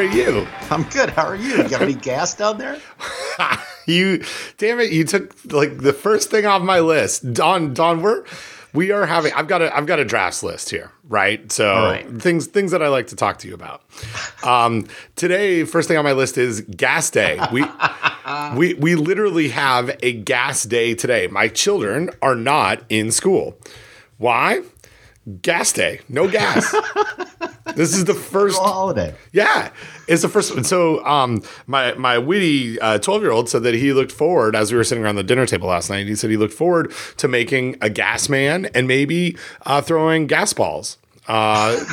morning. Morning. How are you? I'm good. How are you? You got any gas down there? you, damn it! You took like the first thing off my list. Don, Don, we're we are having. I've got a I've got a drafts list here, right? So right. things things that I like to talk to you about. Um, today, first thing on my list is gas day. We we we literally have a gas day today. My children are not in school. Why? Gas day. No gas. this is the first holiday. Yeah, it's the first one. So, um, my my witty twelve year old said that he looked forward as we were sitting around the dinner table last night. He said he looked forward to making a gas man and maybe uh, throwing gas balls. Uh,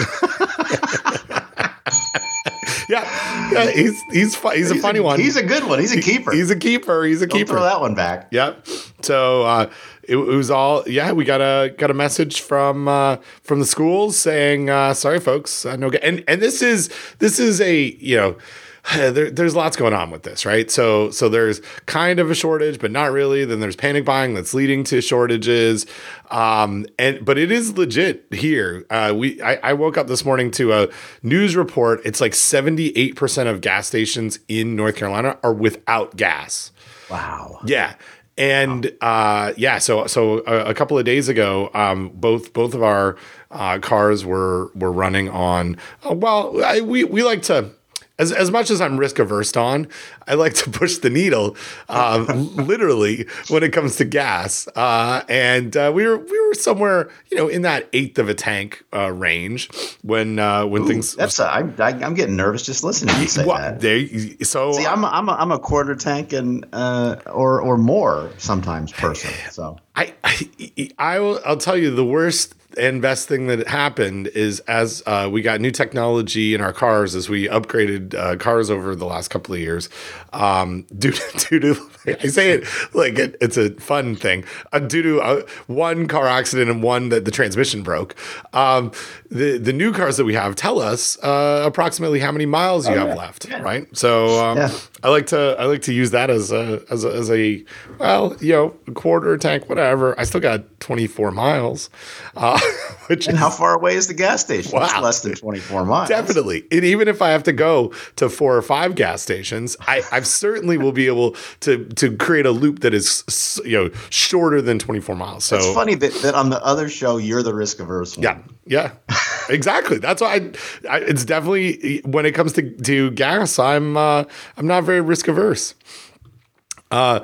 yeah, yeah, he's he's fu- he's a funny a, one. He's a good one. He's a keeper. He's a keeper. He's a Don't keeper. throw that one back. Yep. So uh, it, it was all yeah. We got a got a message from uh, from the schools saying uh, sorry, folks, uh, no. ga-" And and this is this is a you know. There, there's lots going on with this, right? So, so there's kind of a shortage, but not really. Then there's panic buying that's leading to shortages, um, and but it is legit here. Uh, we, I, I woke up this morning to a news report. It's like 78 percent of gas stations in North Carolina are without gas. Wow. Yeah. And uh, yeah, so so a, a couple of days ago, um, both both of our uh, cars were were running on. Uh, well, I, we we like to. As, as much as I'm risk averse on, I like to push the needle, uh, literally when it comes to gas. Uh, and uh, we were we were somewhere, you know, in that eighth of a tank uh, range when uh, when Ooh, things. That's a, I, I, I'm getting nervous just listening to you say well, that. there, so See, I'm a, I'm a, I'm a quarter tank and uh, or or more sometimes person. So I, I, I will, I'll tell you the worst and best thing that happened is as uh, we got new technology in our cars as we upgraded uh, cars over the last couple of years. Um, due to, due to I say it like it, it's a fun thing. Uh, due to uh, one car accident and one that the transmission broke. Um, the the new cars that we have tell us uh, approximately how many miles you have yeah. left, right? So um, Yeah. I like to I like to use that as a as a, as a well you know a quarter tank whatever. I still got 24 miles, uh, which and is how far away is the gas station? It's Wow. less than 24 miles. definitely. And even if I have to go to four or five gas stations, I, I certainly will be able to to create a loop that is you know shorter than 24 miles. So It's funny that, that on the other show you're the risk averse one. Yeah, yeah, exactly. That's why I, I, it's definitely when it comes to to gas, I'm uh, I'm not very risk averse. Uh,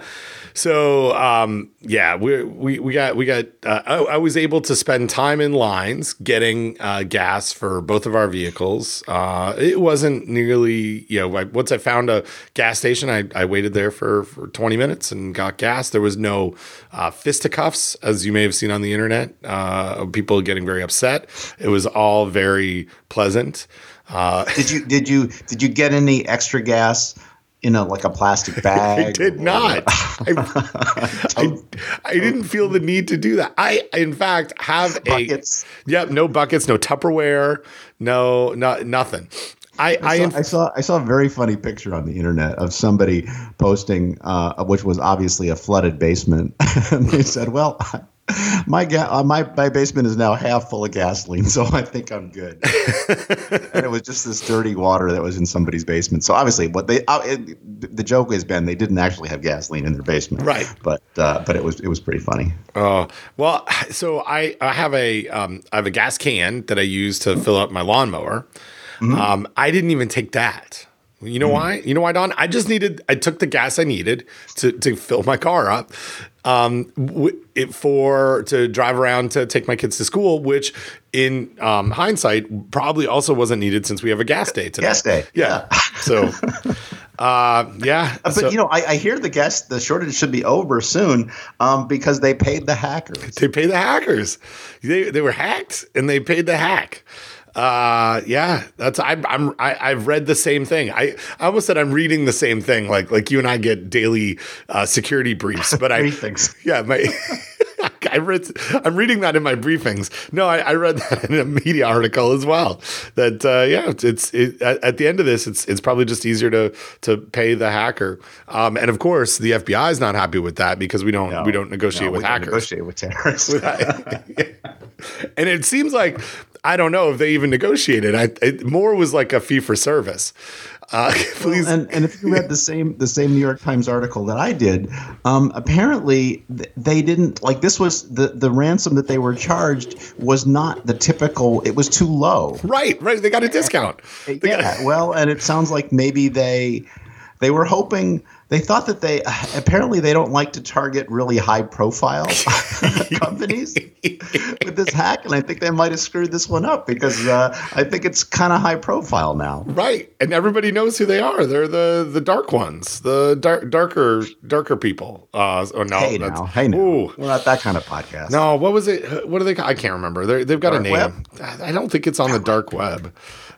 so um, yeah, we we we got we got. Uh, I, I was able to spend time in lines getting uh, gas for both of our vehicles. Uh, it wasn't nearly you know I, once I found a gas station, I, I waited there for for twenty minutes and got gas. There was no uh, fisticuffs, as you may have seen on the internet. Uh, people getting very upset. It was all very pleasant. Uh, Did you did you did you get any extra gas in a like a plastic bag? I did not. I, I, I didn't feel the need to do that. I, in fact, have Buckets. a yep, no buckets, no Tupperware, no, not nothing. I, I, I saw, I saw I saw a very funny picture on the internet of somebody posting, uh, which was obviously a flooded basement, and they said, "Well, my ga- uh, my my basement is now half full of gasoline, so I think I'm good." and it was just this dirty water that was in somebody's basement. So obviously, what they uh, it, the joke has been they didn't actually have gasoline in their basement, Right. But uh, but it was it was pretty funny. Oh well, so I I have a um I have a gas can that I use to fill up my lawnmower. Um, I didn't even take that. You know why? You know why, Don? I just needed. I took the gas I needed to to fill my car up, um, w- it, for to drive around to take my kids to school. Which, in um, hindsight, probably also wasn't needed since we have a gas day today. Gas day, yeah. so, uh, yeah. But so- you know, I, I hear the gas the shortage should be over soon um, because they paid the hackers. They paid the hackers. They they were hacked and they paid the hack. Uh, yeah, that's I, I'm I, I've read the same thing. I, I almost said I'm reading the same thing. Like like you and I get daily uh, security briefs, but I Briefings. yeah my. I read, I'm reading that in my briefings. No, I, I read that in a media article as well. That uh, yeah, it's, it, at, at the end of this, it's it's probably just easier to to pay the hacker. Um, and of course, the FBI is not happy with that because we don't No, we don't negotiate no, with we don't hackers. Negotiate with terrorists. and it seems like I don't know if they even negotiated. I it, more was like a fee for service. Uh, please, and and if you read the same the same New York Times article that I did, um, apparently th- they didn't like this was the the ransom that they were charged was not the typical. It was too low. right, right. They got a discount. They got- Yeah, well, and it sounds like maybe they they were hoping they thought that they apparently they don't like to target really high profile companies with this hack, and I think they might have screwed this one up because uh, I think it's kind of high profile now. Right, and everybody knows who they are. They're the the dark ones, the dark, darker, darker people. Uh, or no, Hey now, hey now, Ooh. we're not that kind of podcast. No, what was it? What do they? I can't remember. They're, they've got Dark a name. web? I don't think it's on the dark web.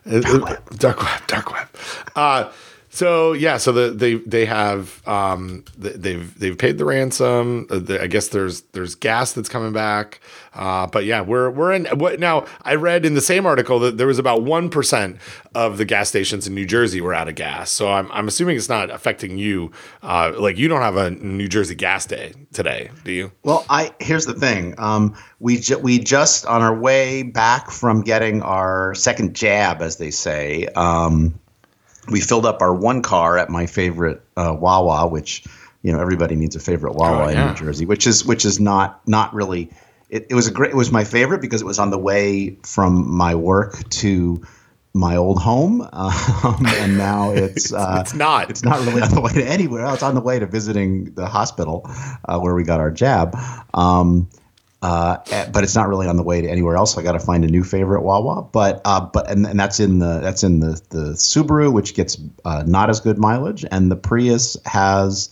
Dark web. Dark web. Dark web. Uh, so yeah, so the, they they have um, they've they've paid the ransom. Uh, I guess there's there's gas that's coming back. Uh, but yeah, we're we're in what now? I read in the same article that there was about one percent of the gas stations in New Jersey were out of gas. So I'm I'm assuming it's not affecting you. Uh, like you don't have a New Jersey gas day today, do you? Well, I here's the thing. Um, we ju- we just on our way back from getting our second jab, as they say. Um, we filled up our one car at my favorite uh, Wawa, which you know everybody needs a favorite Wawa Oh, in. New Jersey, which is which is not not really. It, it was a great. It was my favorite because it was on the way from my work to my old home, um, and now it's uh, It's not. It's not really on the way to anywhere. It's on the way to visiting the hospital uh, where we got our jab. Um, uh, eh, but it's not really on the way to anywhere else. So I got to find a new favorite Wawa. But uh, but and, and that's in the that's in the the Subaru, which gets uh, not as good mileage, and the Prius has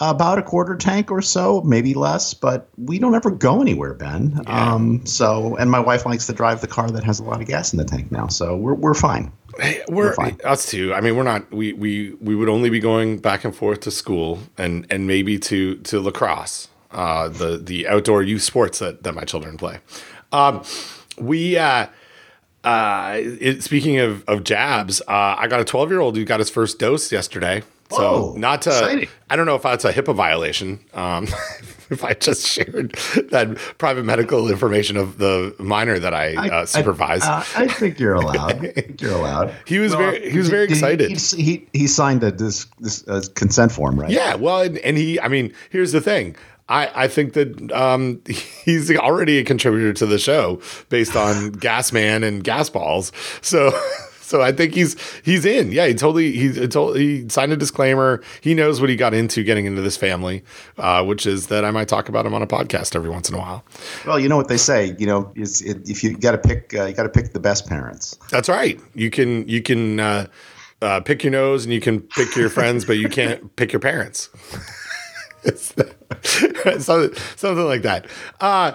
about a quarter tank or so, maybe less. But we don't ever go anywhere, Ben. Um, so and my wife likes to drive the car that has a lot of gas in the tank now, so we're we're fine. Hey, we're, fine. us too. I mean, we're not. We we we would only be going back and forth to school and and maybe to to lacrosse, uh, the the outdoor youth sports that that my children play. Um, we. Uh, uh, it, speaking of, of jabs, uh, I got a 12 year old who got his first dose yesterday. So Whoa, not to, exciting. I don't know if that's a HIPAA violation. Um, if I just shared that private medical information of the minor that I, uh, supervise. I, uh, I think you're allowed. I think you're allowed. He was very- he was very did- excited. He, he, he signed a this this uh, consent form, right? Yeah, well, and, and he, I mean, here's the thing. I, I think that um, he's already a contributor to the show based on Gas Man and Gas Balls. So, so I think he's he's in. Yeah, he totally he he signed a disclaimer. He knows what he got into getting into this family, uh, which is that I might talk about him on a podcast every once in a while. Well, you know what they say. You know, is it, if you got to pick, uh, you got to pick the best parents. That's right. You can you can uh, uh, pick your nose and you can pick your friends, but you can't pick your parents. It's- something, something like that. Uh,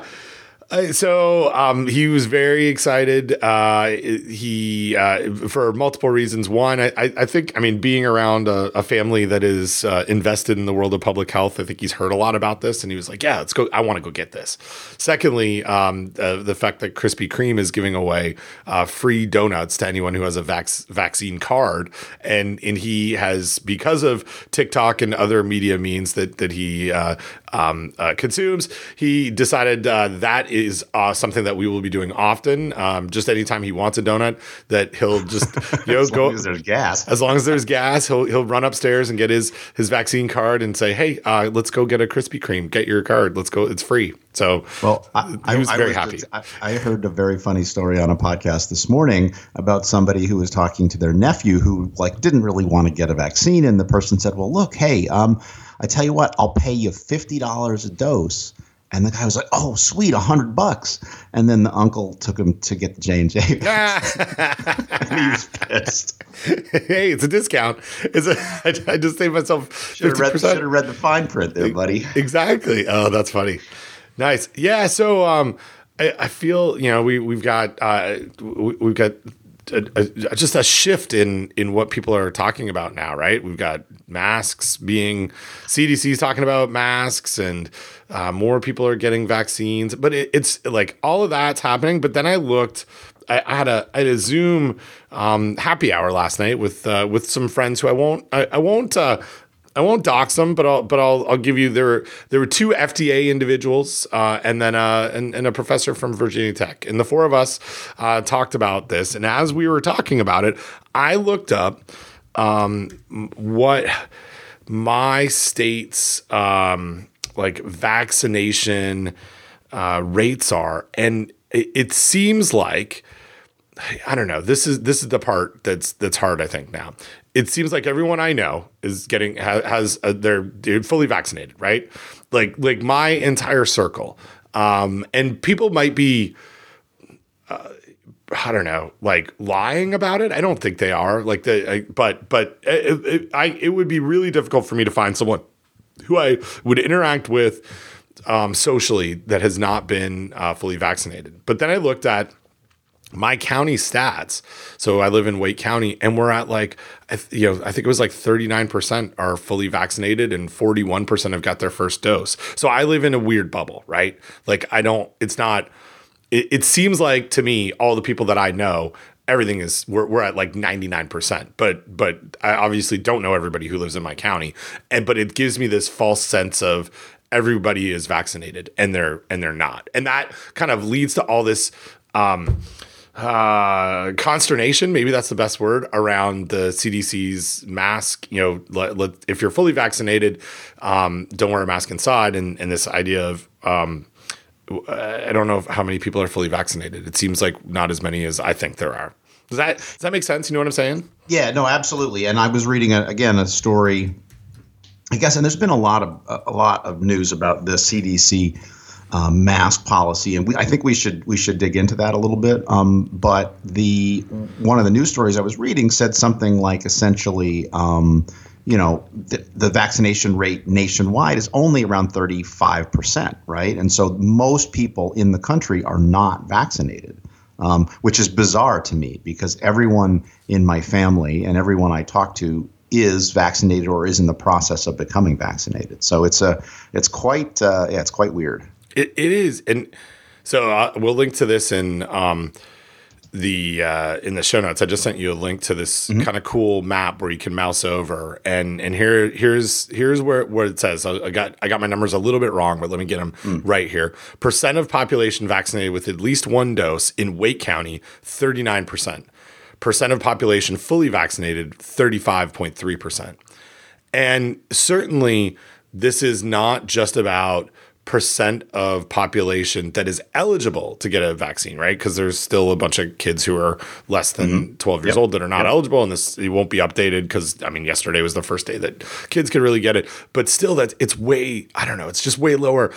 so um, he was very excited. Uh, he uh, for multiple reasons. One, I, I think I mean being around a, a family that is uh, invested in the world of public health. I think he's heard a lot about this, and he was like, "Yeah, let's go. I want to go get this." Secondly, um, uh, the fact that Krispy Kreme is giving away uh, free donuts to anyone who has a vac- vaccine card, and and he has because of TikTok and other media means that that he uh, um, uh, consumes, he decided uh, that is uh, something that we will be doing often. Um, just anytime he wants a donut, that he'll just you know As go long as there's gas. as long as there's gas, he'll he'll run upstairs and get his his vaccine card and say, "Hey, uh, let's go get a Krispy Kreme. Get your card. Let's go. It's free." So, Well, I, he was I, very I happy. I, I heard a very funny story on a podcast this morning about somebody who was talking to their nephew who like didn't really want to get a vaccine, and the person said, "Well, look, hey, um, I tell you what, I'll pay you fifty dollars a dose." And the guy was like, "Oh, sweet, a hundred bucks." And then the uncle took him to get the J and J. He was pissed. hey, it's a discount. It's a. I, I just saved myself Should have read, percent. should've read the fine print there, buddy. Exactly. Oh, that's funny. Nice. Yeah. So, um, I, I feel you know we we've got uh we, we've got. A, a, just a shift in in what people are talking about now, right? We've got masks being CDC's talking about masks, and uh, more people are getting vaccines. But it, it's like all of that's happening. But then I looked. I, had a I had a Zoom um, happy hour last night with uh, with some friends who I won't I, I won't uh, I won't dox them, but I'll but I'll I'll give you there there were two FDA individuals uh, and then uh, and, and a professor from Virginia Tech, and the four of us uh, talked about this. And as we were talking about it, I looked up um, what my state's um, like vaccination uh, rates are, and it, it seems like I don't know. This is this is the part that's that's hard. I think now it seems like everyone I know is getting has, a, they're, they're fully vaccinated, right? Like like my entire circle, um, and people might be. Uh, I don't know, like lying about it. I don't think they are. Like the, I, but but it, it, I it would be really difficult for me to find someone who I would interact with um, socially that has not been uh, fully vaccinated. But then I looked at my county stats. So I live in Wake County, and we're at like, you know, I think it was like 39% are fully vaccinated and 41% have got their first dose. So I live in a weird bubble, right? Like, I don't, it's not, it, it seems like to me, all the people that I know, everything is we're, we're at like 99% but but i obviously don't know everybody who lives in my county and but it gives me this false sense of everybody is vaccinated and they're and they're not and that kind of leads to all this um uh, consternation, maybe that's the best word, around the CDC's mask. You know, let, let, if you're fully vaccinated, um, don't wear a mask inside. And, and this idea of, um, I don't know how many people are fully vaccinated. It seems like not as many as I think there are. Does that does that make sense? You know what I'm saying? Yeah, no, absolutely. And I was reading a, again a story, I guess, and there's been a lot of a lot of news about the CDC um, mask policy, and we, I think we should we should dig into that a little bit. Um, but the one of the news stories I was reading said something like essentially, um, you know, the, the, vaccination rate nationwide is only around thirty five percent, right? And so most people in the country are not vaccinated. Um, which is bizarre to me because everyone in my family and everyone I talk to is vaccinated or is in the process of becoming vaccinated. So it's a it's quite uh, yeah it's quite weird. It, it is, and so uh, we'll link to this in um, the uh, in the show notes. I just sent you a link to this mm-hmm. kind of cool map where you can mouse over, and and here here's here's where what it says. I, I, got I got my numbers a little bit wrong, but let me get them mm. right here. Percent of population vaccinated with at least one dose in Wake County, thirty nine percent. Percent of population fully vaccinated, thirty five point three percent. And certainly, this is not just about percent of population that is eligible to get a vaccine, right? Because there's still a bunch of kids who are less than mm-hmm. 12 years yep. old that are not yep. eligible, and this it won't be updated because I mean, yesterday was the first day that kids could really get it, but still, that it's way I don't know, it's just way lower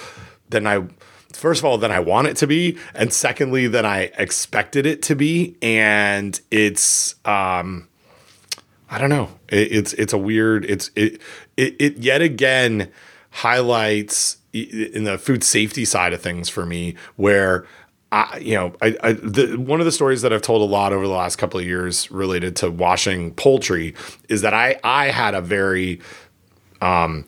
than I. First of all, than I want it to be, and secondly, than I expected it to be, and it's um, I don't know, it, it's it's a weird, it's it it, it yet again highlights in the food safety side of things for me, where I, you know, I, I the, one of the stories that I've told a lot over the last couple of years related to washing poultry is that I I had a very um,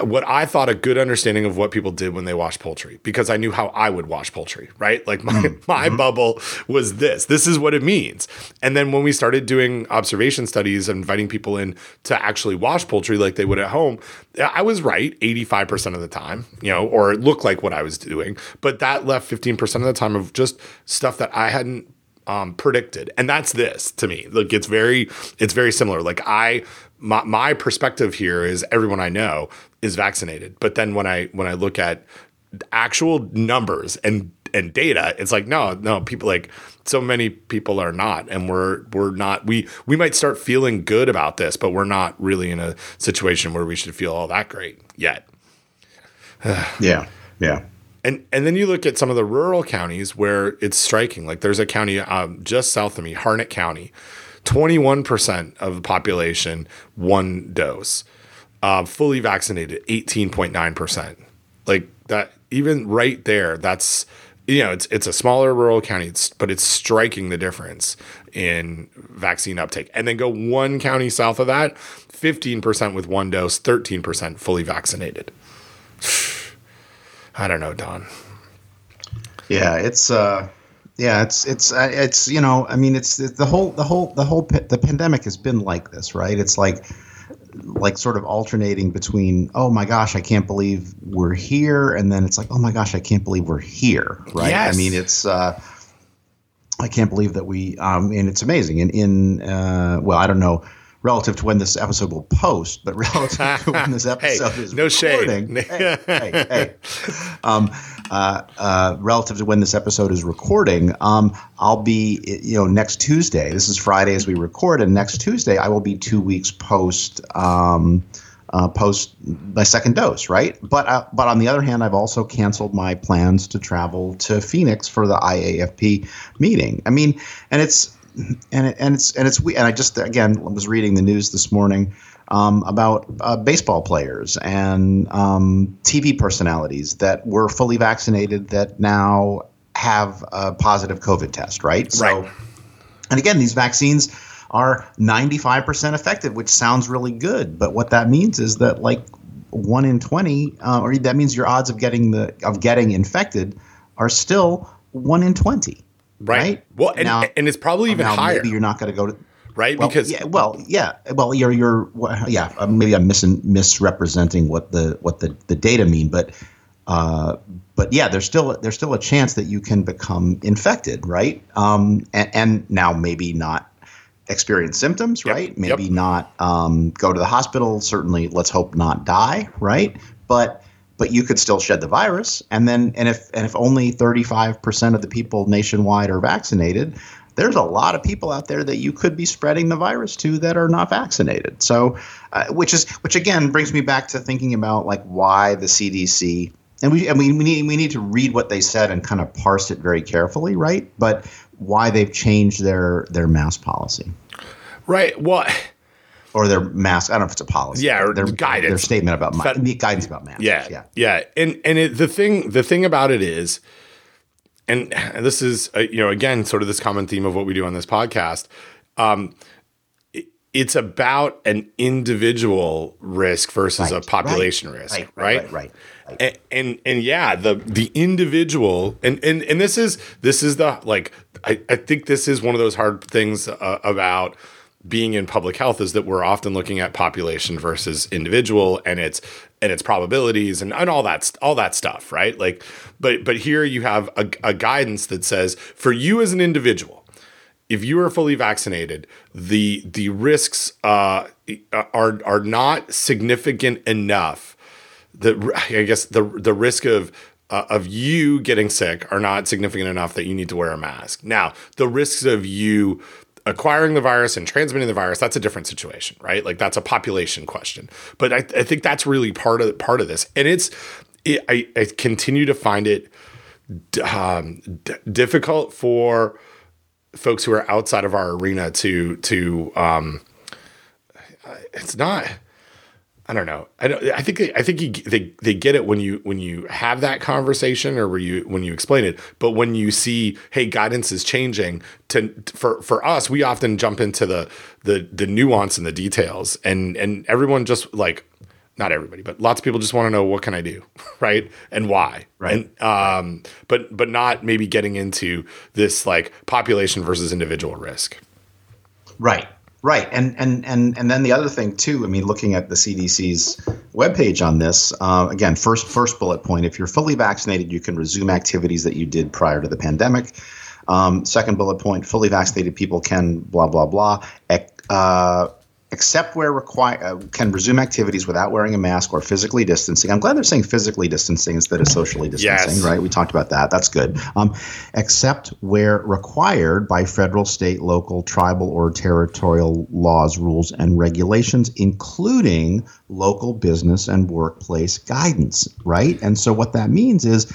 what I thought a good understanding of what people did when they wash poultry because I knew how I would wash poultry, right? Like my, mm-hmm. my mm-hmm. bubble was this. This is what it means. And then when we started doing observation studies and inviting people in to actually wash poultry like they would at home, I was right 85% of the time, you know, or it looked like what I was doing. But that left 15% of the time of just stuff that I hadn't um, predicted and that's this to me like it's very it's very similar like i my, my perspective here is everyone I know is vaccinated. But then when I when I look at actual numbers and and data, it's like no, no, people like so many people are not, and we're we're not. We we might start feeling good about this, but we're not really in a situation where we should feel all that great yet. yeah, yeah. And and then you look at some of the rural counties where it's striking. Like there's a county um, just south of me, Harnett County, 21% of the population one dose. Uh, fully vaccinated, 18.9%. Like that, even right there, that's you know, it's it's a smaller rural county, it's, but it's striking the difference in vaccine uptake. And then go one county south of that, 15% with one dose, 13% fully vaccinated. I don't know, Don. Yeah, it's uh yeah, it's it's uh, it's you know, I mean, it's, the whole the whole the whole the pandemic has been like this, right? It's like like sort of alternating between oh my gosh i can't believe we're here and then it's like oh my gosh i can't believe we're here right Yes. i mean it's uh i can't believe that we um and it's amazing and in uh well i don't know relative to when this episode will post but relative to when this Hey, episode is no recording, hey, hey, hey. Um, uh, uh, relative to when this episode is recording, um, I'll be, you know, next Tuesday. This is Friday as we record, and next Tuesday I will be two weeks post. Um, uh, post my second dose, right? But uh, but on the other hand, I've also canceled my plans to travel to Phoenix for the IAFP meeting. I mean, and it's and it, and it's and it's and I just again was reading the news this morning um, about uh, baseball players and um, TV personalities that were fully vaccinated that now have a positive COVID test, right? So, Right. and again, these vaccines are 95% effective, which sounds really good. But what that means is that like one in 20, uh, or that means your odds of getting the of getting infected are still one in 20. Right. Right. Well, and, Now- and it's probably even now higher, maybe you're not going to go to right? well, because yeah, well, yeah, well, you're you're yeah. uh, Maybe I'm mis- misrepresenting what the what the, the data mean, but uh, but yeah, there's still there's still a chance that you can become infected, right? Um, and, and now maybe not experience symptoms, Yep, right? Maybe yep. not um, go to the hospital. Certainly, let's hope not die, right? But but you could still shed the virus, and then and if and if only 35 percent of the people nationwide are vaccinated, there's a lot of people out there that you could be spreading the virus to that are not vaccinated. So, uh, which is which again brings me back to thinking about like why the CDC and we and we, we need we need to read what they said and kind of parse it very carefully, right? But why they've changed their their mask policy right. Well, or their mask. I don't know if it's a policy. Yeah, or their guidance. Their statement about Fed- guidance about masks. yeah, yeah. yeah, And and it, the thing the thing about it is, and this is uh, you know again sort of this common theme of what we do on this podcast. Um, it's about an individual risk versus a population right, risk, right, right? right, right, right. And, and and yeah, the the individual and and and this is this is the like I, I think this is one of those hard things uh, about being in public health is that we're often looking at population versus individual and its and its probabilities and, and all that all that stuff, right? Like, but but here you have a, a guidance that says for you as an individual, if you are fully vaccinated, the the risks uh, are are not significant enough. The I guess the the risk of uh, of you getting sick are not significant enough that you need to wear a mask. Now, the risks of you acquiring the virus and transmitting the virus that's a different situation right? Like that's a population question. But i, I think that's really part of part of this. And it's it, I, I continue to find it um, d- difficult for folks who are outside of our arena to to um it's not I don't know. I don't. I think they, I think you, they they get it when you when you have that conversation or when you when you explain it. But when you see, hey, guidance is changing. To for for us, we often jump into the the the nuance and the details, and and everyone just like not everybody, but lots of people just want to know what can I do, right, and why, Right. And um, but but not maybe getting into this like population versus individual risk. Right. Right. And and and and then the other thing too, I mean, looking at the CDC's webpage on this, uh, again, first first bullet point, if you're fully vaccinated, you can resume activities that you did prior to the pandemic. Um, second bullet point, fully vaccinated people can blah blah blah. Uh, except where require uh, can resume activities without wearing a mask or physically distancing. I'm glad they're saying physically distancing instead of socially distancing, Yes. right? We talked about that. That's good. Um, except where required by federal, state, local, tribal, or territorial laws, rules, and regulations, including local business and workplace guidance, right? And so what that means is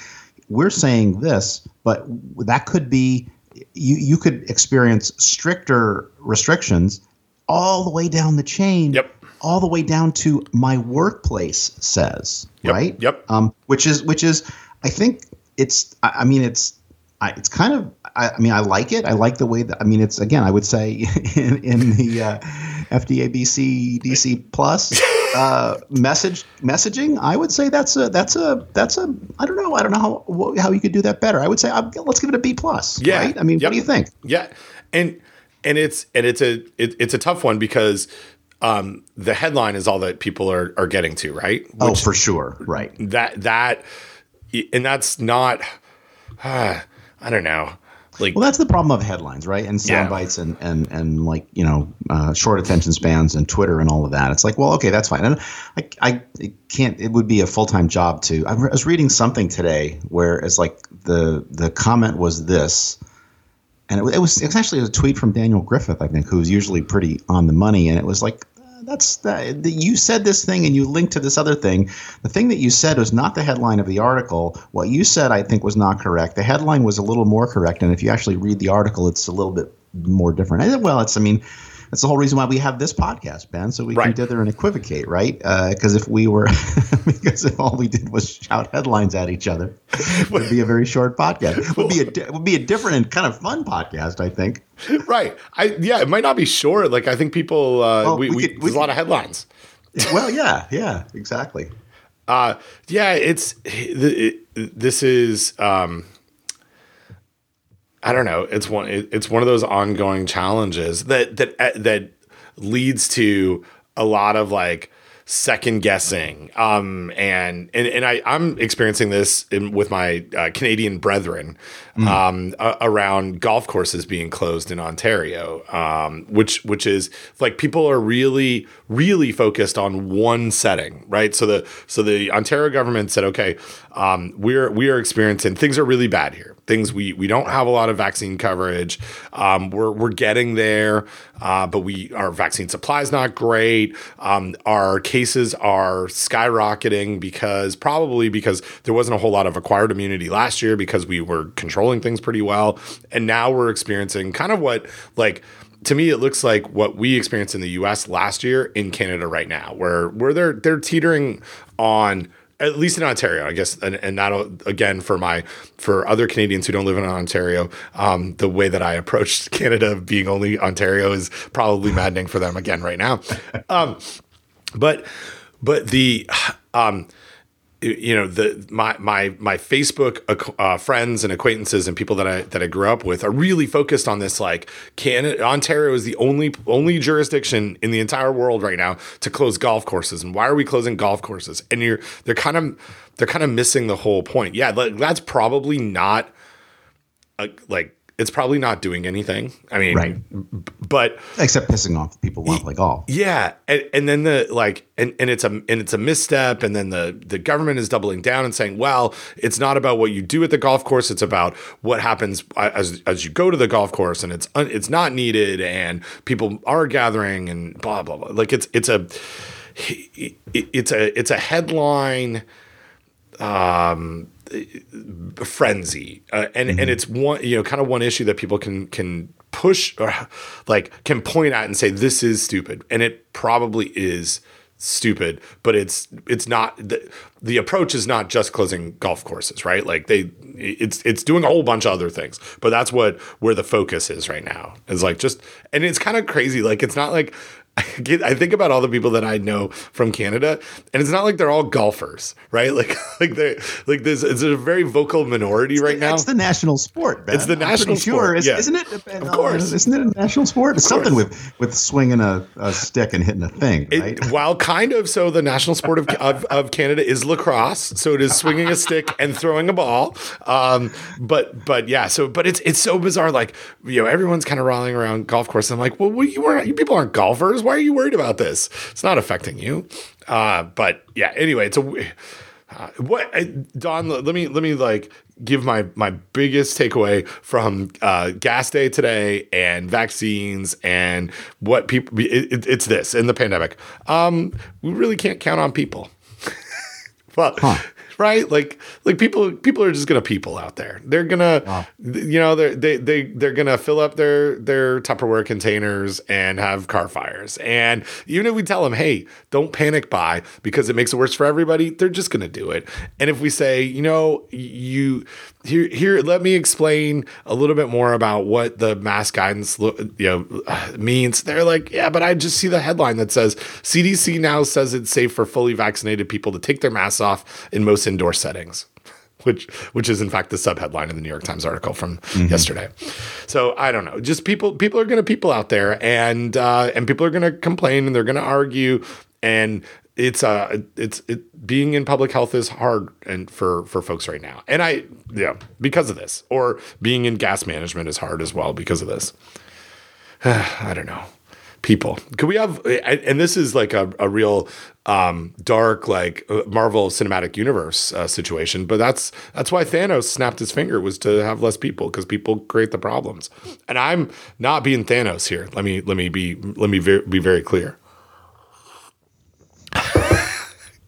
we're saying this, but that could be you, you could experience stricter restrictions all the way down the chain Yep. all the way down to my workplace says Yep, right yep. um, which is which is i think it's i, I mean it's I, it's kind of I, I mean i like it i like the way that i mean it's again i would say in, in the uh, fda bc dc plus uh, message messaging i would say that's a that's a that's a i don't know i don't know how how you could do that better i would say uh, let's give it a b plus Yeah. right i mean Yep. what do you think Yeah, and and it's and it's a it, it's a tough one because um, the headline is all that people are are getting to, right? oh, for sure. Right. That that and that's not. Uh, I don't know. Like, Well, that's the problem of headlines, right? And sound Yeah. bites and, and, and like, you know, uh, short attention spans and Twitter and all of that. It's like, well, okay, that's fine. And I, I it can't, it would be a full time job to. I was reading something today where it's like the, the comment was this, and it, was, it was actually a tweet from Daniel Griffith, I think, who's usually pretty on the money. And it was like, uh, that's that you said this thing and you linked to this other thing. The thing that you said was not the headline of the article. What you said, I think, was not correct. The headline was a little more correct, and if you actually read the article, it's a little bit more different. Well, it's I mean, that's the whole reason why we have this podcast, Ben, so we Right. can dither and equivocate, right? Because if we were, because if all we did was shout headlines at each other, it would be a very short podcast. It would be a it would be a different and kind of fun podcast, I think. right? I yeah, it might not be short. Like I think people. Uh, Well, we, we we, could- we there's a lot of headlines. Well, yeah, yeah, exactly. Uh, yeah, it's it, it, this is. Um, I don't know. It's one. It, it's one of those ongoing challenges that that uh, that leads to a lot of like second guessing. Um, and and and I I'm experiencing this in, with my uh, Canadian brethren. Um, a- around golf courses being closed in Ontario, um, which which is like people are really really focused on one setting, right? So the so the Ontario government said, okay, um, we're we are experiencing things are really bad here. Things we we don't have a lot of vaccine coverage. Um, we're we're getting there, uh, but we our vaccine supply is not great. Um, our cases are skyrocketing because probably because there wasn't a whole lot of acquired immunity last year because we were controlling things pretty well, and now we're experiencing kind of what like to me it looks like what we experienced in the US last year in Canada right now where where they're they're teetering on at least in Ontario, I guess, and, and that'll again for my for other Canadians who don't live in Ontario, um, the way that I approached Canada being only Ontario is probably maddening for them again right now. Um, but but the um, you know the my my my Facebook uh, friends and acquaintances and people that I that I grew up with are really focused on this. Like, Canada, Ontario is the only only jurisdiction in the entire world right now to close golf courses. And why are we closing golf courses? And you're they're kind of they're kind of missing the whole point. Yeah, that's probably not a, like it's probably not doing anything. I mean, Right. but Except pissing off people who play golf. yeah, and, and then the like, and, and it's a and it's a misstep, and then the the government is doubling down and saying, well, it's not about what you do at the golf course; it's about what happens uh, as as you go to the golf course, and it's un, it's not needed, and people are gathering, and blah blah blah. Like it's it's a it's a it's a headline um, frenzy uh, and and it's one you know kind of one issue that people can can push or like can point at and say this is stupid and it probably is stupid but it's it's not the, the approach is not just closing golf courses right? Like they it's it's doing a whole bunch of other things but that's what where the focus is right now is like just and it's kind of crazy like it's not like I get I think about all the people that I know from Canada, and it's not like they're all golfers, right? Like like they like this it's a very vocal minority right now. It's the national sport. Ben. It's the I'm national sure. sport, Is, yeah. Isn't it? Of course. Isn't it a national sport? It's something with with swinging a, a stick and hitting a thing, It- while kind of so, the national sport of, of, of Canada is lacrosse. So it is swinging a stick and throwing a ball. Um, but but yeah, so but it's it's so bizarre. Like you know, everyone's kind of rallying around golf course. I'm like, well, you are you people aren't golfers. Why are you worried about this? It's not affecting you. Uh, but yeah, anyway, it's a. Uh, what Don? Let me let me like give my my biggest takeaway from uh, gas day today and vaccines and what people. It, it, it's this in the pandemic. Um, we really can't count on people. well, right? Like like people people are just gonna people out there. They're gonna you know they're they they they're gonna fill up their their Tupperware containers and have car fires. And even if we tell them, hey, don't panic buy because it makes it worse for everybody, they're just gonna do it. And if we say, you know, you here here let me explain a little bit more about what the mask guidance lo- you know means, they're like, yeah, but I just see the headline that says CDC now says it's safe for fully vaccinated people to take their masks off in most indoor settings. which which is in fact the subheadline of the New York Times article from yesterday. So I don't know. Just people people are going to people out there, and uh, and people are going to complain and they're going to argue, and it's uh it's it being in public health is hard and for for folks right now, and I yeah because of this, or being in gas management is hard as well because of this. I don't know. People, could we have? And this is like a, a real um, dark, like uh, Marvel Cinematic Universe uh, situation. But that's that's why Thanos snapped his finger was to have less people because people create the problems. And I'm not being Thanos here. Let me let me be let me be very clear.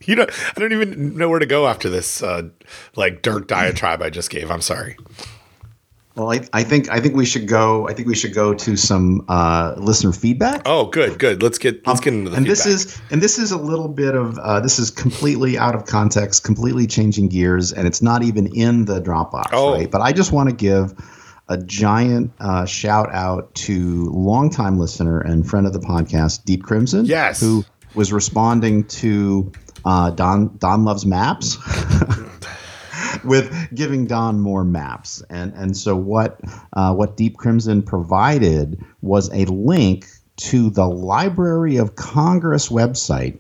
You know, I don't even know where to go after this uh, like dark diatribe I just gave. I'm sorry. Well, I, I think I think we should go. I think we should go to some uh, listener feedback. Oh, good, good. Let's get let's get into the and feedback. this is and this is a little bit of uh, this is completely out of context, completely changing gears, and it's not even in the Dropbox, Oh. right? But I just want to give a giant uh, shout out to longtime listener and friend of the podcast, Deep Crimson, Yes. who was responding to uh, Don Don loves maps. with giving Don more maps. And and so what uh, what Deep Crimson provided was a link to the Library of Congress website,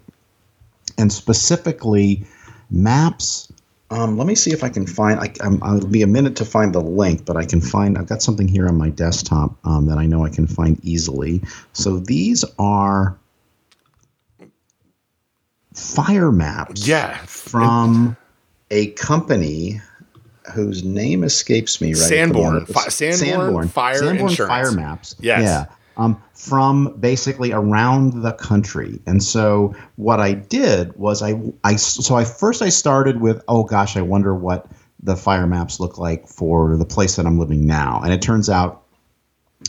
and specifically maps. Um, let me see if I can find. I, I'm, I'll be a minute to find the link, but I can find. I've got something here on my desktop um, that I know I can find easily. So these are fire maps yeah, from a company whose name escapes me right at the Sanborn. Sanborn Fire Sanborn Insurance. Fire Maps. Yes. Yeah. Um, from basically around the country, and so what I did was I I so I first I started with oh gosh I wonder what the fire maps look like for the place that I'm living now, and it turns out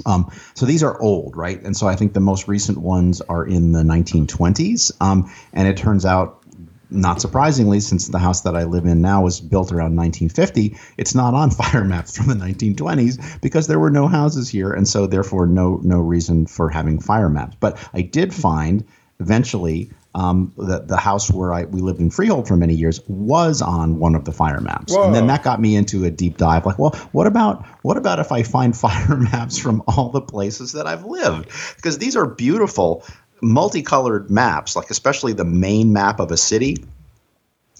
um, so these are old, right? And so I think the most recent ones are in the 1920s. Um, and it turns out, not surprisingly, since the house that I live in now was built around 1950, it's not on fire maps from the 1920s because there were no houses here, and so therefore no no reason for having fire maps. But I did find eventually. Um, the, the house where I, we lived in Freehold for many years was on one of the fire maps, and then that got me into a deep dive. Like, well, what about what about if I find fire maps from all the places that I've lived? Because these are beautiful, multicolored maps. Like especially the main map of a city.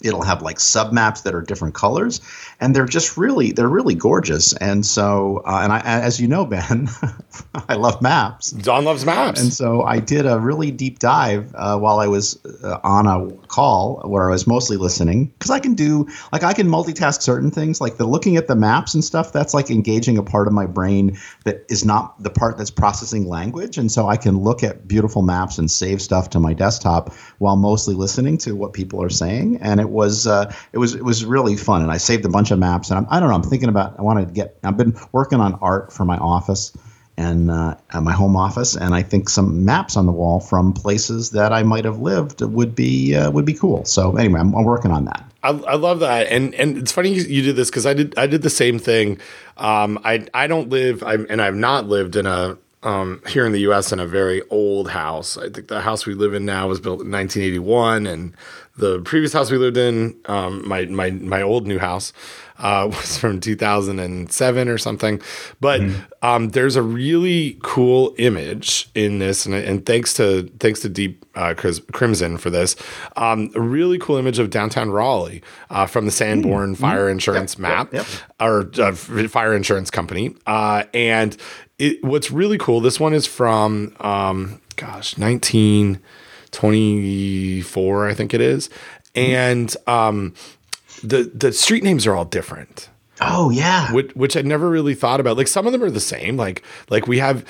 It'll have like sub maps that are different colors, and they're just really they're really gorgeous. And so, uh, and I, as you know, Ben, I love maps. Don loves maps. And so I did a really deep dive uh, while I was uh, on a call where I was mostly listening because I can do like I can multitask certain things like the looking at the maps and stuff. That's like engaging a part of my brain that is not the part that's processing language, and so I can look at beautiful maps and save stuff to my desktop while mostly listening to what people are saying. And it was uh, it was it was really fun. And I saved a bunch of maps. And I'm, I don't know. I'm thinking about I want to get. I've been working on art for my office and uh, at my home office, and I think some maps on the wall from places that I might have lived would be uh, would be cool. So anyway, I'm, I'm working on that. I, I love that, and and it's funny you, you did this because I did I did the same thing. Um, I I don't live I, and I've not lived in a um, here in the U.S. in a very old house. I think the house we live in now was built in 1981, and the previous house we lived in, um, my my my old new house, uh, was from 2007 or something. But mm-hmm. um, there's a really cool image in this, and, and thanks to thanks to Deep uh, Crimson for this, um, a really cool image of downtown Raleigh uh, from the Sanborn mm-hmm. Fire Insurance yep. map yep. Yep. or uh, fire insurance company, uh, and it, what's really cool. This one is from um, gosh 19- 24, I think it is. And um, the the street names are all different. Oh yeah, which, which I never really thought about. Like some of them are the same. Like like we have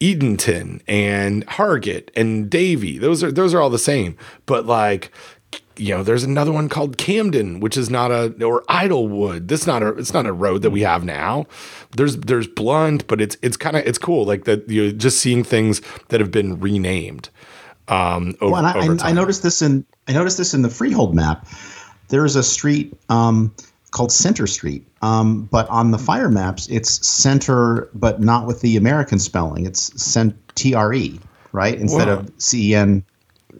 Edenton and Hargett and Davie. Those are those are all the same. But like you know, there's another one called Camden, which is not a or Idlewood. This not a it's not a road that we have now. There's there's Blount, but it's it's kind of it's cool like that. you're just seeing things that have been renamed. Um, over, Well, I, over I, I noticed this in I noticed this in the Freehold map. There is a street um, called Center Street, um, but on the fire maps, it's Center, but not with the American spelling. It's T R E, right, instead of C E N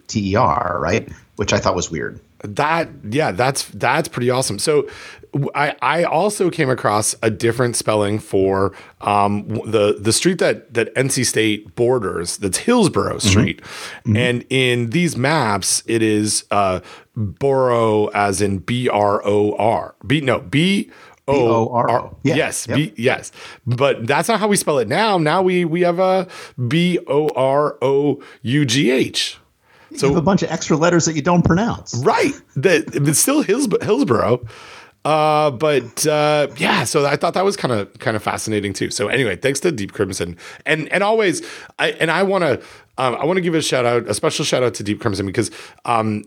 T E R, right, which I thought was weird. That yeah, that's that's pretty awesome. So I, I also came across a different spelling for um, the the street that that NC State borders. That's Hillsborough Street, and in these maps, it is uh, borough as in B R O R. B no B. O R. Yeah. yes Yep. B yes but that's not how we spell it now now we we have a B O R O U G H So you have a bunch of extra letters that you don't pronounce. Right. That it's still Hillsborough, Hillsborough. Uh, but uh, yeah, so I thought that was kind of kind of fascinating too. So anyway, thanks to Deep Crimson, and and always, I and I want to um, I want to give a shout out, a special shout out to Deep Crimson because um,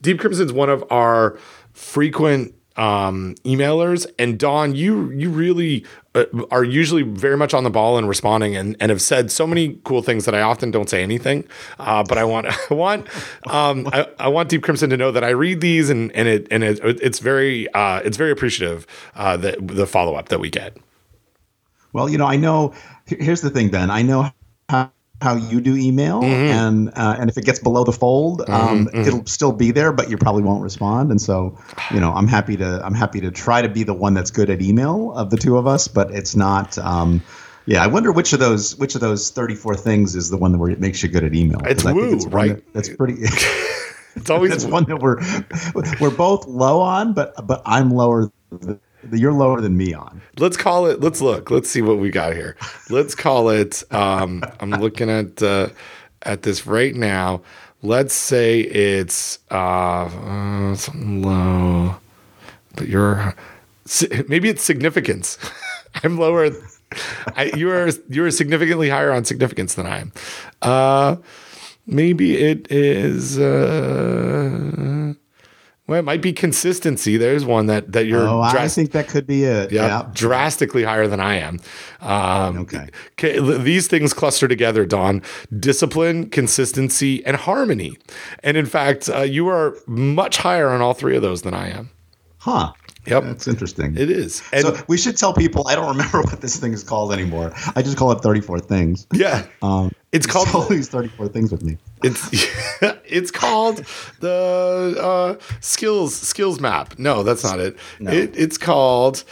Deep Crimson is one of our frequent um, emailers, and Don, you you really uh, are usually very much on the ball and responding, and, and have said so many cool things that I often don't say anything. Uh, but I want I want um, I, I want Deep Crimson to know that I read these, and and it and it, it's very uh, it's very appreciative uh, that the follow up that we get. Well, you know, I know. Here's the thing, Ben. I know how, how you do email, and uh, and if it gets below the fold, um, it'll still be there, but you probably won't respond. And so, you know, I'm happy to I'm happy to try to be the one that's good at email of the two of us, but it's not. Um, yeah, I wonder which of those which of those 34 things is the one that where it makes you good at email. It's woo, one right? that- that's pretty. It's always that's one that we're we're both low on, but but I'm lower. You're lower than me on. let's call it let's look. Let's see what we got here. Let's call it um i'm looking at uh at this right now. Let's say it's uh, uh something low but you're maybe it's significance. I'm lower I, you are you are significantly higher on significance than i am. Uh maybe it is uh well, it might be consistency. There's one that that you're Oh, I think that could be it. yeah, Yeah. drastically higher than I am. Um, Okay. These things cluster together, Don. Discipline, consistency, and harmony. And in fact, uh, you are much higher on all three of those than I am. Huh. Yep. That's interesting. It is. And so we should tell people. I don't remember what this thing is called anymore. I just call it 34 things. yeah, Um, it's called all these 34 things with me. it's it's called the uh, skills skills map. No, that's not it. It it's called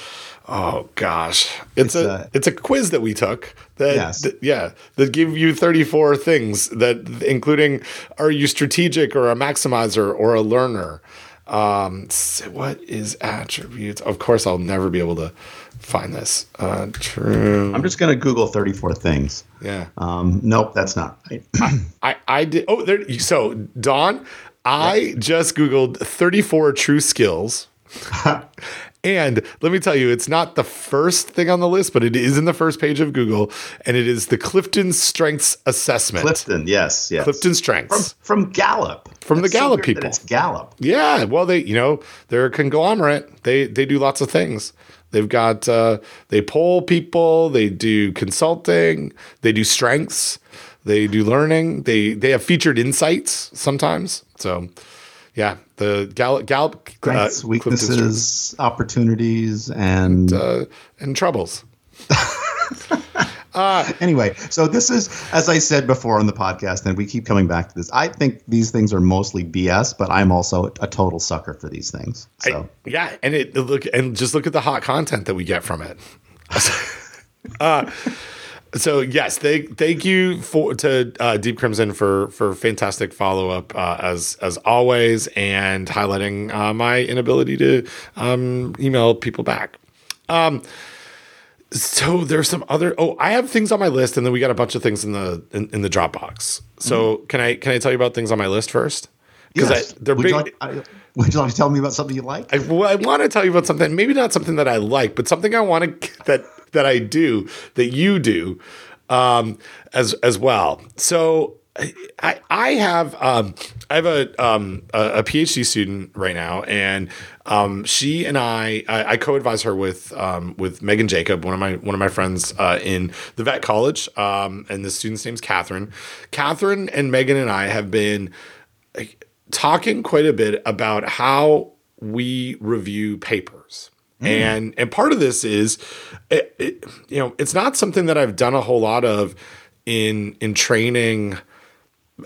oh gosh. It's, It's, a uh, it's a quiz that we took that, Yes. that- yeah, that give you 34 things that including are you strategic or a maximizer or a learner? Um what is attributes? Of course I'll never be able to find this. Uh true. I'm just to Google 34 things. yeah. Um, nope, that's not right. I, I did. Oh, there. So, Don, I just Googled 34 true skills. and let me tell you, it's not the first thing on the list, but it is in the first page of Google. And it is the Clifton Strengths Assessment. Clifton, yes, yes. Clifton from, Strengths. from Gallup. From the That's so Gallup that people. It's Gallup. Yeah. Well, they, you know, they're a conglomerate. They, they do lots of things. They've got, uh, they poll people, they do consulting, they do strengths, they do learning, they, they have featured insights sometimes. So, yeah, the Gallup, Gallup, Strengths, uh, weaknesses, opportunities, and uh, and troubles. anyway, so this is, as I said before on the podcast, and we keep coming back to this. I think these things are mostly BS, but I'm also a total sucker for these things. So Yeah, and it look and just look at the hot content that we get from it. uh, so yes, thank thank you for to uh, Deep Crimson for for fantastic follow up uh, as as always, and highlighting uh, my inability to um, email people back. Um, so there's some other. Oh, I have things on my list, and then we got a bunch of things in the in, in the Dropbox. So can I can I tell you about things on my list first? Because yes. they're would, big. you like, I, would you like to tell me about something you like? I, well, I want to tell you about something, maybe not something that I like, but something I want to that that I do that you do um, as as well. So I I have um, I have a um, a, PhD student right now, and um, she and I I, I co-advise her with um, with Megan Jacob, one of my one of my friends uh, in the vet college, um, and the student's name's Catherine. Catherine and Megan and I have been talking quite a bit about how we review papers. And and part of this is it, it, you know, it's not something that I've done a whole lot of in in training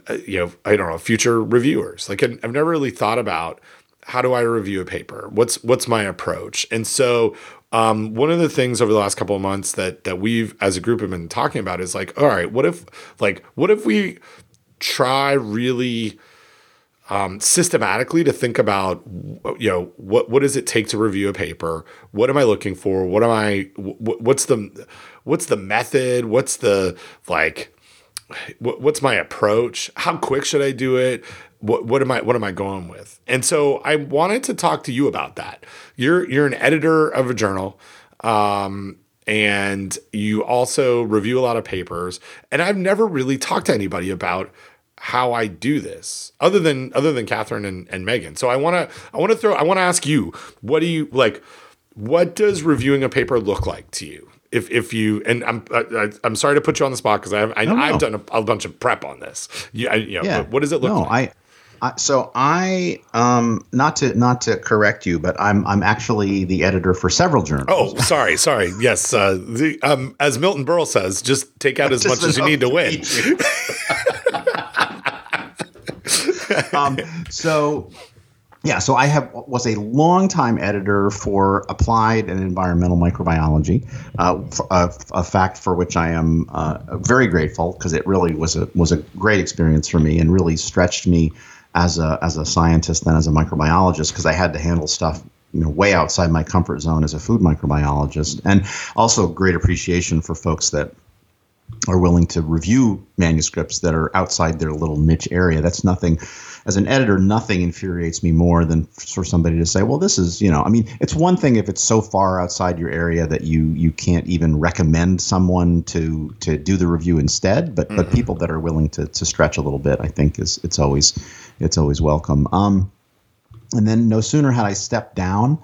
uh, you know, I don't know, future reviewers. Like I've I've never really thought about how do I review a paper? What's what's my approach? And so um, one of the things over the last couple of months that that we've as a group have been talking about is like, all right, what if like what if we try really um, systematically to think about you know what what does it take to review a paper? What am i looking for? What am i what's the what's the method? What's the like what's my approach? How quick should i do it? What, what am i what am i going with? And so i wanted to talk to you about that. You're you're an editor of a journal um, and you also review a lot of papers. And i've never really talked to anybody about how I do this, other than other than Catherine and, and Megan. So I want to I want to throw I want to ask you, what do you like? What does reviewing a paper look like to you? If if you and I'm I, I'm sorry to put you on the spot because I've I, have i have done a, a, bunch of prep on this. You, I, you know, yeah. what does it look no, like? I, I, so I um not to not to correct you, but I'm I'm actually the editor for several journals. Oh, sorry, sorry. Yes, uh, the, um, as Milton Berle says, just take out as much as you need to win. um, so yeah, so I have was a longtime editor for applied and environmental microbiology, uh, a, a, fact for which I am uh, very grateful because it really was a was a great experience for me and really stretched me as a as a scientist and as a microbiologist because I had to handle stuff you know way outside my comfort zone as a food microbiologist. And also great appreciation for folks that are willing to review manuscripts that are outside their little niche area. That's nothing, as an editor, nothing infuriates me more than for somebody to say, well, this is, you know, I mean, it's one thing if it's so far outside your area that you you can't even recommend someone to to do the review instead. But mm-hmm. but people that are willing to to stretch a little bit, I think is it's always it's always welcome. Um, and then no sooner had I stepped down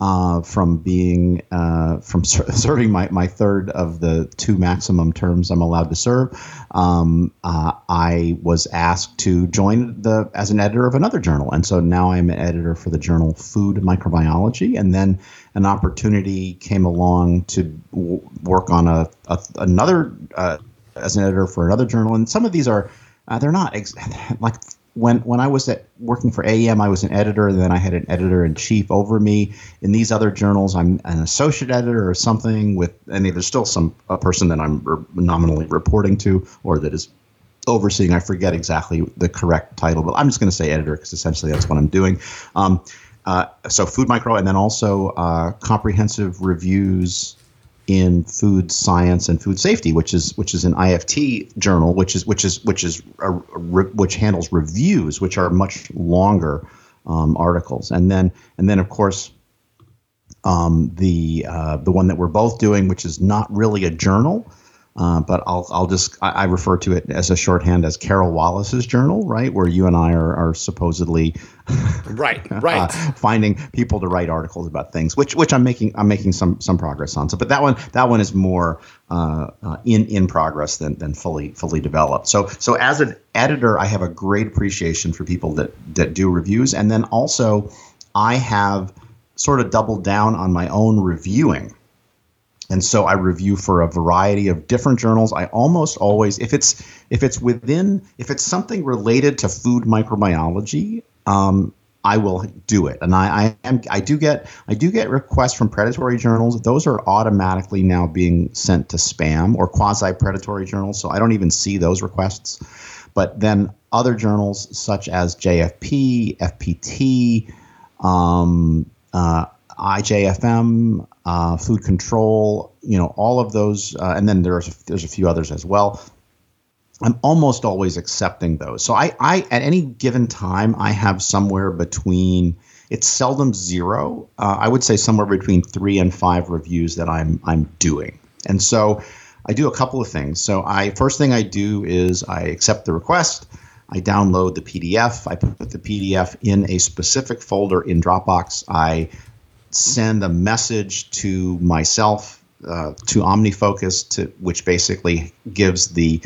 uh, from being uh, from ser- serving my, my third of the two maximum terms I'm allowed to serve. Um, uh, I was asked to join the as an editor of another journal, and so now I'm an editor for the journal Food Microbiology. And then an opportunity came along to w- work on a, a another uh, as an editor for another journal, and some of these are. Uh, they're not ex- like when when I was at working for AEM, I was an editor, and then I had an editor in chief over me. In these other journals, I'm an associate editor or something with, and there's still some a person that I'm re- nominally reporting to or that is overseeing. I forget exactly the correct title, but I'm just going to say editor because essentially that's what I'm doing. Um, uh, so food micro, and then also uh, comprehensive reviews in food science and food safety, which is which is an IFT journal, which is which is which is a, a, which handles reviews, which are much longer um, articles, and then and then of course um, the uh, the one that we're both doing, which is not really a journal, uh, but I'll, I'll just I, I, refer to it as a shorthand as Carol Wallace's journal, right, where you and I are, are supposedly right, right, uh, finding people to write articles about things, which which I'm making I'm making some some progress on. So, but that one that one is more uh, uh, in in progress than than fully fully developed. So so as an editor, I have a great appreciation for people that that do reviews, and then also I have sort of doubled down on my own reviewing and so I review for a variety of different journals. I almost always, if it's if it's within, if it's something related to food microbiology, um, I will do it. And I, I am I do get I do get requests from predatory journals. Those are automatically now being sent to spam or quasi predatory journals. So I don't even see those requests. But then other journals such as JFP, FPT, um, uh, IJFM, uh, food control, you know, all of those, uh, and then there's a, there's a few others as well. I'm almost always accepting those. So I, I at any given time, I have somewhere between. It's seldom zero. Uh, I would say somewhere between three and five reviews that I'm I'm doing, and so I do a couple of things. So I first thing I do is I accept the request. I download the PDF. I put the PDF in a specific folder in Dropbox. I send a message to myself uh, to OmniFocus, to which basically gives the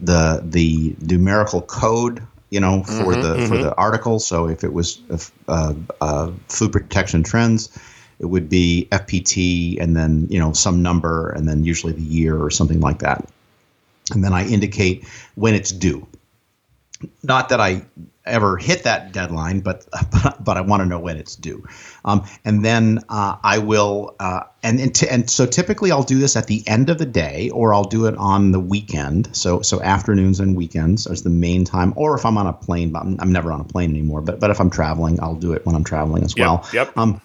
the the numerical code, you know, for mm-hmm, the mm-hmm. for the article. So if it was uh, uh, food protection trends, it would be FPT and then you know some number and then usually the year or something like that. And then I indicate when it's due. Not that I ever hit that deadline, but but, but I want to know when it's due. Um, and then uh, I will, uh, and and, t- and so typically I'll do this at the end of the day, or I'll do it on the weekend. So so afternoons and weekends is the main time. Or if I'm on a plane, but I'm, I'm never on a plane anymore. But but if I'm traveling, I'll do it when I'm traveling as well. Yep. Um,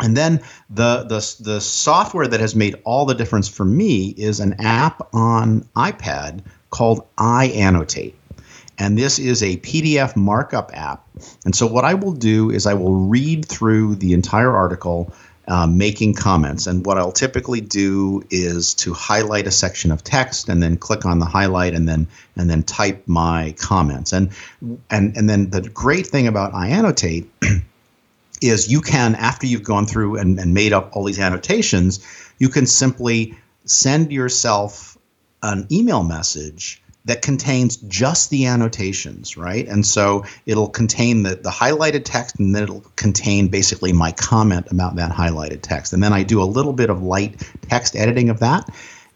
and then the, the the software that has made all the difference for me is an app on iPad called iAnnotate. And this is a PDF markup app. And so what I will do is I will read through the entire article uh, making comments. And what I'll typically do is to highlight a section of text and then click on the highlight and then and then type my comments. And and and then the great thing about iAnnotate is you can, after you've gone through and, and made up all these annotations, you can simply send yourself an email message that contains just the annotations, right? And so it'll contain the, the highlighted text and then it'll contain basically my comment about that highlighted text. And then I do a little bit of light text editing of that.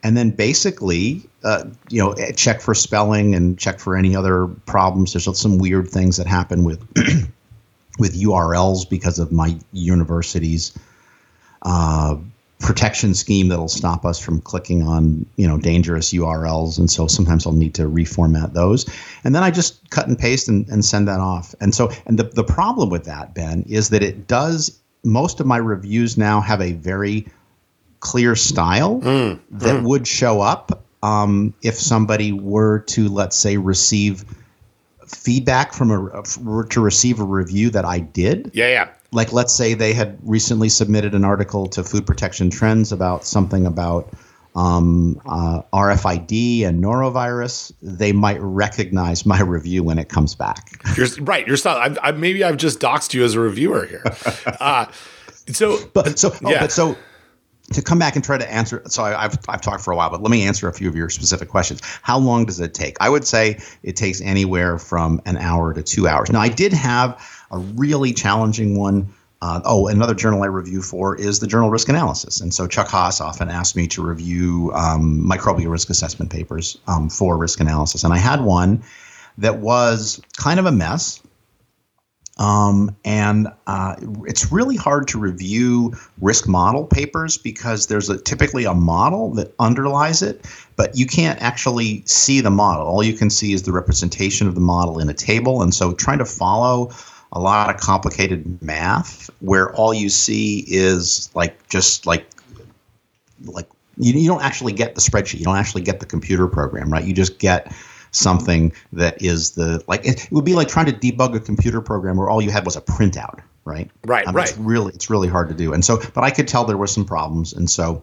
And then basically, uh, you know, check for spelling and check for any other problems. There's some weird things that happen with with URLs because of my university's uh, protection scheme that'll stop us from clicking on you know dangerous URLs, and so sometimes I'll need to reformat those, and then I just cut and paste and, and send that off. And so, and the the problem with that, Ben, is that it does most of my reviews now have a very clear style mm, that mm. would show up um, if somebody were to let's say receive feedback from a to receive a review that I did. Yeah, yeah like let's say they had recently submitted an article to Food Protection Trends about something about um, uh, RFID and norovirus, they might recognize my review when it comes back. You're right. You're I, I, maybe I've just doxed you as a reviewer here. Uh, so, but so, oh, yeah. but so to come back and try to answer. So I, have I've talked for a while, but let me answer a few of your specific questions. How long does it take? I would say it takes anywhere from an hour to two hours. Now I did have a really challenging one. Uh, oh, another journal I review for is the journal Risk Analysis. And so Chuck Haas often asked me to review um, microbial risk assessment papers um, for risk analysis. And I had one that was kind of a mess. Um, and uh, it's really hard to review risk model papers because there's a, typically a model that underlies it, but you can't actually see the model. All you can see is the representation of the model in a table. And so trying to follow a lot of complicated math where all you see is like just like like you, you don't actually get the spreadsheet. You don't actually get the computer program right? You just get something that is the like it, it would be like trying to debug a computer program where all you had was a printout right? Right um, right it's really it's really hard to do. And so but i could tell there were some problems. And so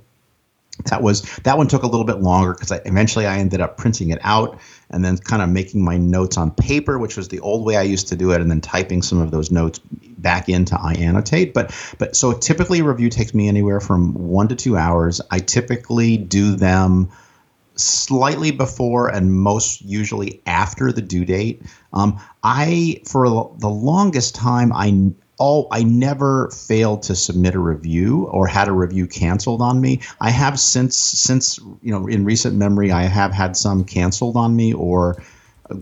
that was that one took a little bit longer because I, eventually I ended up printing it out and then kind of making my notes on paper, which was the old way I used to do it, and then typing some of those notes back into iAnnotate. But but so typically a review takes me anywhere from one to two hours. I typically do them slightly before and most usually after the due date. Um, I for the longest time I all I never failed to submit a review or had a review canceled on me. I have since since you know in recent memory I have had some canceled on me or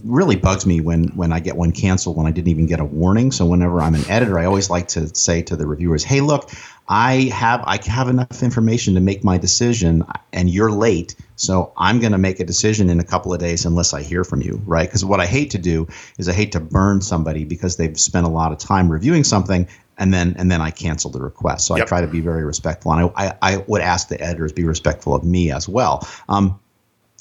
really bugs me when when I get one canceled when I didn't even get a warning. So whenever I'm an editor, I always like to say to the reviewers, "Hey, look, I have I have enough information to make my decision, and you're late, so I'm going to make a decision in a couple of days unless I hear from you, right? Because what I hate to do is I hate to burn somebody because they've spent a lot of time reviewing something and then and then I cancel the request. So yep. I try to be very respectful, and I, I, I would ask the editors be respectful of me as well. Um,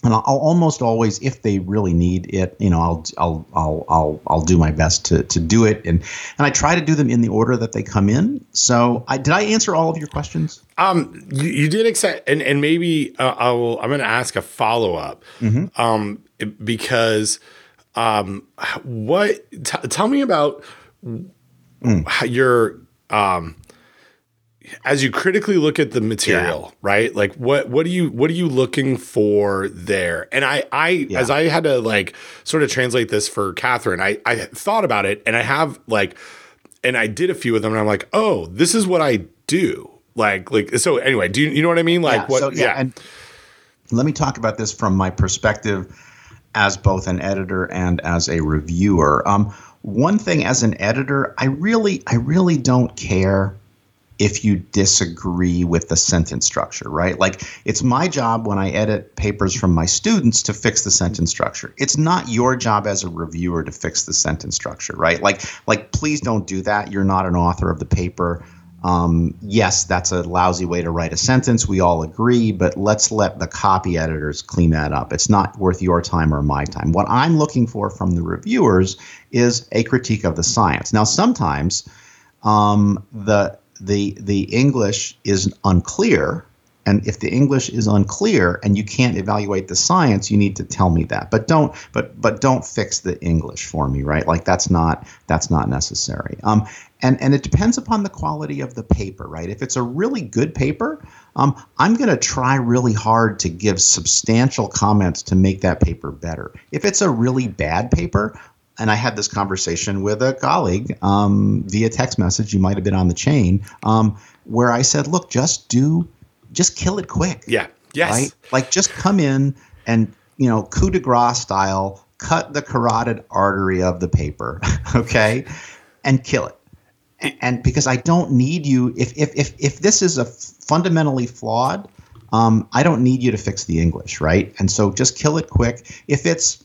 and I'll, I'll, almost always, if they really need it, you know, I'll I'll I'll I'll I'll do my best to to do it, and and I try to do them in the order that they come in. So, I did I answer all of your questions? Um, you, you did accept, and and maybe uh, I will. I'm going to ask a follow up, mm-hmm. um, because um, what? T- tell me about mm. your um as you critically look at the material, yeah. right? Like what what are you what are you looking for there? And I I yeah. as I had to like sort of translate this for Catherine, I I thought about it and I have like and I did a few of them and I'm like, "Oh, this is what I do." Like like so anyway, do you you know what I mean? Like yeah, what so, yeah. yeah. And let me talk about this from my perspective as both an editor and as a reviewer. Um one thing as an editor, I really, I really don't care if you disagree with the sentence structure, right? Like it's my job when I edit papers from my students to fix the sentence structure. It's not your job as a reviewer to fix the sentence structure, right? Like like please don't do that. You're not an author of the paper. Um, yes, that's a lousy way to write a sentence. We all agree, but let's let the copy editors clean that up. It's not worth your time or my time. What I'm looking for from the reviewers is a critique of the science. Now, sometimes um, the the the English is unclear, and if the English is unclear and you can't evaluate the science, you need to tell me that. But don't but but don't fix the English for me, right? Like that's not that's not necessary. Um, and and it depends upon the quality of the paper, right? If it's a really good paper, um, I'm going to try really hard to give substantial comments to make that paper better. If it's a really bad paper, and I had this conversation with a colleague um, via text message. You might have been on the chain um, where I said, "Look, just do, just kill it quick." Yeah. Yes. Right. Like just come in and you know coup de grace style, cut the carotid artery of the paper, okay, and kill it. And, and because I don't need you, if if if if this is a fundamentally flawed, um, I don't need you to fix the English, right? And so just kill it quick. If it's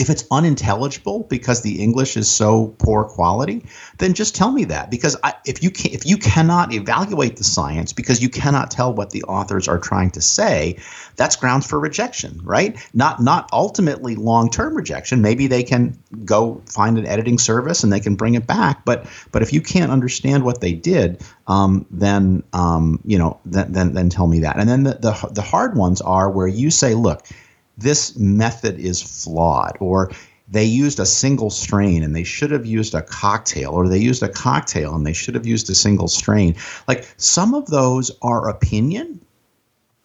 if it's unintelligible because the English is so poor quality, then just tell me that. Because I, if you can, if you cannot evaluate the science because you cannot tell what the authors are trying to say, that's grounds for rejection, right? Not not ultimately long term rejection. Maybe they can go find an editing service and they can bring it back. But but if you can't understand what they did, um, then um, you know then, then then tell me that. And then the, the the hard ones are where you say, look this method is flawed or they used a single strain and they should have used a cocktail or they used a cocktail and they should have used a single strain. Like some of those are opinion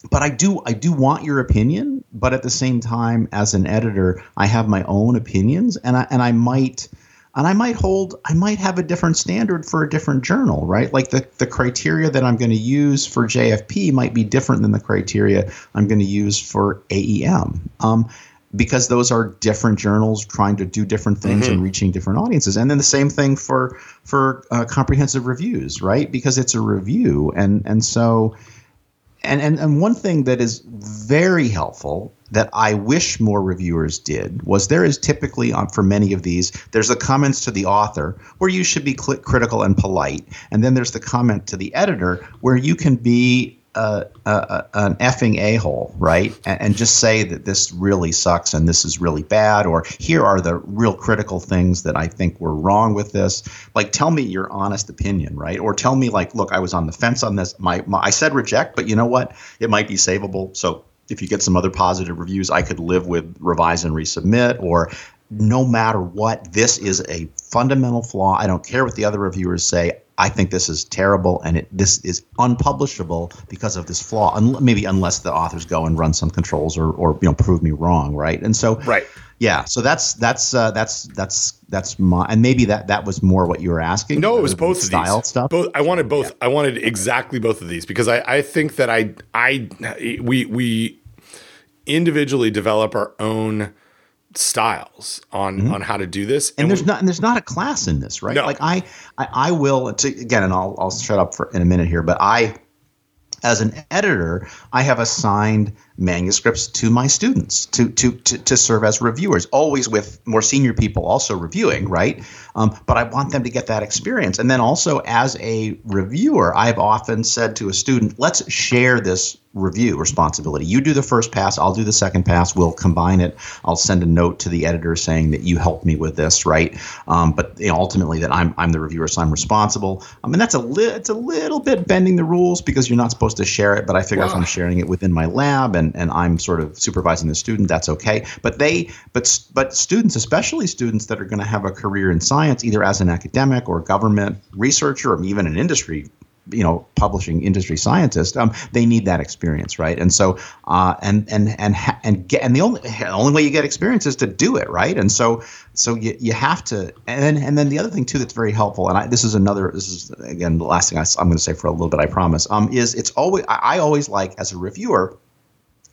but i do i do want your opinion but at the same time as an editor i have my own opinions and i and i might and I might hold, I might have a different standard for a different journal, right? Like the, the criteria that I'm going to use for JFP might be different than the criteria I'm going to use for AEM. Um, because those are different journals trying to do different things mm-hmm. and reaching different audiences and then the same thing for for uh, comprehensive reviews right because it's a review and and so and, and and one thing that is very helpful that I wish more reviewers did was there is typically on for many of these there's the comments to the author where you should be cl- critical and polite and then there's the comment to the editor where you can be a, a, an effing a hole, right? And, and, just say that this really sucks and this is really bad, or here are the real critical things that I think were wrong with this. Like, tell me your honest opinion, right? Or tell me, like, look, I was on the fence on this. My, my I said reject, but you know what? It might be savable. So if you get some other positive reviews, I could live with revise and resubmit, or no matter what, this is a fundamental flaw. I don't care what the other reviewers say. I think this is terrible, and it this is unpublishable because of this flaw. Un- maybe unless the authors go and run some controls or or you know prove me wrong, right? And so right. Yeah, so that's that's uh, that's that's that's my and maybe that that was more what you were asking. No, it was both style of these. stuff. Both I wanted both. Yeah. I wanted exactly both of these because I I think that I I we we individually develop our own styles on mm-hmm. on how to do this and, and there's we, not and there's not a class in this right no. like I, I i will to, again and i'll i'll shut up for in a minute here but i as an editor i have assigned manuscripts to my students to, to, to, to serve as reviewers, always with more senior people also reviewing, right? Um, but I want them to get that experience. And then also, as a reviewer, I've often said to a student, let's share this review responsibility. You do the first pass, I'll do the second pass. We'll combine it. I'll send a note to the editor saying that you helped me with this, right? Um, but you know, ultimately, that I'm I'm the reviewer, so I'm responsible. I mean, that's a li- it's a little bit bending the rules because you're not supposed to share it. But I figure wow. if I'm sharing it within my lab and and I'm sort of supervising the student, that's okay. But they, but but students, especially students that are going to have a career in science, either as an academic or government researcher, or even an industry you know publishing industry scientist um, they need that experience right and so uh, and and and and get and the only the only way you get experience is to do it right and so so you, you have to and then and then the other thing too that's very helpful and I, this is another this is again the last thing I, am going to say for a little bit I promise um is it's always I, I always like as a reviewer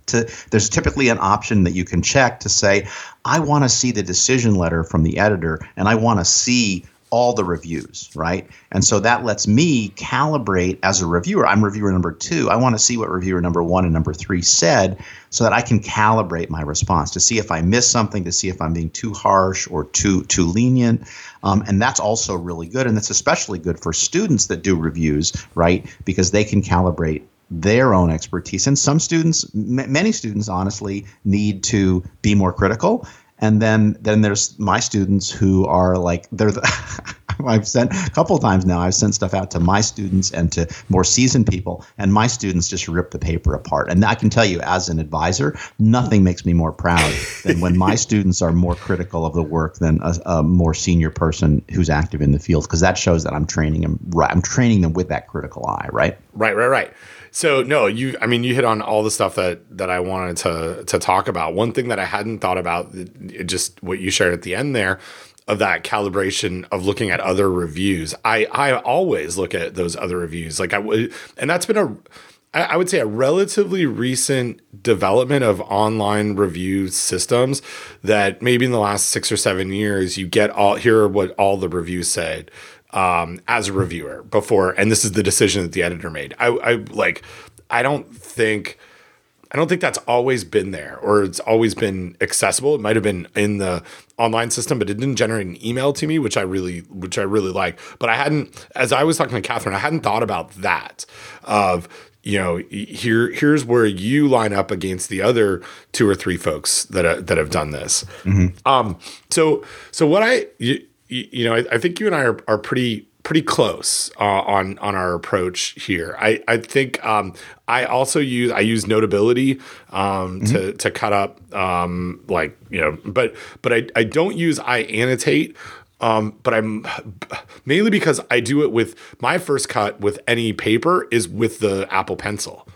to there's typically an option that you can check to say I want to see the decision letter from the editor and I want to see all the reviews, right? And so that lets me calibrate as a reviewer. I'm reviewer number two. I want to see what reviewer number one and number three said so that I can calibrate my response to see if I miss something, to see if I'm being too harsh or too too lenient. Um, and that's also really good. And that's especially good for students that do reviews, right? Because they can calibrate their own expertise. And some students, m- many students, honestly, need to be more critical and then then there's my students who are like they're the, I've sent a couple times now. I've sent stuff out to my students and to more seasoned people, and my students just rip the paper apart. And I can tell you, as an advisor, nothing makes me more proud than when my students are more critical of the work than a, a more senior person who's active in the field, because that shows that I'm training them. Right, I'm training them with that critical eye. Right. Right. Right. Right. So no, you. I mean, you hit on all the stuff that that I wanted to to talk about. One thing that I hadn't thought about, just what you shared at the end there, of that calibration of looking at other reviews. I I always look at those other reviews. Like I would, and that's been a. I would say a relatively recent development of online review systems that maybe in the last six or seven years you get all hear what all the reviews said um, as a reviewer before, and this is the decision that the editor made. I, I like, I don't think. I don't think that's always been there or it's always been accessible. It might have been in the online system, but it didn't generate an email to me, which I really, which I really like. But I hadn't, as I was talking to Catherine, I hadn't thought about that of, you know, here, here's where you line up against the other two or three folks that, uh, that have done this. Mm-hmm. Um, so, so what I, you, you, know, I, I, think you and I are, are pretty pretty close uh, on on our approach here. I I think um, I also use I use notability um, mm-hmm. to to cut up um, like you know, but but I I don't use iAnnotate. Um, but I'm mainly because I do it with my first cut with any paper is with the Apple Pencil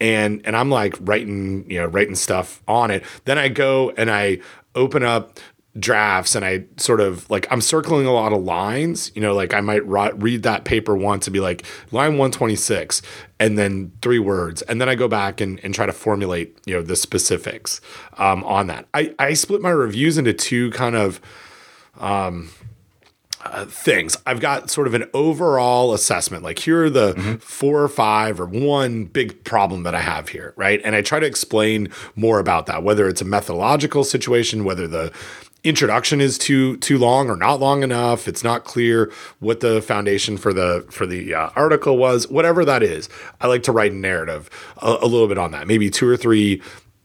and and I'm like writing, you know, writing stuff on it. Then I go and I open up drafts and I sort of like I'm circling a lot of lines, you know, like I might read that paper once and be like line 126 and then three words and then I go back and, and try to formulate, you know, the specifics um, on that. I, I split my reviews into two kind of um, uh, things. I've got sort of an overall assessment. Like here are the mm-hmm. four or five or one big problem that I have here, right? And I try to explain more about that, whether it's a methodological situation, whether the introduction is too too long or not long enough. It's not clear what the foundation for the for the uh, article was whatever that is. I like to write a narrative a, a little bit on that maybe two or three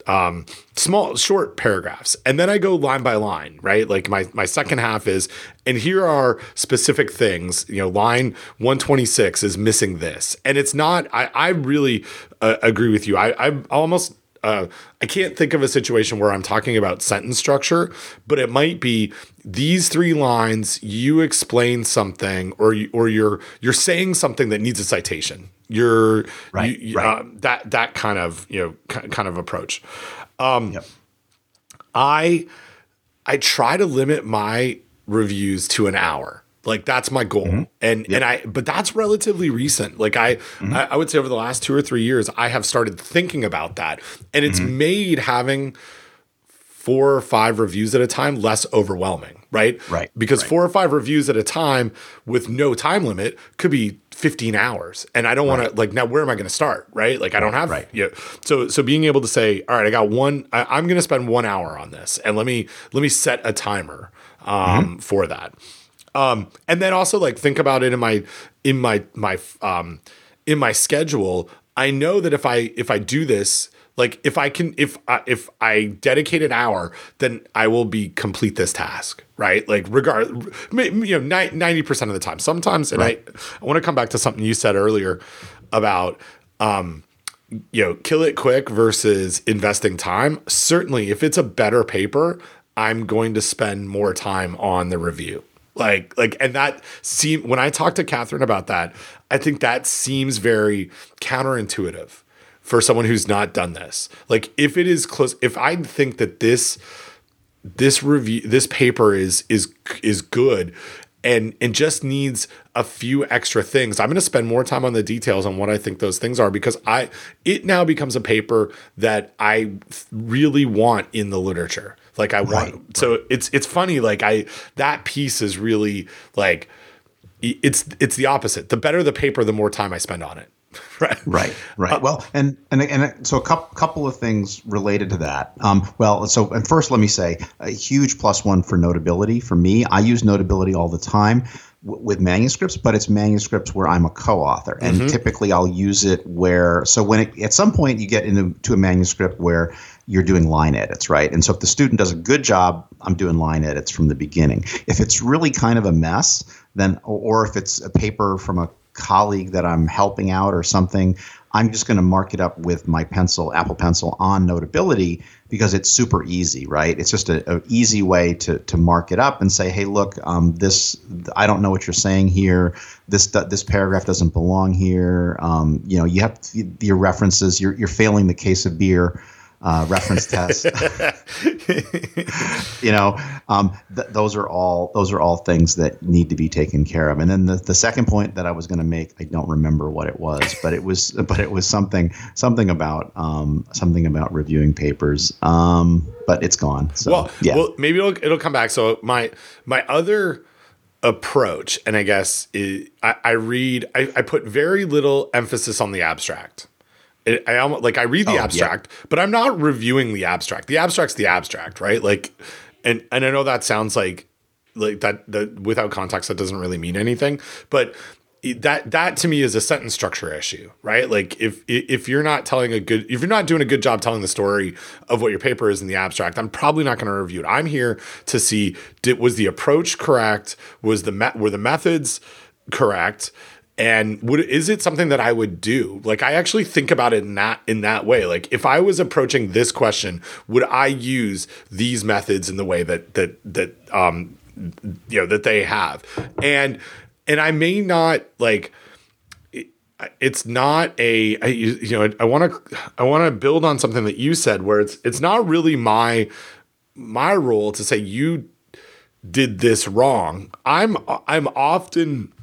um, small short paragraphs. And then i go line by line right? Like my my second half is and here are specific things you know line 126 is missing this. And it's not i i really uh, agree with you. I i almost uh, I can't think of a situation where I'm talking about sentence structure, but it might be these three lines. You explain something, or you, or you're you're saying something that needs a citation. You're right, you, right. Uh, that that kind of you know kind of approach. Um, yep. I I try to limit my reviews to an hour. Like that's my goal. Mm-hmm. And yep. and I but that's relatively recent. Like I, mm-hmm. I, I would say over the last two or three years, I have started thinking about that. And it's mm-hmm. made having four or five reviews at a time less overwhelming, right? Right. Because right. four or five reviews at a time with no time limit could be 15 hours. And I don't want right. to like now where am I going to start? Right. Like I don't have right. Yeah. You know, so so being able to say, all right, I got one, I, am going to spend one hour on this and let me let me set a timer um, mm-hmm. for that. Um, and then also like think about it in my in my my um in my schedule. I know that if I if I do this, like if I can if I, if I dedicate an hour, then I will be complete this task, right? Like regard you know ninety percent of the time. Sometimes, and right. I I want to come back to something you said earlier about um you know kill it quick versus investing time. Certainly, if it's a better paper, I'm going to spend more time on the review like, like, and that seem when I talked to Catherine about that, I think that seems very counterintuitive for someone who's not done this. Like, if it is close, if I think that this this review this paper is is is good and and just needs a few extra things. I'm going to spend more time on the details on what I think those things are because I it now becomes a paper that I really want in the literature. Like I want right, so it's it's funny like I that piece is really like it's it's the opposite. The better the paper, the more time I spend on it. right right right uh, well and and and so a couple couple of things related to that um, well so and first let me say a huge plus one for notability for me i use notability all the time with manuscripts but it's manuscripts where i'm a co-author and mm-hmm. typically i'll use it where so when it, at some point you get into a manuscript where you're doing line edits right and so if the student does a good job i'm doing line edits from the beginning if it's really kind of a mess then or if it's a paper from a colleague that I'm helping out or something, I'm just going to mark it up with my pencil, Apple Pencil on Notability because it's super easy, right? It's just an easy way to to mark it up and say, hey, look, um, this I don't know what you're saying here. This this paragraph doesn't belong here. Um, you know, you have your references. You're you're failing the case of beer uh, reference test. you know, um, th- those are all those are all things that need to be taken care of. And then the, the second point that I was going to make, I don't remember what it was, but it was but it was something something about um, something about reviewing papers. Um, but it's gone. So, well, yeah. well, maybe it'll it'll come back. So my my other approach, and I guess is, I, I read I, I put very little emphasis on the abstract. It, I almost like I read the oh, abstract, yeah. but I'm not reviewing the abstract. The abstract's the abstract, right? Like, and and I know that sounds like like that that without context that doesn't really mean anything, but that that to me is a sentence structure issue, right? Like if if you're not telling a good if you're not doing a good job telling the story of what your paper is in the abstract, I'm probably not going to review it. I'm here to see did was the approach correct? Was the met were the methods correct? And would is it something that I would do? Like I actually think about it in that in that way. Like if I was approaching this question, would I use these methods in the way that that that um you know that they have? And and I may not like it's not a I, you know I want to I want to build on something that you said where it's it's not really my my role to say you did this wrong. I'm I'm often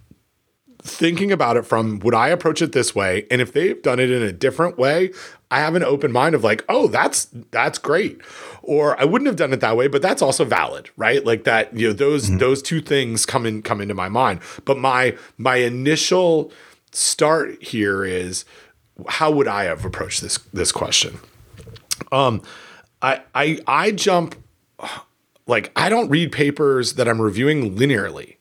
thinking about it from would I approach it this way? And if they've done it in a different way, I have an open mind of like, oh, that's that's great. Or I wouldn't have done it that way, but that's also valid, right? Like that, you know, those mm-hmm. those two things come in come into my mind. But my my initial start here is how would I have approached this this question? Um I I I jump like I don't read papers that I'm reviewing linearly.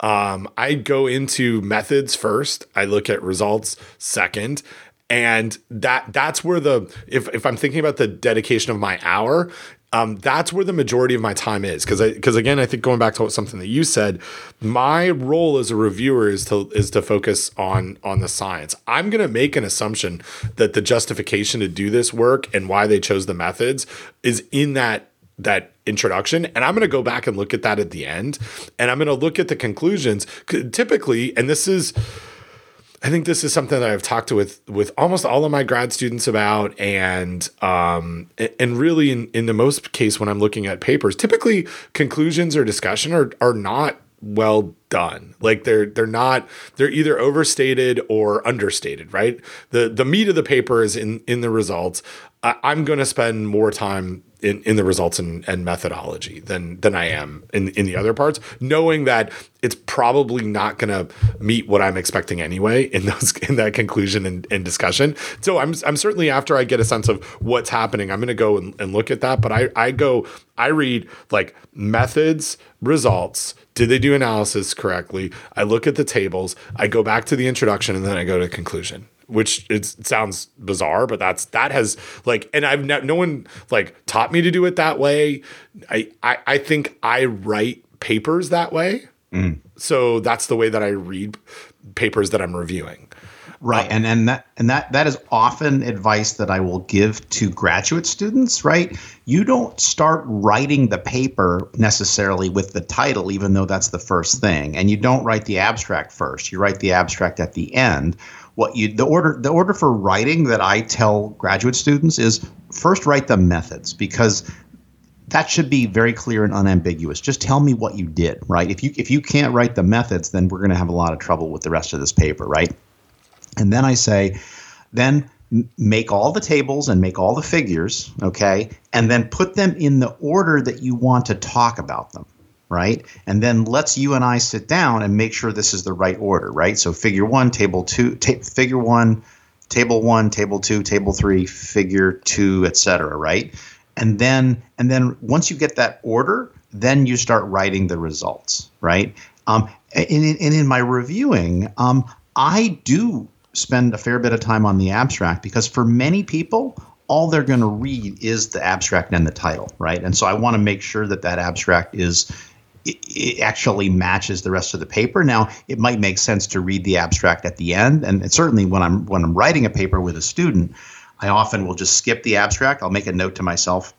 Um, I go into methods first. I look at results second, and that that's where the if if I'm thinking about the dedication of my hour, um, that's where the majority of my time is because because again I think going back to something that you said, my role as a reviewer is to is to focus on on the science. I'm going to make an assumption that the justification to do this work and why they chose the methods is in that that introduction and i'm going to go back and look at that at the end and i'm going to look at the conclusions. Typically and this is i think this is something that i've talked to with with almost all of my grad students about and um and really in in the most case when i'm looking at papers typically conclusions or discussion are are not well done. Like they're they're not they're either overstated or understated right? The the meat of the paper is in in the results. I, i'm going to spend more time in, in the results and, and methodology than than I am in in the other parts, knowing that it's probably not going to meet what I'm expecting anyway in those in that conclusion and, and, discussion. So I'm I'm certainly after I get a sense of what's happening, I'm going to go and, and look at that. But I I go I read like methods, results. Did they do analysis correctly? I look at the tables. I go back to the introduction, and then I go to conclusion which it sounds bizarre, but that's that has like, and I've no, no one like taught me to do it that way. I I, I think I write papers that way, mm. so that's the way that I read papers that I'm reviewing. Right, and and that and that that is often advice that I will give to graduate students. Right, you don't start writing the paper necessarily with the title, even though that's the first thing, and you don't write the abstract first. You write the abstract at the end what you the order the order for writing that I tell graduate students is first write the methods because that should be very clear and unambiguous. Just tell me what you did, right? If you if you can't write the methods, then we're going to have a lot of trouble with the rest of this paper, right? And then I say, then make all the tables and make all the figures, okay? And then put them in the order that you want to talk about them, right? And then let's you and I sit down and make sure this is the right order, right? So figure 1, table 2, ta- figure 1, table 1, table 2, table 3, figure 2, etc., right? And then and then once you get that order, then you start writing the results, right? Um, and, in, and in my reviewing, um, I do spend a fair bit of time on the abstract because for many people, all they're going to read is the abstract and the title, right? And so I want to make sure that that abstract is it, actually matches the rest of the paper. Now, it might make sense to read the abstract at the end, and certainly when I'm when I'm writing a paper with a student, I often will just skip the abstract. I'll make a note to myself,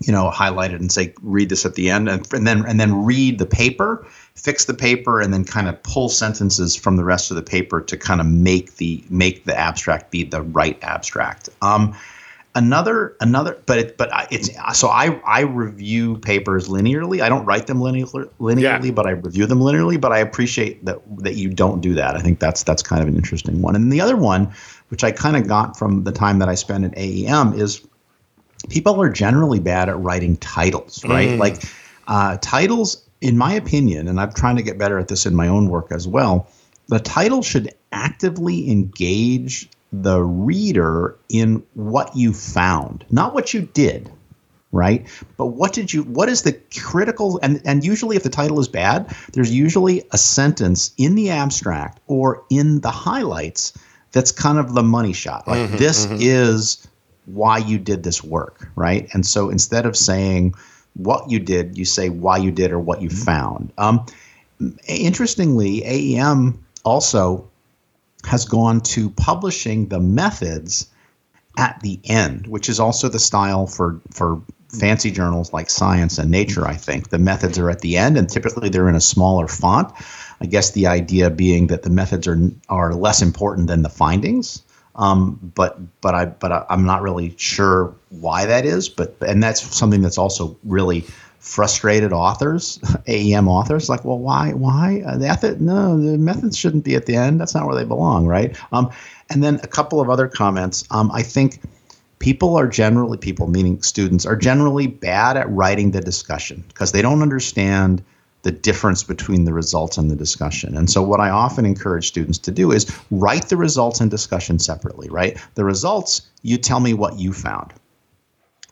you know, highlight it and say read this at the end, and, and then and then read the paper fix the paper and then kind of pull sentences from the rest of the paper to kind of make the make the abstract be the right abstract. Um, another another but it, but it's so I I review papers linearly. I don't write them linear, linearly, yeah. but I review them linearly. But I appreciate that that you don't do that. I think that's that's kind of an interesting one. And the other one, which I kind of got from the time that I spent at AEM, is people are generally bad at writing titles, right? Mm. Like uh, titles in my opinion, and I'm trying to get better at this in my own work as well, the title should actively engage the reader in what you found, not what you did, right? But what did you what is the critical and and usually if the title is bad, there's usually a sentence in the abstract or in the highlights that's kind of the money shot. Like mm-hmm, this mm-hmm. is why you did this work, right? And so instead of saying what you did, you say why you did or what you mm-hmm. found. Um, interestingly, AEM also has gone to publishing the methods at the end, which is also the style for for fancy journals like Science and Nature. I think the methods are at the end, and typically they're in a smaller font. I guess the idea being that the methods are are less important than the findings. Um, but but I but I, am not really sure why that is. But and that's something that's also really frustrated authors, AEM authors, like, well, why why uh, the method? No, the methods shouldn't be at the end. That's not where they belong, right? Um, and then a couple of other comments. Um, I think people are generally people meaning students are generally bad at writing the discussion because they don't understand the difference between the results and the discussion. And so, what I often encourage students to do is write the results and discussion separately, right? The results, you tell me what you found.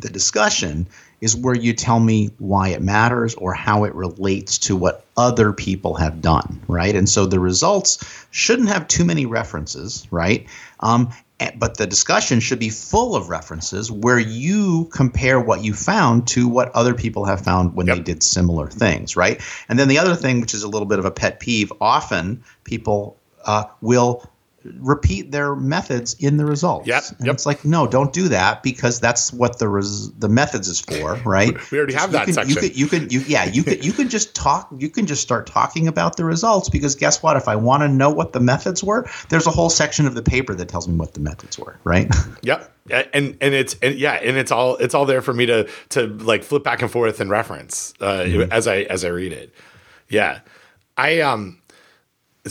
The discussion is where you tell me why it matters or how it relates to what other people have done, right? And so the results shouldn't have too many references, right? Um, but the discussion should be full of references where you compare what you found to what other people have found when yep. they did similar things, right? And then the other thing, which is a little bit of a pet peeve, often people uh, will repeat their methods in the results. Yep. And yep. It's like, no, don't do that because that's what the res- the methods is for, right? we already have you that can, section. You can, you could, you, yeah, you can, you could just talk. You can just start talking about the results because guess what? If I want to know what the methods were, there's a whole section of the paper that tells me what the methods were, right? Yep. And and it's and yeah, and it's all it's all there for me to to like flip back and forth and reference uh, mm-hmm. as I as I read it. Yeah, I um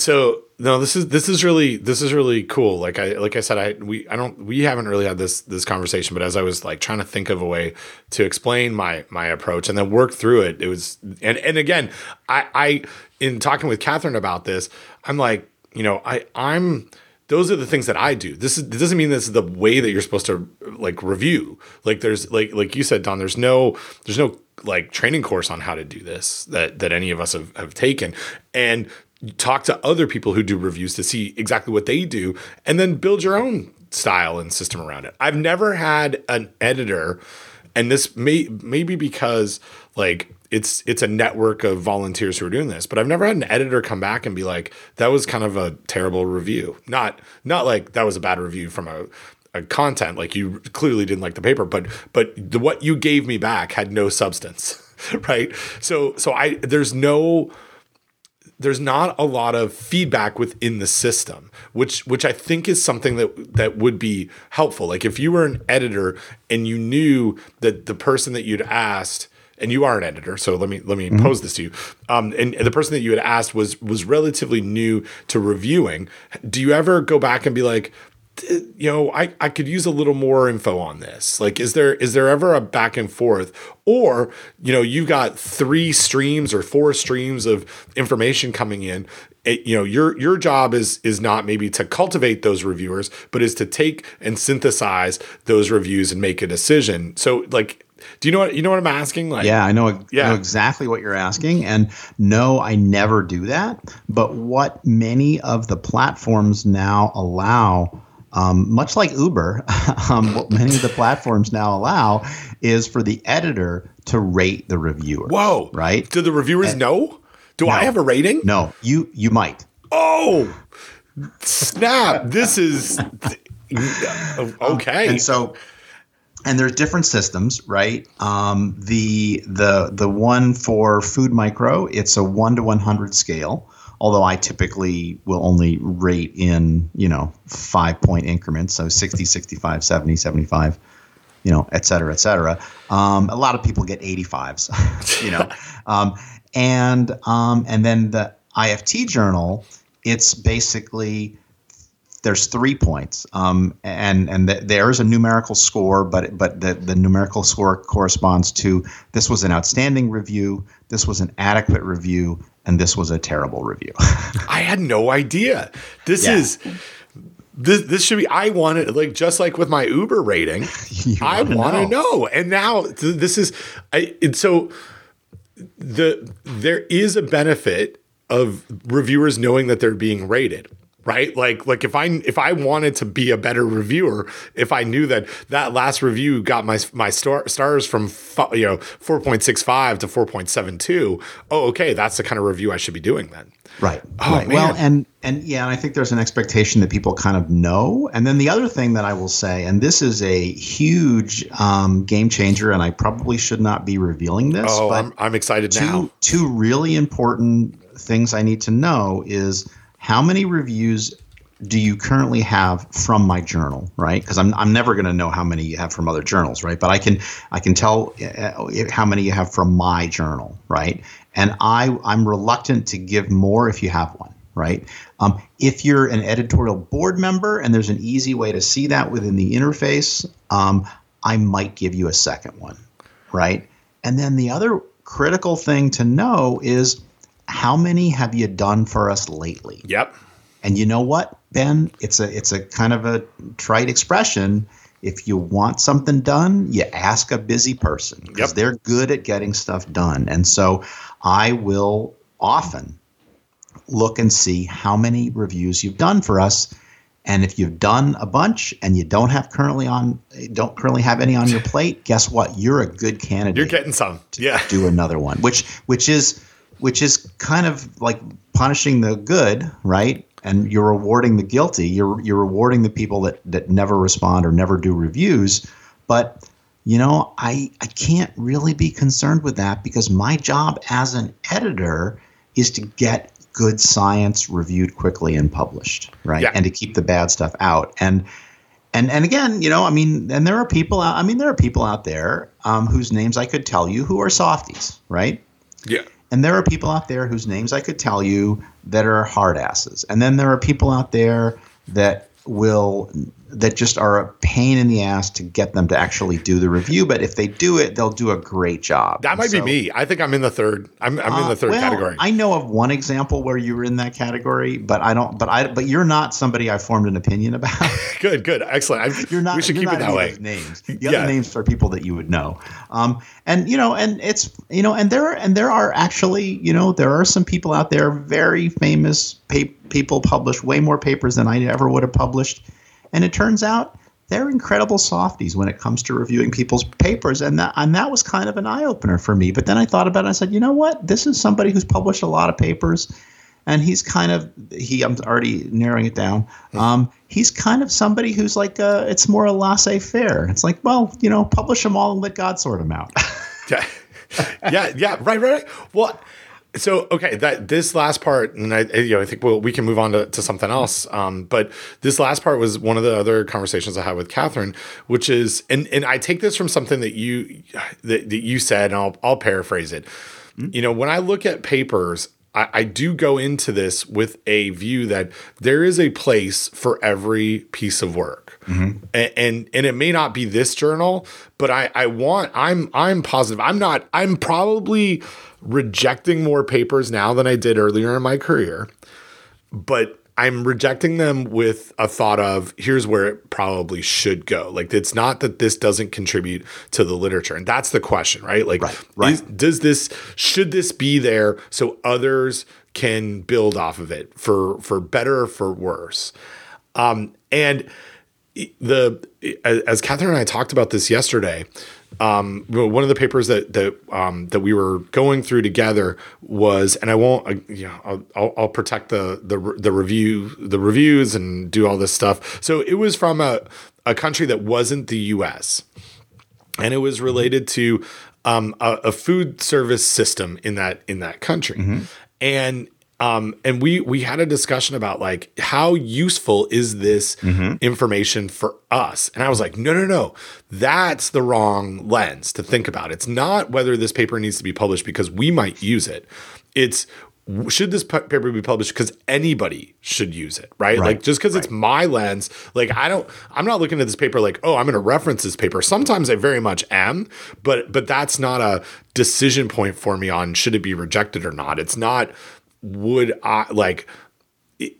so no this is this is really this is really cool like i like i said i we i don't we haven't really had this this conversation but as i was like trying to think of a way to explain my my approach and then work through it it was and and again i i in talking with catherine about this i'm like you know i i'm those are the things that I do. This is this doesn't mean this is the way that you're supposed to like review. Like there's like like you said, Don. There's no there's no like training course on how to do this that that any of us have, have taken. And talk to other people who do reviews to see exactly what they do and then build your own style and system around it. I've never had an editor and this may maybe because like it's it's a network of volunteers who are doing this, but I've never had an editor come back and be like that was kind of a terrible review. Not not like that was a bad review from a content like you clearly didn't like the paper, but but the, what you gave me back had no substance, right? So so I there's no there's not a lot of feedback within the system, which which I think is something that that would be helpful. Like if you were an editor and you knew that the person that you'd asked and you are an editor, so let me let me pose this to you. Um, and, and the person that you had asked was was relatively new to reviewing. Do you ever go back and be like, you know, I, I could use a little more info on this. Like, is there is there ever a back and forth? Or, you know, you've got three streams or four streams of information coming in. It, you know, your your job is is not maybe to cultivate those reviewers, but is to take and synthesize those reviews and make a decision. So, like, do you know what you know what I'm asking? Like, Yeah, I know, I Yeah. know exactly what you're asking. And no, I never do that. But what many of the platforms now allow, um, much like Uber, um, what many of the platforms now allow is for the editor to rate the reviewer. whoa, Right? Do the reviewers know? Do I have a rating? No, you you might. Oh, snap! This is okay. And so, and there's different systems, right? Um, the the the one for Food Micro, it's a one to one hundred scale. Although I typically will only rate in you know five point increments, so 60, 65, 70, 75, you know, et cetera, et cetera. Um, a lot of people get 85s, you know, um, and um, and then the IFT journal, it's basically there's three points, um, and and th- there's a numerical score, but but the, the numerical score corresponds to this was an outstanding review, this was an adequate review, and this was a terrible review. I had no idea. This Yeah. is this this should be I wanted like just like with my Uber rating. I want to know. know. And now th- this is I and so the there is a benefit of reviewers knowing that they're being rated. Right, like like if I if I wanted to be a better reviewer, if I knew that that last review got my my star, stars from you know four point six five to four point seven two, oh okay, that's the kind of review I should be doing then. Right. Oh, right. Well, and and yeah, and I think there's an expectation that people kind of know. And then the other thing that I will say, and this is a huge um, game changer, and I probably should not be revealing this. Oh, but I'm, I'm excited two now. two really important things I need to know is how many reviews do you currently have from my journal, right? Because I'm, I'm never going to know how many you have from other journals, right? But I can I can tell uh, how many you have from my journal, right? And I I'm reluctant to give more if you have one, right? Um, if you're an editorial board member and there's an easy way to see that within the interface, um, I might give you a second one, right? And then the other critical thing to know is how many have you done for us lately? Yep. And you know what, Ben? It's a it's a kind of a trite expression. If you want something done, you ask a busy person because Yep. they're good at getting stuff done. And so I will often look and see how many reviews you've done for us. And if you've done a bunch and you don't have currently on don't currently have any on your plate, guess what? You're a good candidate You're getting some. Yeah. do another one, which which is which is kind of like punishing the good, right? And you're rewarding the guilty. You're you're rewarding the people that that never respond or never do reviews. But you know, I I can't really be concerned with that because my job as an editor is to get good science reviewed quickly and published, right? Yeah. And to keep the bad stuff out. And and and again, you know, I mean, and there are people. out- I mean, there are people out there um, whose names I could tell you who are softies, right? Yeah. And there are people out there whose names I could tell you that are hard asses. And then there are people out there that will that just are a pain in the ass to get them to actually do the review. But if they do it, they'll do a great job. That might So- be me. I think I'm in the third. I'm, I'm in uh, the third well, category. I know of one example where you were in that category, but I don't. But I. But you're not somebody I formed an opinion about. good, good, excellent. I, You're not. we should keep it that way. Names. The Yeah. other names are people that you would know. Um, and you know, and it's you know, and there are, and there are actually you know there are some people out there very famous pa- people publish way more papers than I ever would have published, and it turns out they're incredible softies when it comes to reviewing people's papers, and that and that was kind of an eye opener for me. But then I thought about it. and I said, you know what? This is somebody who's published a lot of papers and he's kind of he i'm already narrowing it down um, he's kind of somebody who's like uh, it's more a laissez-faire it's like well you know publish them all and let god sort them out Yeah. yeah, yeah, right, right, right. Well, so okay that this last part and i you know i think well we can move on to, to something else um, but this last part was one of the other conversations i had with catherine which is and and i take this from something that you that, that you said and i'll, I'll paraphrase it mm-hmm. you know when i look at papers I, I do go into this with a view that there is a place for every piece of work, mm-hmm. and, and, and it may not be this journal, but I I want I'm I'm positive. I'm not. I'm probably rejecting more papers now than I did earlier in my career, but I'm rejecting them with a thought of here's where it probably should go. Like it's not that this doesn't contribute to the literature, and that's the question, right? Like, right, right. Is, does this should this be there so others can build off of it for for better or for worse? Um, and the as Catherine and I talked about this yesterday, um, one of the papers that that um, that we were going through together was, and I won't, uh, you know, I'll, I'll, protect the the the review the reviews and do all this stuff. So it was from a a country that wasn't the U.S. and it was related to um, a, a, food service system in that in that country, mm-hmm. and um, and we we had a discussion about like how useful is this mm-hmm. information for us? And i was like no no no. That's the wrong lens to think about. It's not whether this paper needs to be published because we might use it. It's should this paper be published because anybody should use it right, right. like just because right. it's my lens like i don't i'm not looking at this paper like oh i'm going to reference this paper. Sometimes i very much am but but that's not a decision point for me on should it be rejected or not. It's not would I like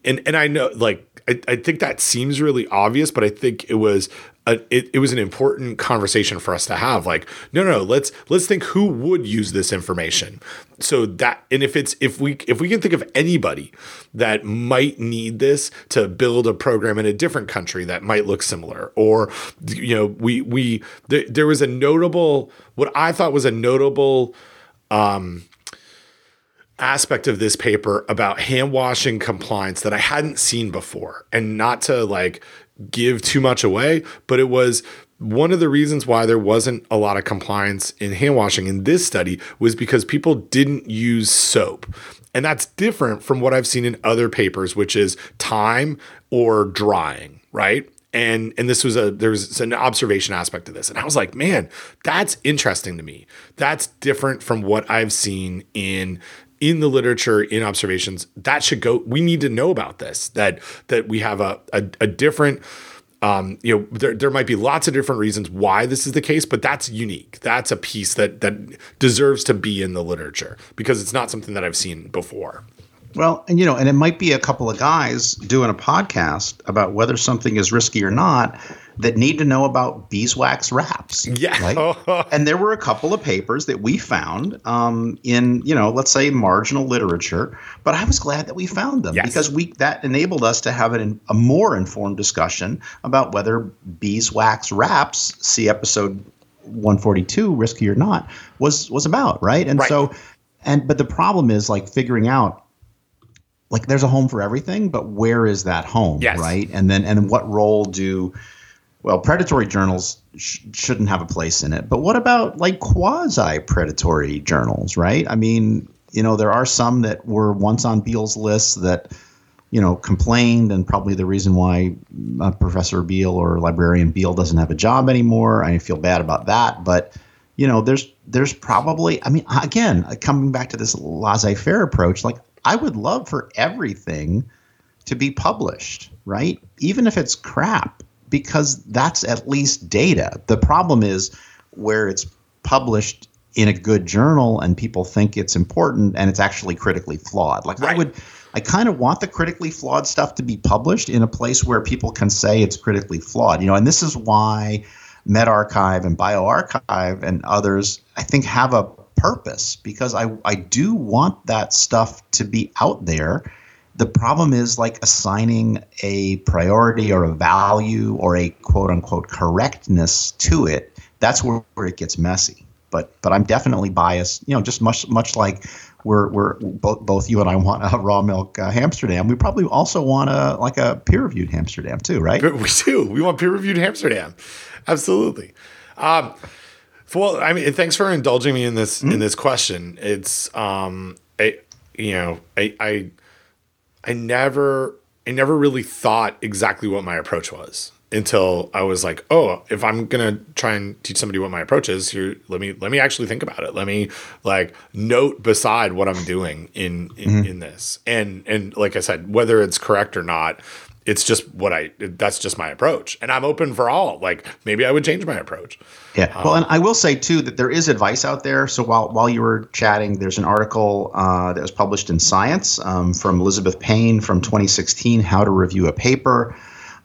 and and I know like I, I think that seems really obvious, but I think it was a, it, it was an important conversation for us to have. Like, no, no, let's let's think who would use this information. So that and if it's if we if we can think of anybody that might need this to build a program in a different country that might look similar, or you know, we we there, there was a notable what I thought was a notable um aspect of this paper about hand washing compliance that I hadn't seen before. And not to like give too much away, but it was one of the reasons why there wasn't a lot of compliance in hand washing in this study was because people didn't use soap. And that's different from what I've seen in other papers, which is time or drying, right? and and this was a there was an observation aspect to this and i was like man that's interesting to me that's different from what i've seen in in the literature in observations that should go we need to know about this that that we have a a, a different um, you know there, there might be lots of different reasons why this is the case but that's unique. That's a piece that that deserves to be in the literature because it's not something that i've seen before. Well, and you know, and it might be a couple of guys doing a podcast about whether something is risky or not that need to know about beeswax wraps. Yeah. Right? and there were a couple of papers that we found um, in, you know, let's say marginal literature, but I was glad that we found them yes. because we that enabled us to have an, a more informed discussion about whether beeswax wraps, see episode 142, risky or not, was was about, right? And right. so and but the problem is like figuring out like there's a home for everything, but where is that home, yes. right? And then and what role do well, predatory journals sh- shouldn't have a place in it. But what about like quasi predatory journals, right? I mean, you know, there are some that were once on Beall's list that, you know, complained, and probably the reason why uh, Professor Beall or librarian Beall doesn't have a job anymore. I feel bad about that. But, you know, there's there's probably, I mean, again, coming back to this laissez faire approach, like I would love for everything to be published, right? Even if it's crap because that's at least data. The problem is where it's published in a good journal and people think it's important and it's actually critically flawed. Like right. I would I kind of want the critically flawed stuff to be published in a place where people can say it's critically flawed. You know, and this is why medRxiv and bioRxiv and others I think have a purpose because I I do want that stuff to be out there the problem is like assigning a priority or a value or a quote unquote correctness to it. That's where, where it gets messy. But but I'm definitely biased. You know, just much much like we're we're both both you and I want a raw milk uh, Amsterdam. We probably also want a like a peer reviewed Amsterdam too, right? We do. We want peer reviewed Amsterdam. Absolutely. Um, well, I mean, thanks for indulging me in this mm-hmm. in this question. It's um, I, you know, I, I, I never, I never really thought exactly what my approach was until I was like, oh, if I'm gonna try and teach somebody what my approach is, here, let me let me actually think about it. Let me like note beside what I'm doing in in, mm-hmm. in this. And and like I said, whether it's correct or not, it's just what I that's just my approach. And I'm open for all. Like maybe I would change my approach. Yeah. Um, well, and I will say too that there is advice out there. So while while you were chatting, there's an article uh, that was published in Science um, from Elisabeth Pain from 2016, How to Review a Paper.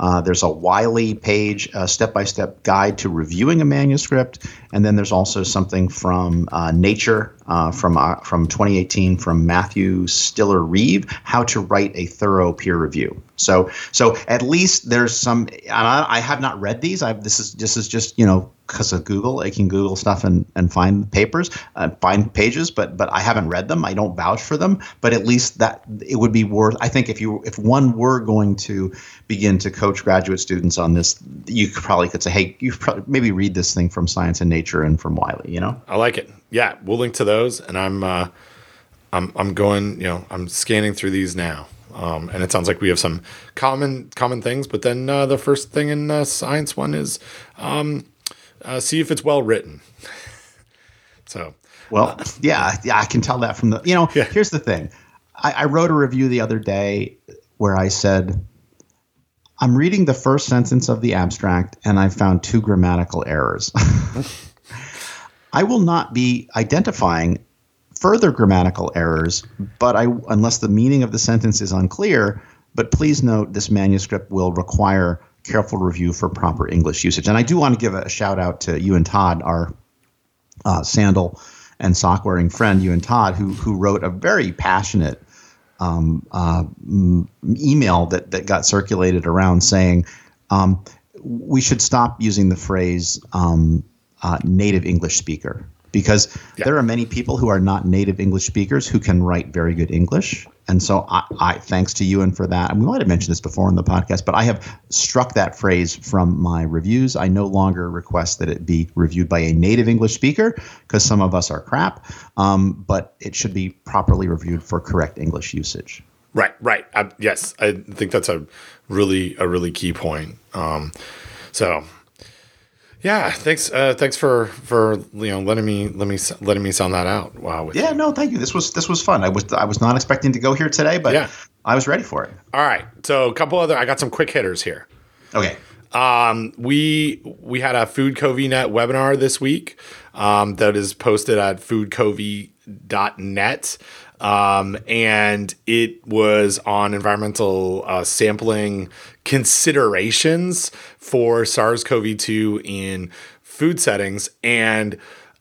Uh, there's a Wiley page, a step by step guide to reviewing a manuscript. And then there's also something from uh, Nature uh, from, uh, from 2018 from Matthew Stiller Reeve, How to Write a Thorough Peer Review. So, so at least there's some. I, I, have not read these. I've, this is this is just you know because of Google. I can Google stuff and, and find papers, uh, find pages, but but I haven't read them. I don't vouch for them. But at least that it would be worth. I think if you if one were going to begin to coach graduate students on this, you could probably could say, hey, you probably maybe read this thing from Science and Nature and from Wiley. You know, I like it. Yeah, we'll link to those, and I'm uh, I'm I'm going. You know, I'm scanning through these now. Um, and it sounds like we have some common common things. But then uh, the first thing in uh, science one is um, uh, see if it's well written. so, well, yeah, yeah, I can tell that from the. You know, yeah. here's the thing. I, I wrote a review the other day where I said. I'm reading the first sentence of the abstract and I found two grammatical errors. I will not be identifying further grammatical errors, but I, unless the meaning of the sentence is unclear, but please note this manuscript will require careful review for proper English usage. And I do want to give a shout out to you and Todd, our uh, sandal and sock wearing friend, you and Todd, who who wrote a very passionate um, uh, email that that got circulated around saying um, we should stop using the phrase um, uh, native English speaker because yeah. there are many people who are not native English speakers who can write very good English. And so I, I thanks to you and for that. And we might have mentioned this before in the podcast, but I have struck that phrase from my reviews. I no longer request that it be reviewed by a native English speaker because some of us are crap, um, but it should be properly reviewed for correct English usage. Right, right. Uh, yes, I think that's a really a really key point. Um, so yeah, thanks. Uh, thanks for for you know letting me let me letting me sound that out. Wow. Yeah, you. no, thank you. This was this was fun. I was I was not expecting to go here today, but yeah. I was ready for it. All right. So a couple other. I got some quick hitters here. Okay. Um, we we had a Food Covey Net webinar this week um, that is posted at foodcovey.net. Um, and it was on environmental uh, sampling considerations for SARS CoV 2 in food settings. And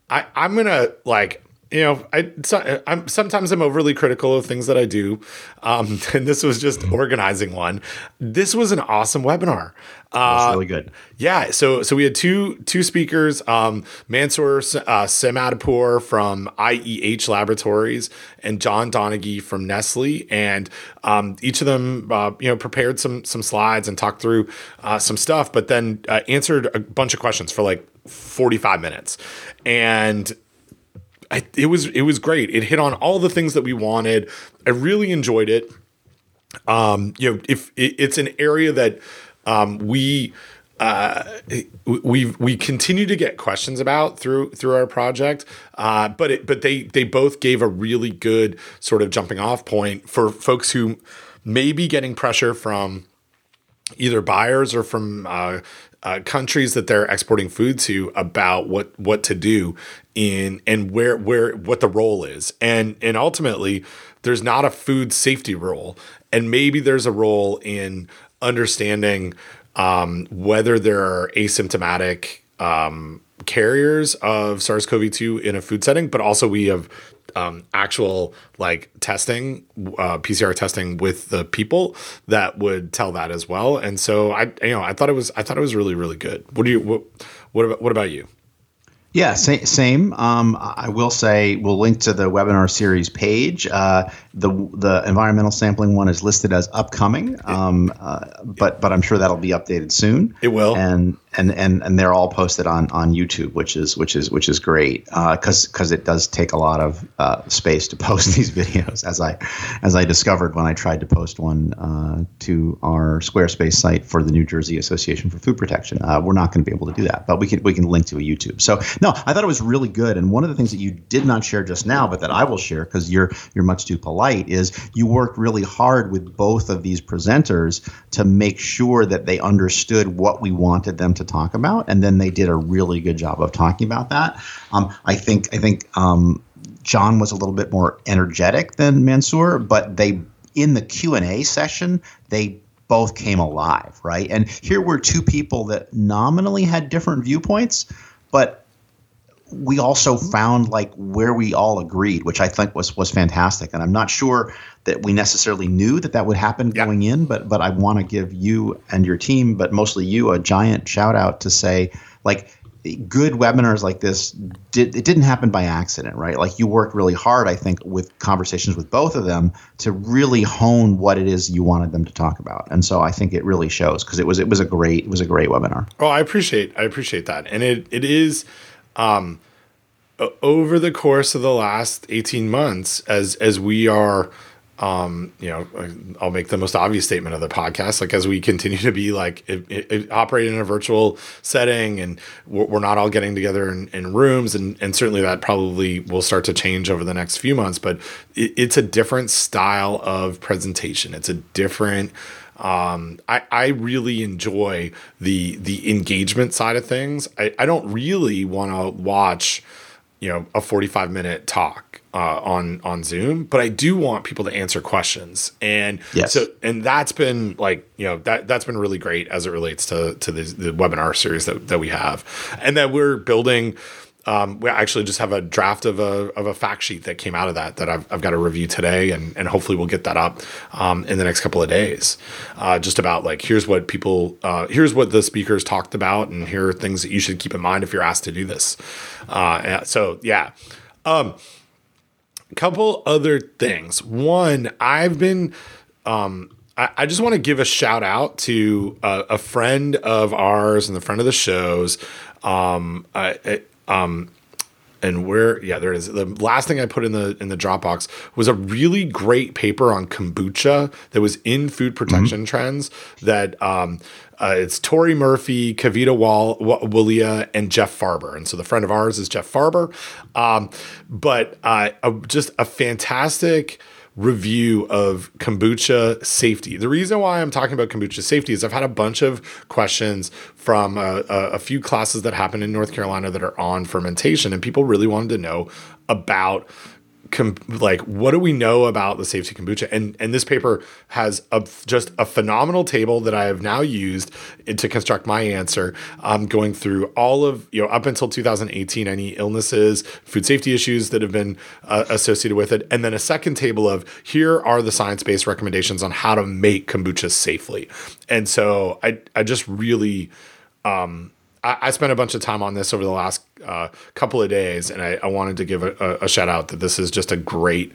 I, I'm going to like, you know, I so, I'm sometimes I'm overly critical of things that I do, um, and this was just organizing one. This was an awesome webinar. Uh, really good. Yeah. So so we had two two speakers, um, Mansour uh, Samadpour from IEH Laboratories and John Donaghy from Nestle, and um, each of them uh, you know prepared some some slides and talked through uh, some stuff, but then uh, answered a bunch of questions for like 45 minutes, and I, it was it was great. It hit on all the things that we wanted. I really enjoyed it. Um, you know, if it, it's an area that um, we uh, we we continue to get questions about through through our project, uh, but it, but they they both gave a really good sort of jumping off point for folks who may be getting pressure from either buyers or from uh, uh, countries that they're exporting food to about what what to do in and where where what the role is. And and ultimately there's not a food safety role. And maybe there's a role in understanding um, whether there are asymptomatic um, carriers of SARS-CoV-2 in a food setting, but also we have um, actual like testing, uh, PCR testing with the people that would tell that as well. And so I, you know, I thought it was, I thought it was really, really good. What do you, what, what about, what about you? Yeah, same. same. Um, I will say we'll link to the webinar series page. Uh, the the environmental sampling one is listed as upcoming, um, uh, but but I'm sure that'll be updated soon. It will. And and and and they're all posted on on YouTube, which is which is which is great because uh, because it does take a lot of uh, space to post these videos, as I as I discovered when I tried to post one uh, to our Squarespace site for the New Jersey Association for Food Protection. Uh, we're not going to be able to do that, but we can we can link to a YouTube. So no, I thought it was really good, and one of the things that you did not share just now, but that I will share because you're you're much too polite, is you worked really hard with both of these presenters to make sure that they understood what we wanted them to talk about, and then they did a really good job of talking about that. Um, I think I think um, John was a little bit more energetic than Mansour, but they in the Q and A session they both came alive, right? And here were two people that nominally had different viewpoints, but we also found like where we all agreed, which I think was was fantastic. And I'm not sure that we necessarily knew that that would happen yeah. going in, but but I want to give you and your team, but mostly you, a giant shout out to say like good webinars like this did it didn't happen by accident right? Like you worked really hard i think with conversations with both of them to really hone what it is you wanted them to talk about. And so i think it really shows because it was it was a great it was a great webinar. Oh i appreciate i appreciate that. And it it is um, over the course of the last 18 months, as as we are, um, you know, I'll make the most obvious statement of the podcast. Like as we continue to be like it, it, in a virtual setting, and we're, not all getting together in, in, rooms, and and certainly that probably will start to change over the next few months. But it, it's a different style of presentation. It's a different um, I, I really enjoy the the engagement side of things. I, I don't really want to watch, you know, a 45 minute talk uh, on on Zoom, but I do want people to answer questions. And yes. so and that's been like, you know, that that's been really great as it relates to to the, the webinar series that, that we have. And that we're building um, we actually just have a draft of a, of a fact sheet that came out of that that I've, I've got to review today and, and hopefully we'll get that up um, in the next couple of days uh, just about like here's what people uh, here's what the speakers talked about and here are things that you should keep in mind if you're asked to do this uh, so yeah um, couple other things. One I've been um, I, just want to give a shout out to a, a, friend of ours and the friend of the shows. Um, I, um, and where yeah there it is. The last thing i put in the in the dropbox was a really great paper on kombucha that was in food protection mm-hmm. trends that um, uh, it's Tori Murphy, Kavita Wall, Walia, and Jeff Farber. And so the friend of ours is Jeff Farber. Um, but uh, a, just a fantastic review of kombucha safety. The reason why I'm talking about kombucha safety is I've had a bunch of questions from a, a, a few classes that happen in North Carolina that are on fermentation, and people really wanted to know about com- like what do we know about the safety kombucha? And and this paper has a just a phenomenal table that i have now used to construct my answer. Um, going through all of you know up until 2018 any illnesses food safety issues that have been uh, associated with it. And then a second table of here are the science-based recommendations on how to make kombucha safely. And so i i just really um I, I spent a bunch of time on this over the last uh, couple of days, and I, I wanted to give a, a, shout out that this is just a great.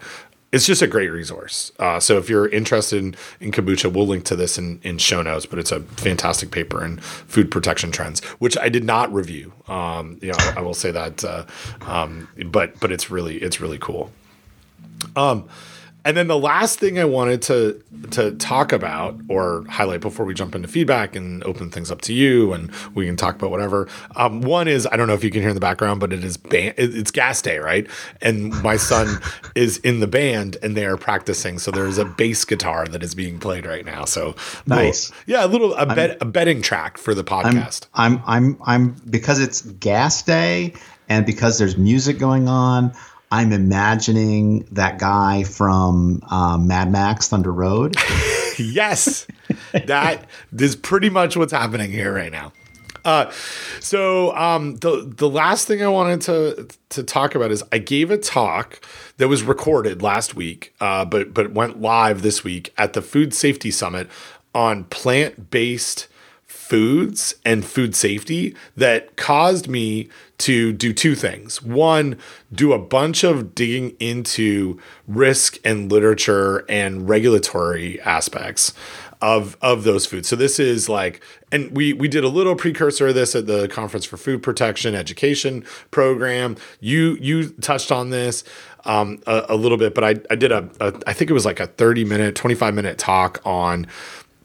It's just a great resource. Uh, so if you're interested in, in kombucha, we'll link to this in, in show notes. But it's a fantastic paper in food protection trends, which I did not review. Um, you know, I, I, will say that, uh, um, but but it's really it's really cool. Um, and then the last thing I wanted to to talk about or highlight before we jump into feedback and open things up to you, and we can talk about whatever. Um, one is I don't know if you can hear in the background, but it is band, it's gas day, right? And my son is in the band, and they are practicing. So there's a bass guitar that is being played right now. So nice, little, yeah, a little a, bet, a betting track for the podcast. I'm, I'm I'm I'm because it's gas day, and because there's music going on. I'm imagining that guy from um, Mad Max Thunder Road. yes, that is pretty much what's happening here right now. Uh, so um, the the last thing I wanted to to talk about is I gave a talk that was recorded last week, uh, but but went live this week at the Food Safety Summit on plant based foods and food safety that caused me to do two things. One, do a bunch of digging into risk and literature and regulatory aspects of of those foods. So this is like, and we we did a little precursor of this at the Conference for Food Protection Education program. You you touched on this um, a, a, little bit, but I I did a, a I think it was like a thirty minute, twenty five minute talk on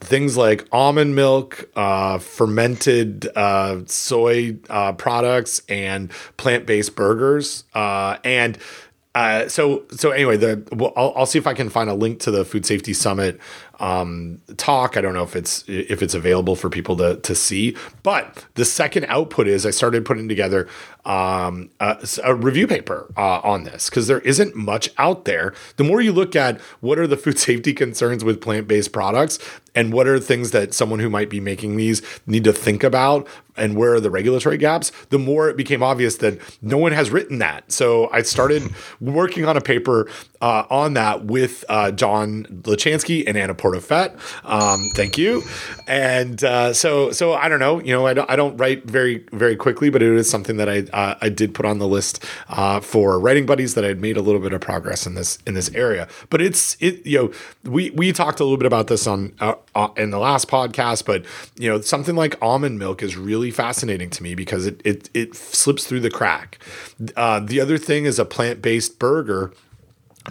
things like almond milk, uh, fermented uh, soy uh, products, and plant based burgers. Uh, and uh, so so anyway, the well, I'll, I'll, see if I can find a link to the Food Safety Summit um, talk. I don't know if it's if it's available for people to to see. But the second output is I started putting together um, a, a, review paper uh, on this because there isn't much out there. The more you look at what are the food safety concerns with plant based products and what are things that someone who might be making these need to think about and where are the regulatory gaps, the more it became obvious that no one has written that. So I started working on a paper uh, on that with uh, John Luchansky and Anna Porto-Fett. Um, thank you. And uh, so, so I don't know. You know, I don't, I don't write very, very quickly, but it is something that I uh, I did put on the list uh, for writing buddies that I had made a little bit of progress in this in this area. But it's it you know we we talked a little bit about this on uh, in the last podcast, but you know something like almond milk is really fascinating to me because it it it slips through the crack. the other thing is a plant based burger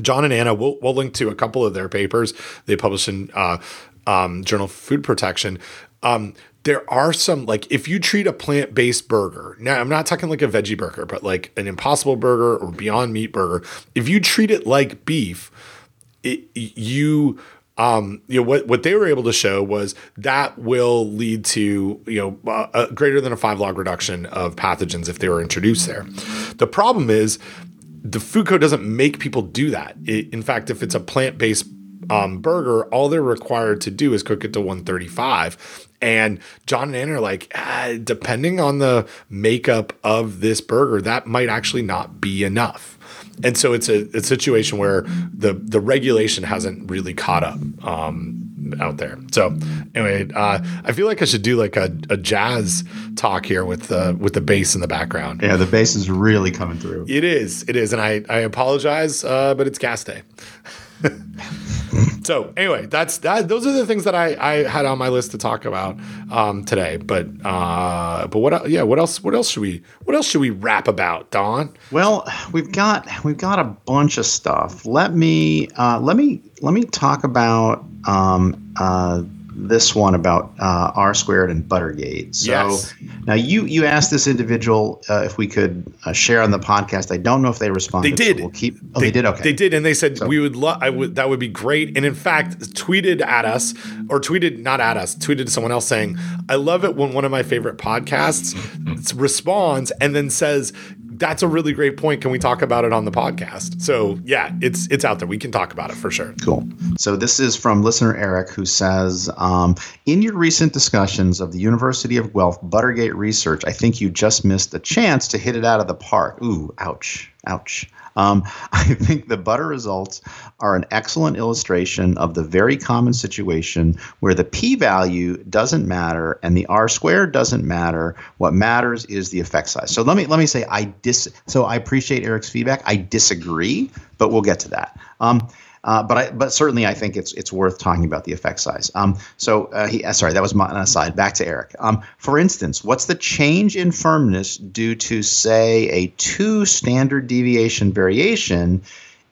John and Anna, we'll, we'll link to a couple of their papers they publish in uh, um, Journal Food Protection. Um, there are some like if you treat a plant-based burger now i'm not talking like a veggie burger but like an impossible burger or beyond meat burger if you treat it like beef it, you um, you know what what they were able to show was that will lead to you know a greater than a five log reduction of pathogens if they were introduced there. The problem is the food code doesn't make people do that. It, in fact, if it's a plant based um, burger, all they're required to do is cook it to 135. And John and Anna are like, ah, depending on the makeup of this burger, that might actually not be enough. And so it's a, a situation where the the regulation hasn't really caught up. Um, out there. So anyway, uh, I feel like I should do like a, a jazz talk here with the with the bass in the background. Yeah, the bass is really coming through. It is, it is, and I I apologize, uh, but it's gas day. so anyway, that's that. Those are the things that I, I had on my list to talk about um, today. But uh, but what yeah what else what else should we what else should we rap about, Don? Well, we've got we've got a bunch of stuff. Let me uh, let me let me talk about um, uh, this one about uh, R squared and Buttergate. So yes. now you you asked this individual uh, if we could uh, share on the podcast. I don't know if they responded. They did. So we'll keep. Oh, they, they, did. Okay. They did, and they said so, we would love. I would. That would be great. And in fact, tweeted at us or tweeted not at us, tweeted to someone else saying, "I love it when one of my favorite podcasts responds and then says." That's a really great point. Can we talk about it on the podcast? So yeah, it's it's out there. We can talk about it for sure. Cool. So this is from listener Eric who says, um, in your recent discussions of the University of Guelph Buttergate research, I think you just missed a chance to hit it out of the park. Ooh, ouch, ouch. Um, I think the butter results are an excellent illustration of the very common situation where the p value doesn't matter and the r squared doesn't matter. What matters is the effect size. So let me let me say I dis. So I appreciate Eric's feedback. I disagree, but we'll get to that. Um, uh, but I, but certainly I think it's it's worth talking about the effect size. Um, so uh, he, uh, sorry, that was my aside. Back to Eric. Um, for instance, what's the change in firmness due to say a two standard deviation variation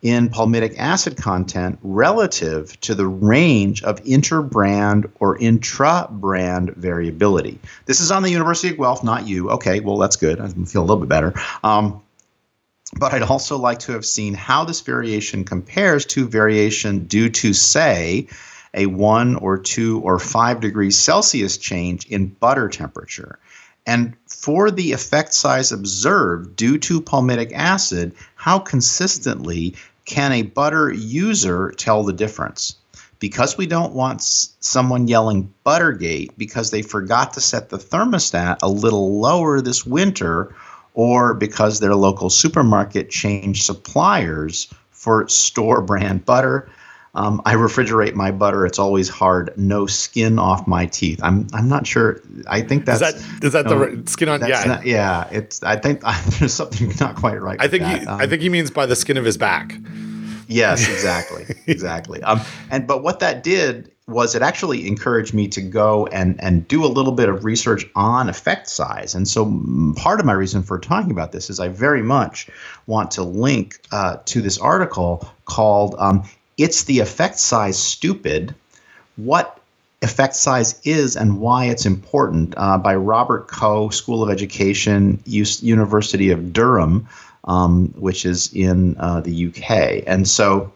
in palmitic acid content relative to the range of interbrand or intra-brand variability? This is on the University of Guelph, not you. Okay, well that's good. I feel a little bit better. Um, but I'd also like to have seen how this variation compares to variation due to, say, a one or two or five degrees Celsius change in butter temperature. And for the effect size observed due to palmitic acid, how consistently can a butter user tell the difference? Because we don't want someone yelling Buttergate because they forgot to set the thermostat a little lower this winter or because their local supermarket changed suppliers for store brand butter. Um, I refrigerate my butter. It's always hard. No skin off my teeth. I'm I'm not sure. I think that's is that is that no, the skin on? Yeah, not, yeah. It's. I think there's something not quite right. I think he, um, I think he means by the skin of his back. Yes, exactly, exactly. Um, and but what that did was it actually encouraged me to go and and do a little bit of research on effect size. And so mm, part of my reason for talking about this is I very much want to link uh, to this article called um, "It's the Effect Size Stupid." What effect size is and why it's important uh, by Robert Coe, School of Education, U- University of Durham, um, which is in uh, the UK. And so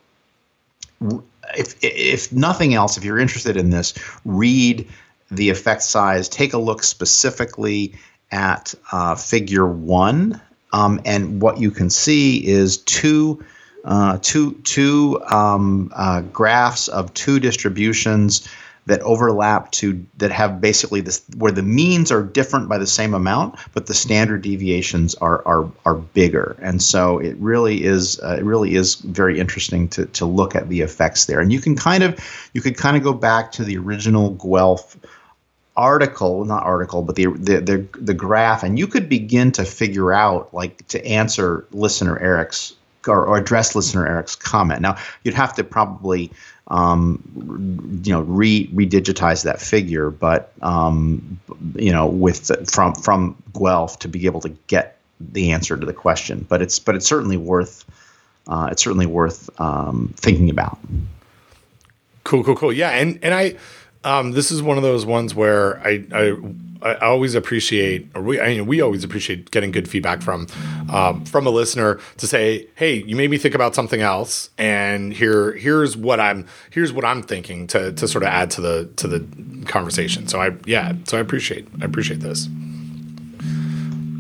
if if nothing else, if you're interested in this, read the effect size. Take a look specifically at uh, Figure One, um, and what you can see is two. Uh, two two um, uh, graphs of two distributions that overlap to that have basically this where the means are different by the same amount, but the standard deviations are are are bigger, and so it really is uh, it really is very interesting to to look at the effects there, and you can kind of you could kind of go back to the original Guelph article not article but the, the the the graph and you could begin to figure out like to answer listener eric's or, or address listener eric's comment now you'd have to probably um, you know, re redigitize that figure, but um, you know, with from from Guelph to be able to get the answer to the question. But it's but it's certainly worth uh, it's certainly worth um, thinking about. Cool, cool, cool. Yeah, and and I um, this is one of those ones where I, I I always appreciate, or we, I mean, we always appreciate getting good feedback from um, from a listener to say, "Hey, you made me think about something else, and here here's what I'm here's what I'm thinking to to sort of add to the to the conversation." So I yeah, so I appreciate I appreciate this.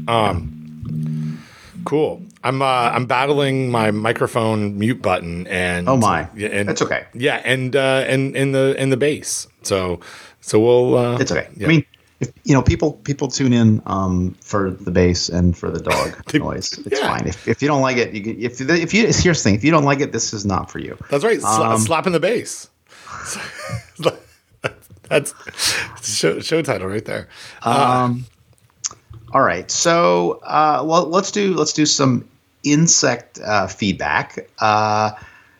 Um, cool. I'm uh, I'm battling my microphone mute button and oh my, and that's okay. Yeah, and uh, and in the in the bass. So so we'll. Uh, it's okay. Yeah. I mean, if, you know, people people tune in um, for the bass and for the dog noise. It's yeah. fine. If, if you don't like it, you can, if if you here's the thing, if you don't like it, this is not for you. That's right. Sla- um, slapping the bass. That's show, show title right there. Um, all right. So, uh, well, let's do let's do some insect uh, feedback. Uh,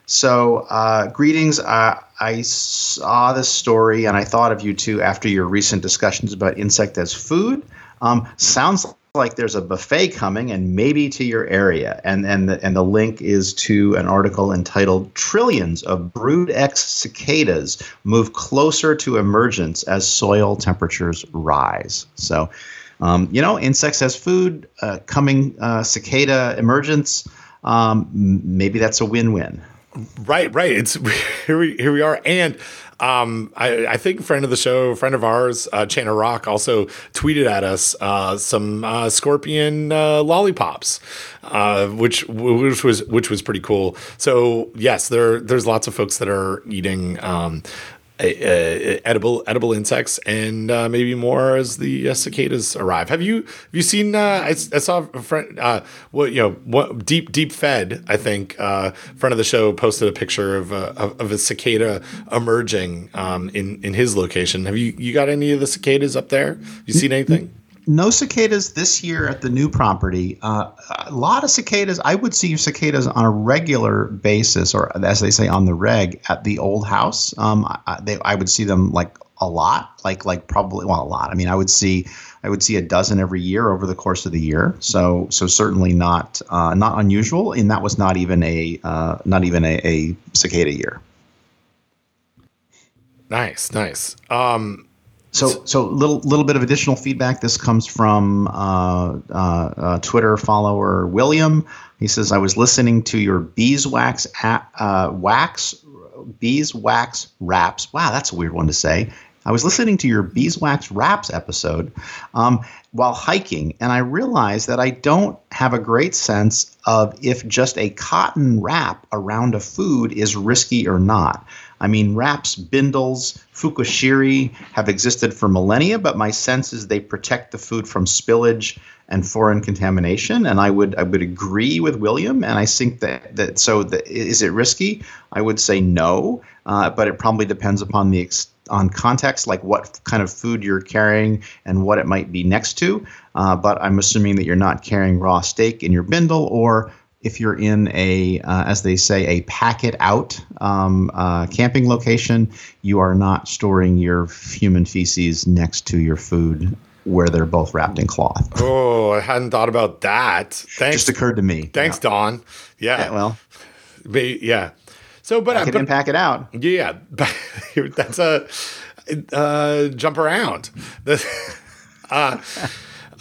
so, uh, greetings. Uh, I saw this story and I thought of you too after your recent discussions about insect as food. Um, sounds like there's a buffet coming and maybe to your area. And and the, and the link is to an article entitled "Trillions of Brood X Cicadas Move Closer to Emergence as Soil Temperatures Rise." So. Um, you know, insects as food, uh, coming uh, cicada emergence. Um, maybe that's a win-win. Right, right. It's here we here we are, and um, I, I, think friend of the show, friend of ours, uh, Chana Rock, also tweeted at us uh, some uh, scorpion uh, lollipops, uh, which which was which was pretty cool. So yes, there there's lots of folks that are eating um, uh, edible edible insects and uh, maybe more as the uh, cicadas arrive. Have you have you seen? Uh, I, I, saw a friend. Uh, well, you know, what, deep deep fed. I think uh, friend of the show posted a picture of a, of a cicada emerging um, in in his location. Have you you got any of the cicadas up there? You seen anything? No cicadas this year at the new property. Uh, a lot of cicadas. I would see cicadas on a regular basis, or as they say on the reg, at the old house. Um, I, they, I would see them like a lot, like like probably well a lot. I mean, I would see I would see a dozen every year over the course of the year. So so certainly not uh, not unusual, and that was not even a uh, not even a, a cicada year. Nice, nice. Um, so, so little little bit of additional feedback. This comes from uh, uh, uh, Twitter follower William. He says, "I was listening to your beeswax at, uh, wax beeswax wraps. Wow, that's a weird one to say. I was listening to your beeswax wraps episode um, while hiking, and I realized that I don't have a great sense of if just a cotton wrap around a food is risky or not. I mean, wraps, bindles, furoshiki have existed for millennia, but my sense is they protect the food from spillage and foreign contamination. And I would I would agree with William, and I think that that so the, is it risky? I would say no, uh, but it probably depends upon the ex- on context, like what kind of food you're carrying and what it might be next to. Uh, but I'm assuming that you're not carrying raw steak in your bindle or if you're in a, uh, as they say, a packet out um, uh, camping location, you are not storing your human feces next to your food where they're both wrapped in cloth. Oh, I hadn't thought about that. Thanks. Just occurred to me. Thanks, yeah. Don. Yeah. yeah. Well, yeah. So, but pack it but, pack it out. Yeah, that's a uh, jump around. uh,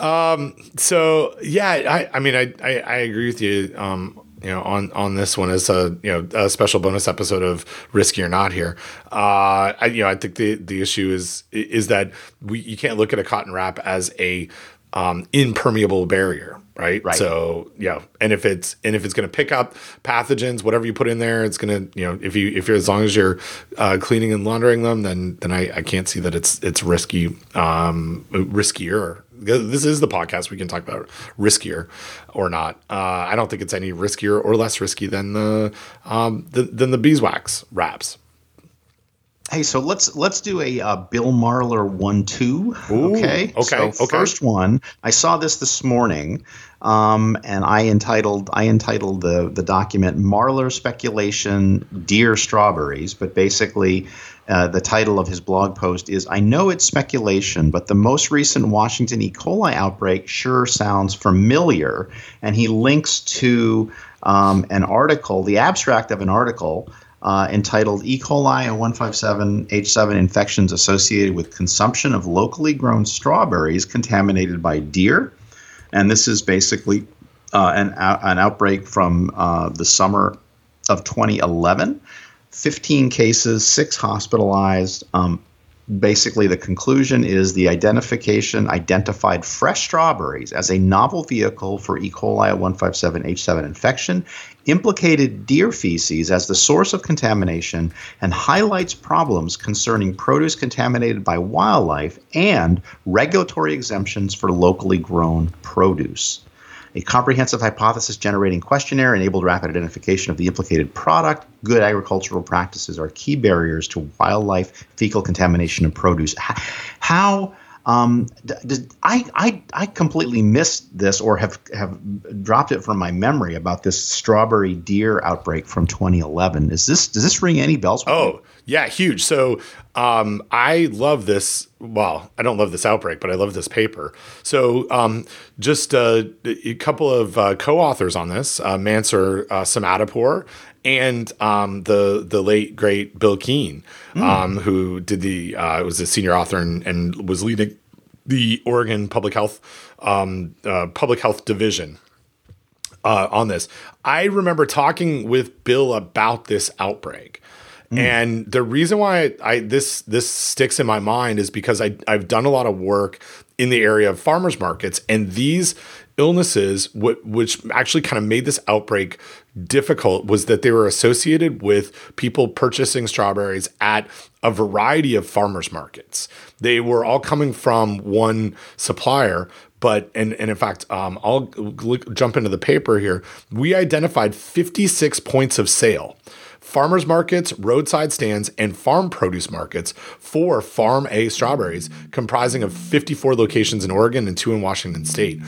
um, so yeah, I, I mean, I, I, I agree with you. Um, you know, on on this one as a you know a special bonus episode of Risky or Not here. Uh, I you know I think the the issue is is that we you can't look at a cotton wrap as a um, impermeable barrier, right? Right. So yeah, and if it's and if it's going to pick up pathogens, whatever you put in there, it's going to you know if you if you're as long as you're uh, cleaning and laundering them, then then I, I can't see that it's it's risky um, riskier. This is the podcast we can talk about riskier or not. Uh, I don't think it's any riskier or less risky than the, um, the than the beeswax wraps. Hey, so let's let's do a uh, Bill Marler one two. Ooh, okay. okay, So okay. First one, I saw this this morning, um, and I entitled I entitled the the document Marler speculation dear strawberries, but basically. Uh, the title of his blog post is I know it's speculation, but the most recent Washington E. coli outbreak sure sounds familiar. And he links to um, an article, the abstract of an article uh, entitled E. coli and 157H7 infections associated with consumption of locally grown strawberries contaminated by deer. And this is basically uh, an, an outbreak from uh, the summer of 2011. 15 cases, six hospitalized. Um, basically, the conclusion is the identification identified fresh strawberries as a novel vehicle for E. coli 157H7 infection, implicated deer feces as the source of contamination, and highlights problems concerning produce contaminated by wildlife and regulatory exemptions for locally grown produce. A comprehensive hypothesis generating questionnaire enabled rapid identification of the implicated product. Good agricultural practices are key barriers to wildlife fecal contamination of produce. How um, does, I, I, I completely missed this or have, have dropped it from my memory about this strawberry deer outbreak from 2011. Is this does this ring any bells? Oh, yeah, huge. So um, I love this. Well, I don't love this outbreak, but I love this paper. So um, just uh, a couple of uh, co-authors on this: uh, Mansour uh, Samadpour and um, the the late great Bill Keene, um, who did the uh, was a senior author and, and was leading the Oregon Public Health um, uh, Public Health Division uh, on this. I remember talking with Bill about this outbreak. And the reason why I, this this sticks in my mind is because I I've done a lot of work in the area of farmers markets, and these illnesses, what which actually kind of made this outbreak difficult, was that they were associated with people purchasing strawberries at a variety of farmers markets. They were all coming from one supplier, but and and in fact, um, I'll l- jump into the paper here. We identified 56 points of sale farmers markets, roadside stands, and farm produce markets for Farm A strawberries, comprising of 54 locations in Oregon and two in Washington state.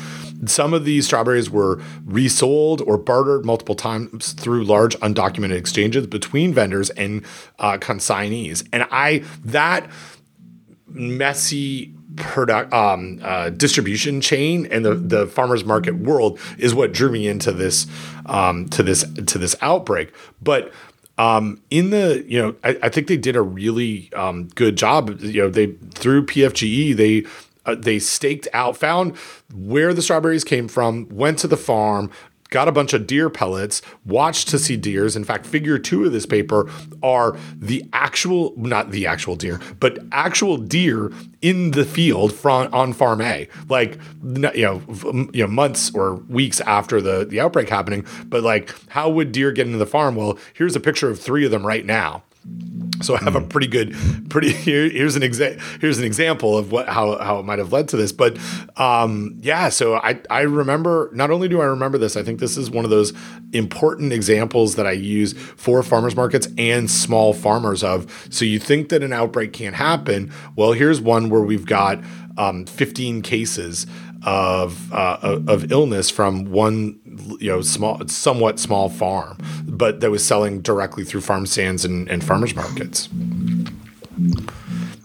Some of these strawberries were resold or bartered multiple times through large undocumented exchanges between vendors and uh, consignees. And I, that messy product um, uh, distribution chain and the the farmers market world is what drew me into this um, to this to this outbreak. But um, in the you know I, I think they did a really um, good job. You know they through PFGE they uh, they staked out found where the strawberries came from, went to the farm. Got a bunch of deer pellets, watched to see deers. In fact, figure two of this paper are the actual, not the actual deer, but actual deer in the field from on farm A, like you know, you know, months or weeks after the the outbreak happening. But like, how would deer get into the farm? Well, here's a picture of three of them right now. So I have a pretty good, pretty here, here's an exa- here's an example of what how how it might have led to this. But um, yeah, so I I remember not only do I remember this, I think this is one of those important examples that I use for farmers markets and small farmers of. So you think that an outbreak can't happen? Well, here's one where we've got um, 15 cases of uh, of illness from one you know small, somewhat small farm, but that was selling directly through farm stands and, and farmers markets.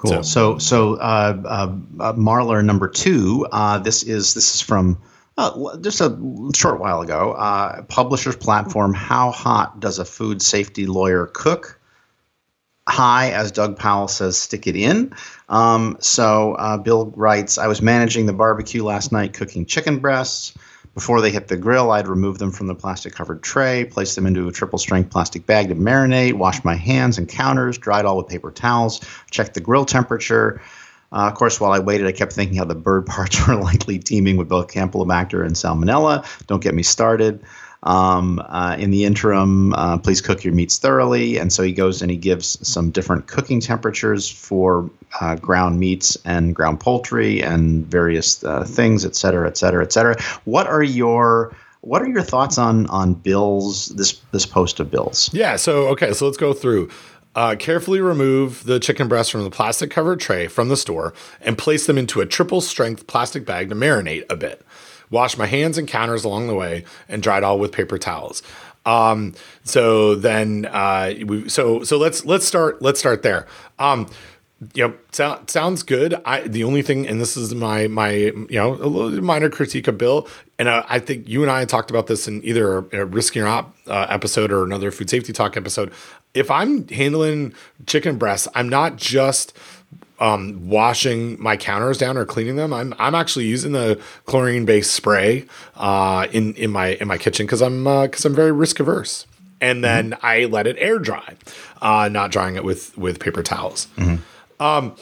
Cool. So, so, uh, uh, uh, Marler number two. Uh, this is this is from uh, just a short while ago. Uh, publisher's platform. How hot does a food safety lawyer cook? High, as Doug Powell says, stick it in. Um, so Bill writes, I was managing the barbecue last night, cooking chicken breasts. Before they hit the grill, I'd remove them from the plastic covered tray, place them into a triple strength plastic bag to marinate, wash my hands and counters, dried all with paper towels, check the grill temperature. Uh, of course, while I waited, I kept thinking how the bird parts were likely teeming with both Campylobacter and Salmonella. Don't get me started. Um, uh, in the interim, uh, please cook your meats thoroughly. And so he goes and he gives some different cooking temperatures for uh, ground meats and ground poultry and various uh, things, et cetera, et cetera, et cetera. What are your what are your thoughts on on Bill's this this post of Bill's? Yeah. So okay. So let's go through. Uh, carefully remove the chicken breasts from the plastic covered tray from the store and place them into a triple strength plastic bag to marinate a bit washed my hands and counters along the way, and dried all with paper towels. Um, so then, uh, we, so so let's let's start let's start there. Um, you know, so, sounds good. I the only thing, and this is my my you know a little minor critique of Bill, and uh, I think you and I talked about this in either a, a risky or not uh, episode or another food safety talk episode. If I'm handling chicken breasts, I'm not just um, washing my counters down or cleaning them. I'm I'm actually using the chlorine based spray uh, in in my in my kitchen because I'm because uh, I'm very risk averse. And then mm-hmm. I let it air dry, uh, not drying it with with paper towels. Mm-hmm. Um,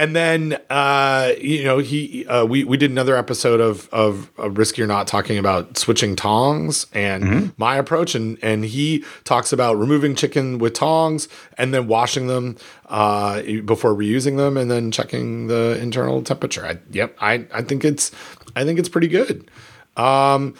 and then uh, you know he uh, we we did another episode of of, of risky or not talking about switching tongs and mm-hmm. my approach and and he talks about removing chicken with tongs and then washing them uh, before reusing them and then checking the internal temperature. I, yep, I I think it's I think it's pretty good. Um,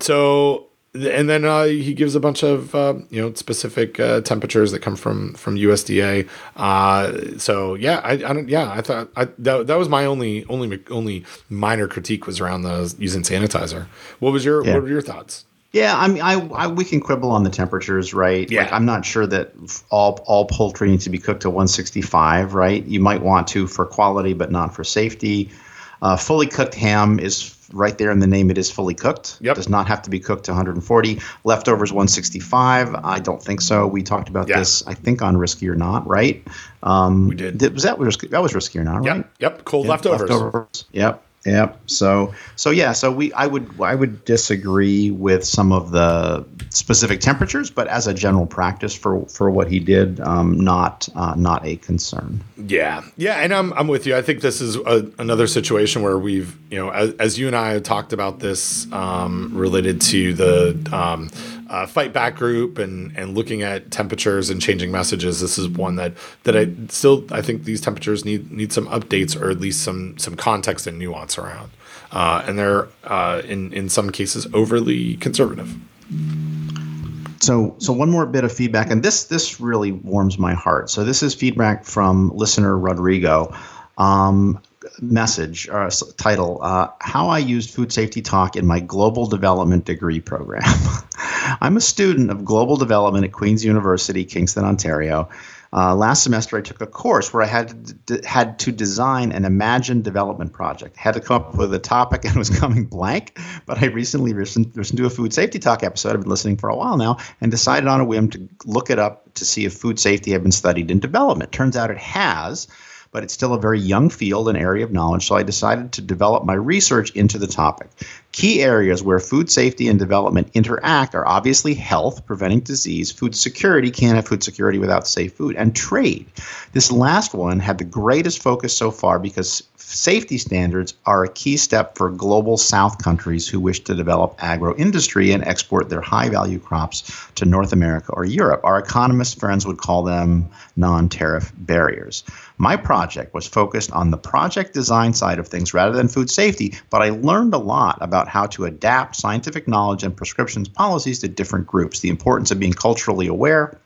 so and then uh, he gives a bunch of uh, you know specific uh, temperatures that come from from USDA. Uh, so yeah, I, I, don't yeah I thought I, that that was my only only only minor critique was around the using sanitizer. What was your yeah. what were your thoughts? Yeah, I mean, I, I, we can quibble on the temperatures, right? Yeah. Like, I'm not sure that all all poultry needs to be cooked to 165, right? You might want to for quality, but not for safety. Uh, fully cooked ham is right there in the name, it is fully cooked. Yep. Does not have to be cooked to 140. Leftovers 165. I don't think so. We talked about yeah. this, I think, on Risky or Not, right? Um, we did. Was that risky? That was Risky or Not, right? Yep. Yep. Cold yep. leftovers. leftovers. Yep. Yep. So so yeah. So we I would I would disagree with some of the specific temperatures, but as a general practice for for what he did, um, not uh, not a concern. Yeah. Yeah. And I'm I'm with you. I think this is a, another situation where we've you know as, as you and I talked about this um, related to the. Um, uh, fight back group and and looking at temperatures and changing messages. This is one that that I still I think these temperatures need need some updates or at least some some context and nuance around. Uh, and they're uh, in in some cases overly conservative. So, so one more bit of feedback, and this this really warms my heart. So, this is feedback from listener Rodrigo. Um, message or title uh, How I Used Food Safety Talk in My Global Development Degree Program. I'm a student of global development at Queen's University, Kingston, Ontario. Uh, last semester, I took a course where I had to, had to design an imagined development project. Had to come up with a topic and was coming blank. But I recently listened, listened to a food safety talk episode. I've been listening for a while now, and decided on a whim to look it up to see if food safety had been studied in development. Turns out it has but it's still a very young field and area of knowledge, so I decided to develop my research into the topic. Key areas where food safety and development interact are obviously health, preventing disease, food security, can't have food security without safe food, and trade. This last one had the greatest focus so far because safety standards are a key step for global South countries who wish to develop agro industry and export their high value crops to North America or Europe. Our economist friends would call them non tariff barriers. My project was focused on the project design side of things rather than food safety, but I learned a lot about how to adapt scientific knowledge and prescriptions policies to different groups, the importance of being culturally aware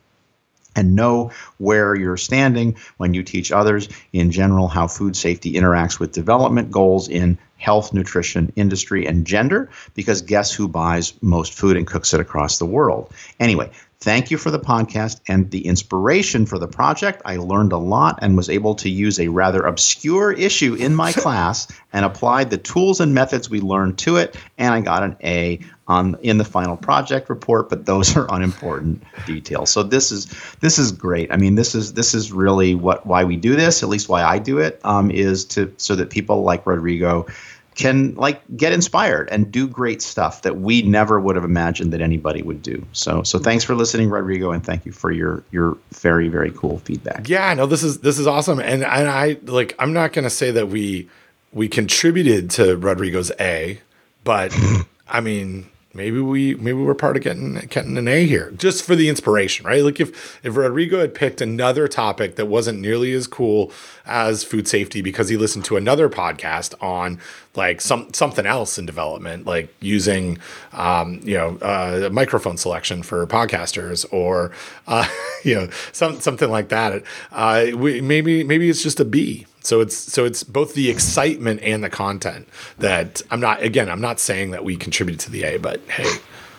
and know where you're standing when you teach others in general how food safety interacts with development goals in health, nutrition, industry, and gender, because guess who buys most food and cooks it across the world? Anyway, Thank you for the podcast and the inspiration for the project. I learned a lot and was able to use a rather obscure issue in my class and applied the tools and methods we learned to it. And I got an A on in the final project report. But those are unimportant details. So this is this is great. I mean, this is this is really what why we do this. At least why I do it um, is to so that people like Rodrigo can like get inspired and do great stuff that we never would have imagined that anybody would do. So so thanks for listening, Rodrigo, and thank you for your your very very cool feedback. Yeah, no, this is this is awesome, and and I like I'm not gonna say that we we contributed to Rodrigo's A, but I mean maybe we maybe we're part of getting getting an A here just for the inspiration, right? Like if if Rodrigo had picked another topic that wasn't nearly as cool as food safety because he listened to another podcast on like some something else in development, like using um, you know uh, microphone selection for podcasters or uh, you know some something like that. Uh, we, maybe maybe it's just a B, so it's so it's both the excitement and the content that I'm not again I'm not saying that we contributed to the A, but hey,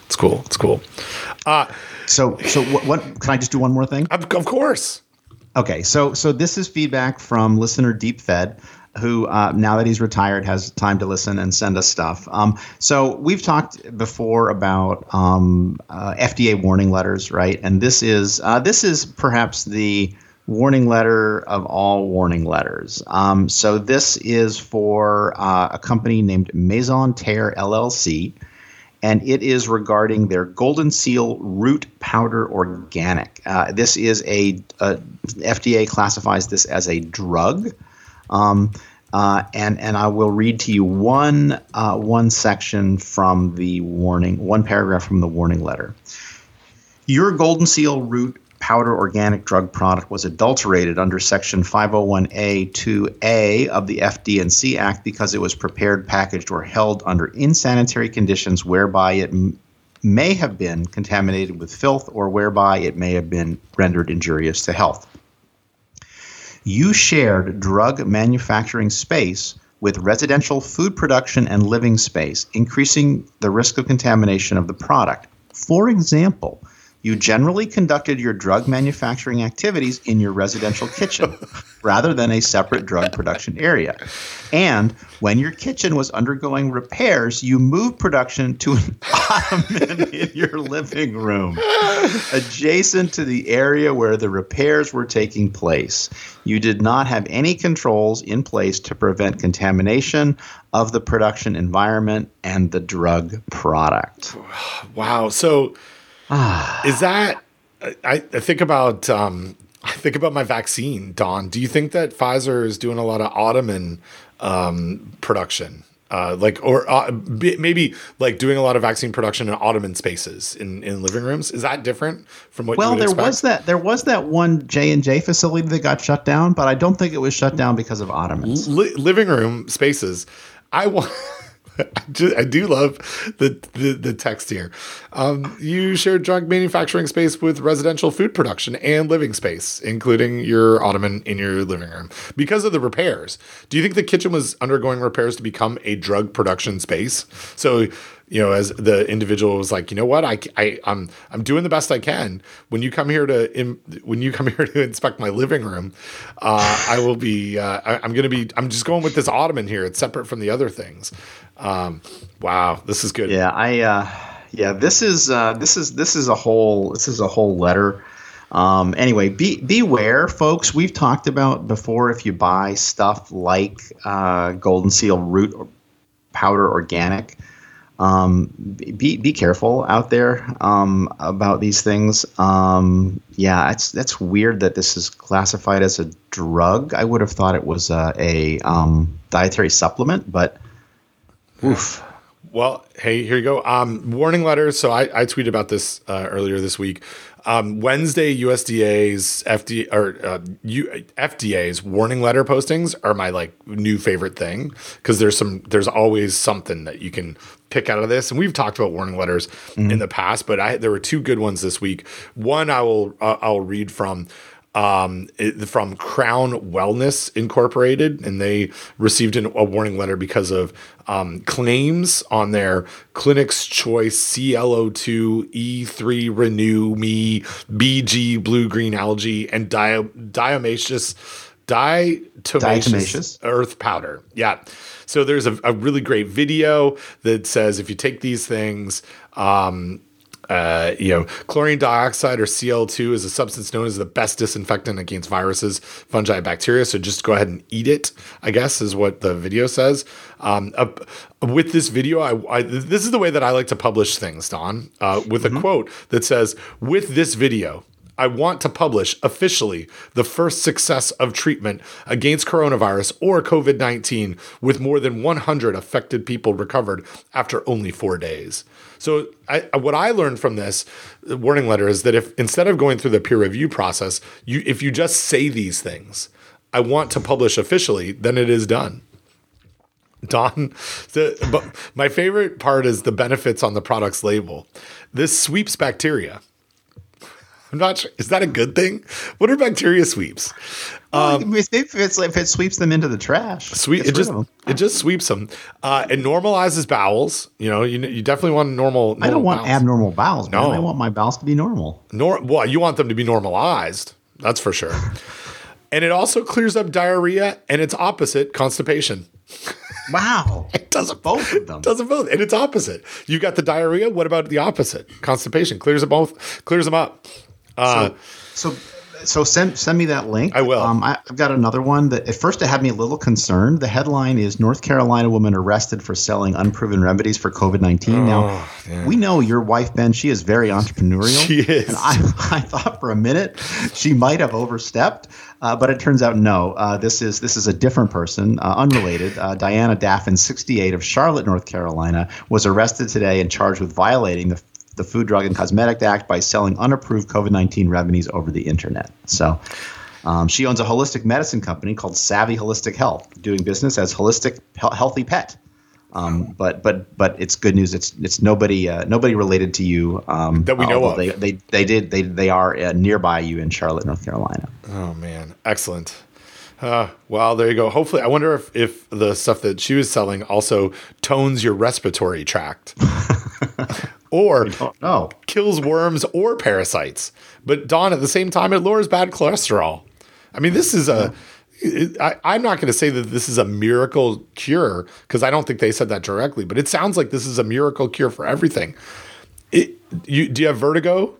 it's cool. It's cool. Uh, so so what, what can I just do one more thing? Of, of course. Okay, so so this is feedback from listener Deep Fed who uh, now that he's retired has time to listen and send us stuff. Um, so we've talked before about um, uh, FDA warning letters, right? And this is uh, this is perhaps the warning letter of all warning letters. Um, so this is for uh, a company named Maison Terre LLC, and it is regarding their Golden Seal Root Powder Organic. Uh, this is a, a, FDA classifies this as a drug. Um, uh, and and I will read to you one uh, one section from the warning, one paragraph from the warning letter. Your Golden Seal root powder organic drug product was adulterated under Section 501A 2A of the FD&C Act because it was prepared, packaged, or held under insanitary conditions whereby it m- may have been contaminated with filth or whereby it may have been rendered injurious to health. You shared drug manufacturing space with residential food production and living space, increasing the risk of contamination of the product. For example, you generally conducted your drug manufacturing activities in your residential kitchen rather than a separate drug production area. And when your kitchen was undergoing repairs, you moved production to an ottoman in your living room adjacent to the area where the repairs were taking place. You did not have any controls in place to prevent contamination of the production environment and the drug product. Wow. So is that I, I think about um, I think about my vaccine, Don. Do you think that Pfizer is doing a lot of ottoman um, production? Uh, like or uh, maybe like doing a lot of vaccine production in ottoman spaces in, in living rooms is that different from what well there expect? was that there was that one j&j facility that got shut down but i don't think it was shut down because of ottomans Li- living room spaces i want I do love the, the, the text here. Um, you shared drug manufacturing space with residential food production and living space, including your ottoman in your living room. Because of the repairs, do you think the kitchen was undergoing repairs to become a drug production space? So you know, as the individual was like, you know what, I, I, I'm, I'm doing the best I can. When you come here to, in, when you come here to inspect my living room, uh, I will be, uh, I, going to be, I'm just going with this ottoman here. It's separate from the other things. Um, wow, this is good. Yeah, I, uh, yeah, this is, uh, this is, this is a whole, this is a whole letter. Um, anyway, be, beware, folks. We've talked about before if you buy stuff like uh, Golden Seal root powder organic, um, be be careful out there um, about these things. Um, yeah, it's that's weird that this is classified as a drug. I would have thought it was a, a um, dietary supplement, but oof. Well, hey, here you go. Um, warning letters. So I, I tweeted about this uh, earlier this week. Um, Wednesday, USDA's FD or uh, U, FDA's warning letter postings are my like new favorite thing because there's some there's always something that you can pick out of this. And we've talked about warning letters mm-hmm. in the past, but I there were two good ones this week. One I will uh, I'll read from. Um, it, from Crown Wellness Incorporated, and they received an, a warning letter because of um, claims on their Clinic's Choice CLO2 E3 Renew Me BG Blue Green Algae and Di- Diatomaceous diatomaceous earth powder. Yeah. So there's a, a, really great video that says if you take these things, um, uh, you know, chlorine dioxide or Cl2 is a substance known as the best disinfectant against viruses, fungi, bacteria. So just go ahead and eat it. I guess is what the video says. Um, uh, with this video, I, I, this is the way that I like to publish things, Don. Uh, with mm-hmm. a quote that says, "With this video." I want to publish officially the first success of treatment against coronavirus or COVID 19 with more than 100 affected people recovered after only four days. So, I, what I learned from this uh, warning letter is that if instead of going through the peer review process, you if you just say these things, I want to publish officially, then it is done. Don, the, but my favorite part is the benefits on the product's label. This sweeps bacteria. I'm not sure. Is that a good thing? What are bacteria sweeps? Well, um, if, if it sweeps them into the trash, sweep it just it just sweeps them. Uh, it normalizes bowels. You know, you, you definitely want normal. normal I don't want bowels. abnormal bowels. Man. No, I want my bowels to be normal. Nor well, you want them to be normalized. That's for sure. and it also clears up diarrhea and its opposite, constipation. Wow. it does both of them. Does it both. And it's opposite. You got the diarrhea. What about the opposite? Constipation. Clears them both, clears them up. Uh, so, so so send send me that link. I will. Um, I, have got another one that at first it had me a little concerned. The headline is North Carolina woman arrested for selling unproven remedies for COVID nineteen. Oh, now yeah. we know your wife Ben. She is very entrepreneurial. she is. And I, I thought for a minute she might have overstepped, uh, but it turns out no. Uh, this is this is a different person, uh, unrelated. Uh, Diana Daffin, sixty eight of Charlotte, North Carolina, was arrested today and charged with violating the the Food, Drug, and Cosmetic Act by selling unapproved COVID 19 remedies over the internet. So um, she owns a holistic medicine company called Savvy Holistic Health, doing business as Holistic Healthy Pet. Um, but but but it's good news. It's it's nobody uh, nobody related to you um, that we know of. They, they they did they they are uh, nearby you in Charlotte, North Carolina. Oh man, excellent. Uh, well, there you go. Hopefully, I wonder if if the stuff that she was selling also tones your respiratory tract. or no. kills worms or parasites. But Don, at the same time, it lowers bad cholesterol. I mean, this is a. I, I'm not going to say that this is a miracle cure because I don't think they said that directly, but it sounds like this is a miracle cure for everything. It, you, do you have vertigo?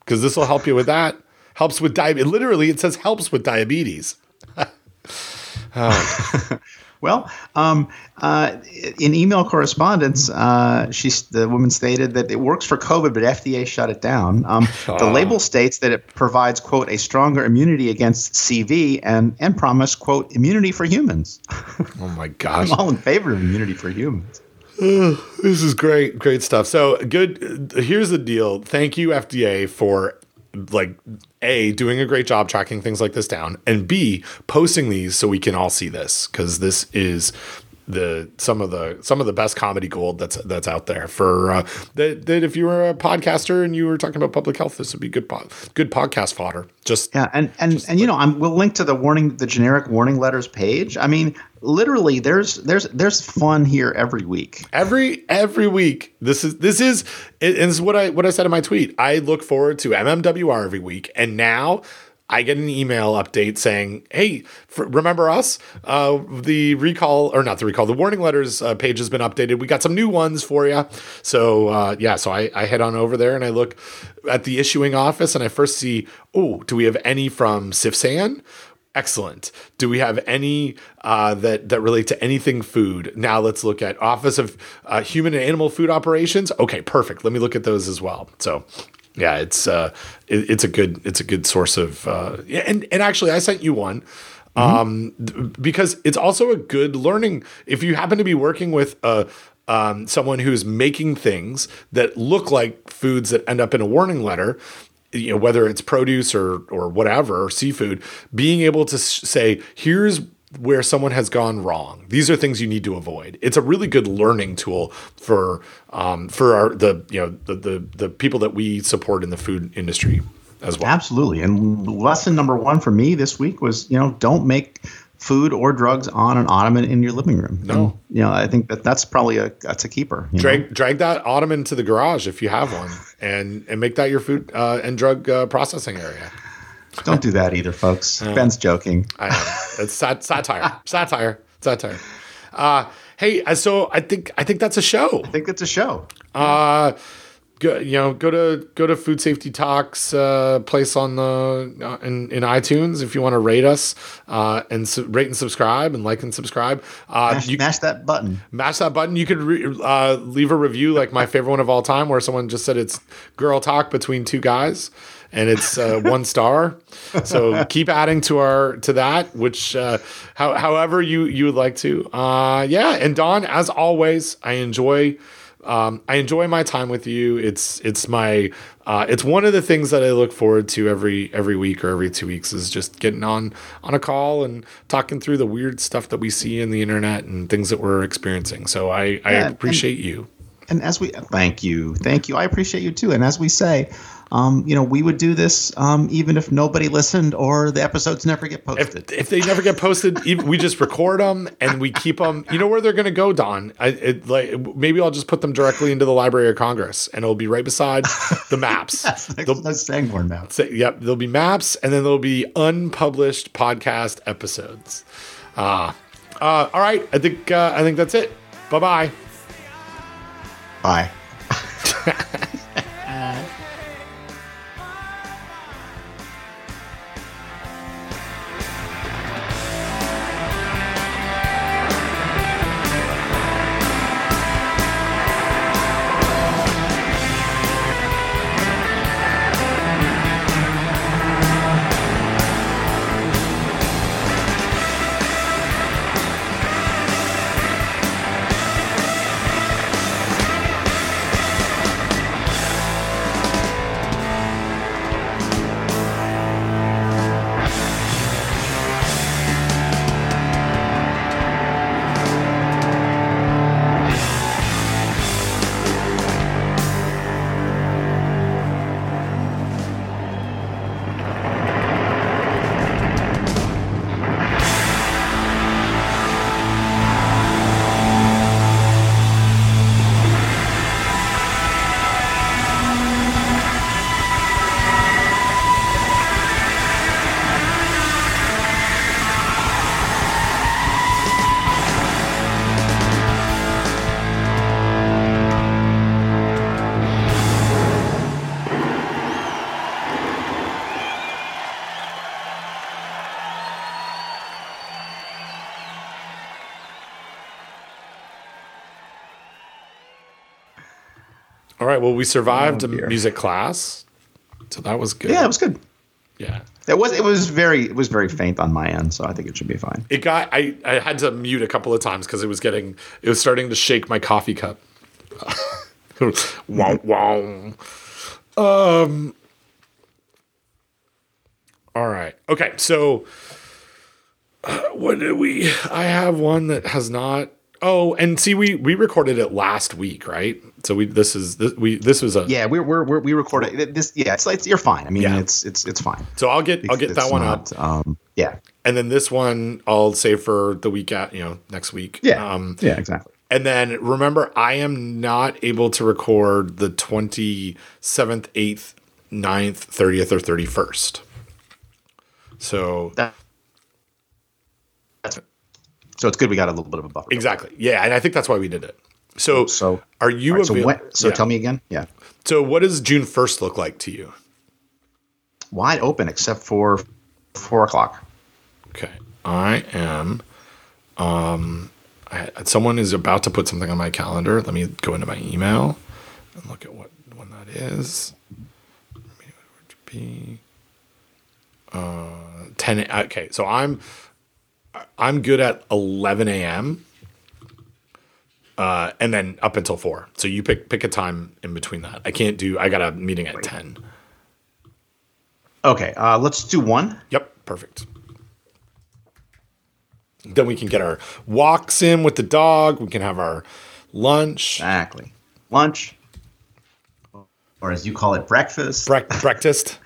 Because this will help you with that. Helps with diabetes. Literally, it says helps with diabetes. oh. Well, um, uh, in email correspondence, uh, she, the woman stated that it works for COVID, but FDA shut it down. Um, The ah. label states that it provides, quote, a stronger immunity against CV and, and promise, quote, immunity for humans. Oh my gosh. I'm all in favor of immunity for humans. this is great, great stuff. So good. Here's the deal. Thank you, FDA, for like a doing a great job tracking things like this down and b posting these so we can all see this because this is the some of the some of the best comedy gold that's that's out there for uh, that, that if you were a podcaster and you were talking about public health this would be good po- good podcast fodder. Just yeah and and and like, you know I'm we'll link to the warning the generic warning letters page. I mean literally there's there's there's fun here every week. Every every week this is this is and this is what I what I said in my tweet. I look forward to MMWR every week and now I get an email update saying, "Hey, remember us? Uh, the recall or not the recall, the warning letters uh, page has been updated. We got some new ones for you." So uh, yeah, so I, I head on over there and I look at the issuing office and I first see, oh, do we have any from CFSAN?" Excellent. Do we have any uh, that that relate to anything food? Now let's look at Office of uh, Human and Animal Food Operations. Okay, perfect. Let me look at those as well. So yeah, it's uh, it, it's a good it's a good source of uh, and and actually I sent you one mm-hmm. um, because it's also a good learning if you happen to be working with a um, someone who's making things that look like foods that end up in a warning letter you know whether it's produce or or whatever or seafood being able to say here's where someone has gone wrong. These are things you need to avoid. It's a really good learning tool for um, for our the you know the, the the people that we support in the food industry. as well. Absolutely. And lesson number one for me this week was, you know, don't make food or drugs on an ottoman in your living room. No. And, you know, I think that that's probably a that's a keeper. you know? Drag drag that ottoman to the garage if you have one, and and make that your food uh, and drug uh, processing area. Don't do that either, folks. Ben's joking. I know. It's sat- satire, satire, satire. Uh, hey, uh, so I think I think that's a show. I think it's a show. Uh, go, you know, go to go to Food Safety Talks uh, place on the uh, in, in iTunes if you want to rate us uh, and su- rate and subscribe and like and subscribe. Uh, Mash, you mash that button. mash that button. You could re- uh, leave a review like my favorite one of all time, where someone just said it's girl talk between two guys, and it's uh, one star. So keep adding to our to that, which uh, how, however you you would like to. Uh, yeah, and Don, as always, I enjoy. Um, I enjoy my time with you. It's it's my uh, it's one of the things that I look forward to every every week or every two weeks is just getting on on a call and talking through the weird stuff that we see in the internet and things that we're experiencing. So I, I Yeah, and- appreciate you. And as we thank you, thank you. I appreciate you too. And as we say, um, you know, we would do this um, even if nobody listened or the episodes never get posted. If, if they never get posted, we just record them and we keep them. You know where they're going to go, Don? I, it, like maybe I'll just put them directly into the Library of Congress, and it'll be right beside the maps. They'll- no Sanborn map. Say, yep, there'll be maps and then there'll be unpublished podcast episodes. Uh, uh, all right, I think uh, I think that's it. Bye bye bye. Right. Well, we survived Oh, a music class, so that was good. Yeah, it was good. yeah. It was it was very it was very faint on my end, so I think it should be fine. It got. I I had to mute a couple of times because it was getting. It was starting to shake my coffee cup. wow, wow. Um. All right. Okay. So, uh, what did we? I have one that has not. Oh, and see, we we recorded it last week, right? So we this is this we this was a. Yeah, we're we're, we're we recorded this. Yeah, it's like you're fine. I mean, Yeah. it's it's it's fine. So I'll get I'll get It's that one up, Um, yeah, and then this one I'll save for the week at you know next week. yeah, Um, yeah, exactly. And then remember, I am not able to record the 27th, 8th, 9th, 30th, or 31st. So, That, so it's good we got a little bit of a buffer. exactly. Yeah. And I think that's why we did it. So, So are you right, so avail- when, so yeah. tell me again. Yeah, So, what does June 1st look like to you? wide open except for four o'clock. Okay. I am. Um, I, someone is about to put something on my calendar. Let me go into my email and look at what when that is. Be uh, ten. Okay, so I'm I'm good at eleven a.m. Uh, and then up until four. So you pick pick a time in between that. I can't do. I got a meeting at ten. Okay, uh, let's do one. Yep, perfect. Then we can get our walks in with the dog. We can have our lunch, Exactly. Lunch, or as you call it, breakfast. brec- breakfast,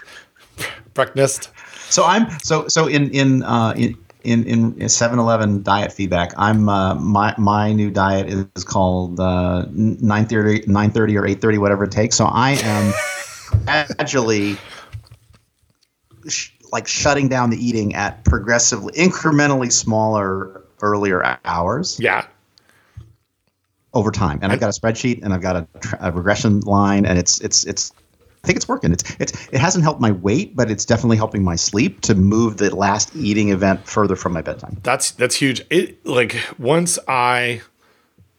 breakfast. So I'm so so in in uh, in in in 7-Eleven diet feedback. I'm uh, my my new diet is called uh, 9:30 9:30 or 8:30 whatever it takes. So I am gradually sh- like shutting down the eating at progressively incrementally smaller earlier hours Yeah. over time. And I've got a spreadsheet and I've got a, a regression line and it's it's it's think it's working. It's it's it hasn't helped my weight, but it's definitely helping my sleep to move the last eating event further from my bedtime. That's that's huge. It like once I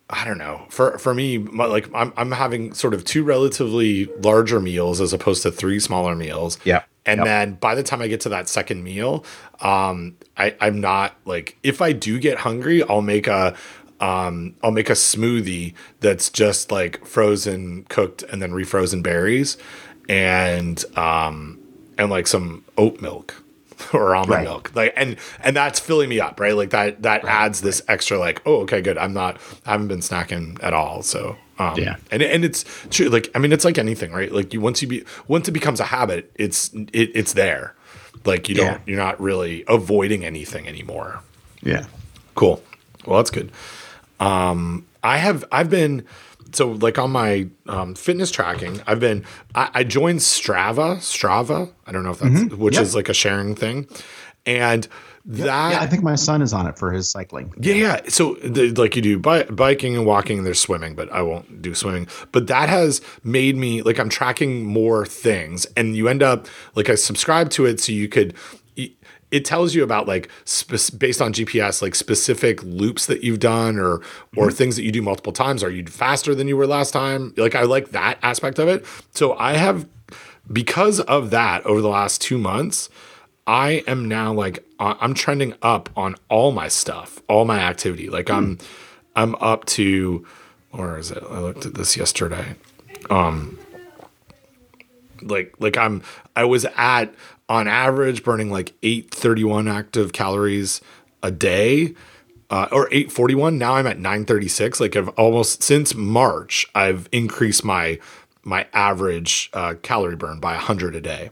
I don't know. For for me, my, like I'm I'm having sort of two relatively larger meals as opposed to three smaller meals. Yeah. And Yep. then by the time I get to that second meal, um, I, I'm not like if I do get hungry, I'll make a um, I'll make a smoothie that's just like frozen, cooked, and then refrozen berries, and um, and like some oat milk or almond Right. milk like and and that's filling me up right like that that adds this extra like oh okay good i'm not i haven't been snacking at all so um Yeah. and and it's true like i mean it's like anything right like you once you be once it becomes a habit it's it, it's there like you don't Yeah. you're not really avoiding anything anymore Yeah. Cool. Well, that's good. Um, I have I've been so like on my um, fitness tracking. I've been I, I joined Strava. Strava. I don't know if that's which Yep. is like a sharing thing, and that Yeah, I think my son is on it for his cycling. yeah, yeah. So, the, like you do bi- biking and walking, and there's swimming, but I won't do swimming. But that has made me like I'm tracking more things, and you end up like I subscribe to it so you could. It tells you about like based on GPS, like specific loops that you've done, or or things that you do multiple times. Are you faster than you were last time? Like I like that aspect of it. So I have because of that over the last two months. I am now like I'm trending up on all my stuff, all my activity. Like I'm I'm up to where is it? I looked at this yesterday. Um like like I'm I was at on average burning like 831 active calories a day. Uh, or 841 now i'm at 936 like i've almost since march i've increased my my average uh, calorie burn by 100 a day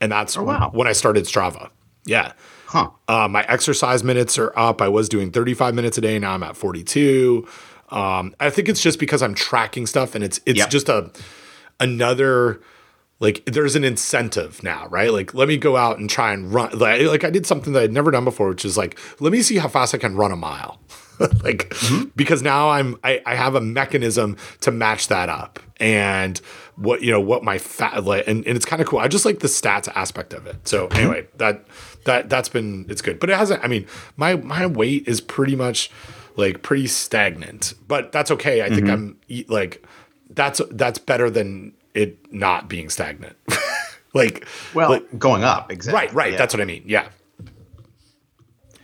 and that's wow. when i started strava yeah Huh. uh, my exercise minutes are up. I was doing 35 minutes a day. Now I'm at 42. Um, I think it's just because I'm tracking stuff and it's it's Yep. just a another like there's an incentive now, right? Like let me go out and try and run like, like I did something that I'd never done before, which is like let me see how fast I can run a mile. like mm-hmm. because now I'm I, I have a mechanism to match that up and what you know what my fat like and, and it's kind of cool. I just like the stats aspect of it. So mm-hmm. anyway, that that that's been it's good. But it hasn't I mean my my weight is pretty much like pretty stagnant. But that's okay. I think mm-hmm. I'm like that's that's better than it not being stagnant. like Well, like- going up, exactly. right, right. Yeah. That's what I mean. Yeah.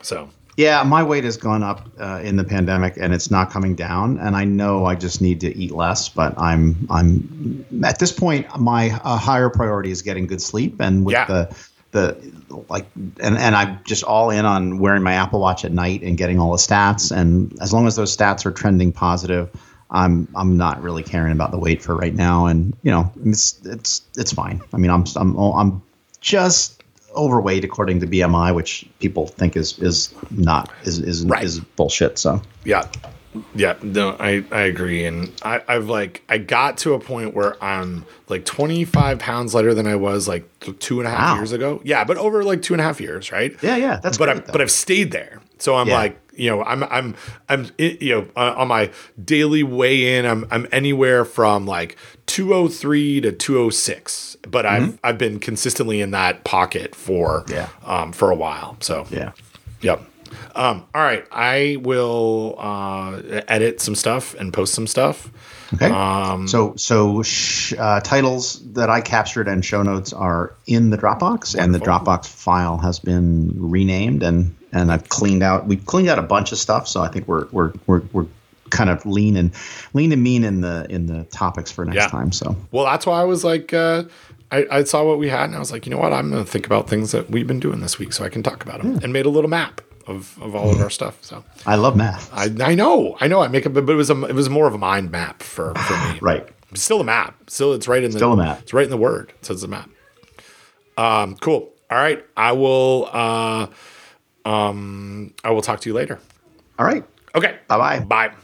So Yeah, my weight has gone up uh, in the pandemic, and it's not coming down. And I know I just need to eat less, but I'm I'm at this point. My uh, higher priority is getting good sleep, and with Yeah. the the like, and and I'm just all in on wearing my Apple Watch at night and getting all the stats. And as long as those stats are trending positive, I'm I'm not really caring about the weight for right now. And you know, it's it's it's fine. I mean, I'm I'm I'm just overweight according to BMI, which people think is is not is is Right. is bullshit. So Yeah. Yeah, no, I, I agree. And I, I've like, I got to a point where I'm like 25 pounds lighter than I was like two and a half Wow. years ago. Yeah, but over like two and a half years, right? yeah, yeah, that's but great, I, though. but I've stayed there. So I'm Yeah. like, you know, I'm I'm I'm you know uh, on my daily weigh in, I'm I'm anywhere from like 203 to 206, but I've I've been consistently in that pocket for Mm-hmm. Yeah. um for a while. So yeah. Yep. Um, all right. I will uh, edit some stuff and post some stuff. Okay. Um, so so sh- uh, titles that I captured and show notes are in the Dropbox, and the Dropbox file has been renamed and and I've cleaned out. We've cleaned out a bunch of stuff, so I think we're we're we're, we're kind of lean and lean and mean in the in the topics for next Yeah. time. So Well, that's why I was like, uh, I, I saw what we had and I was like, you know what? I'm going to think about things that we've been doing this week so I can talk about them and made a little map of, of all of our stuff. So I love math. I, I know, I know I make it, but it was a, it was more of a mind map for, for me. right. Still a map. Still, it's right in the Still a map. It's right in the word. It says a map. Um, cool. All right. I will. Uh, um, I will talk to you later. All right. Okay. Bye-bye. Bye.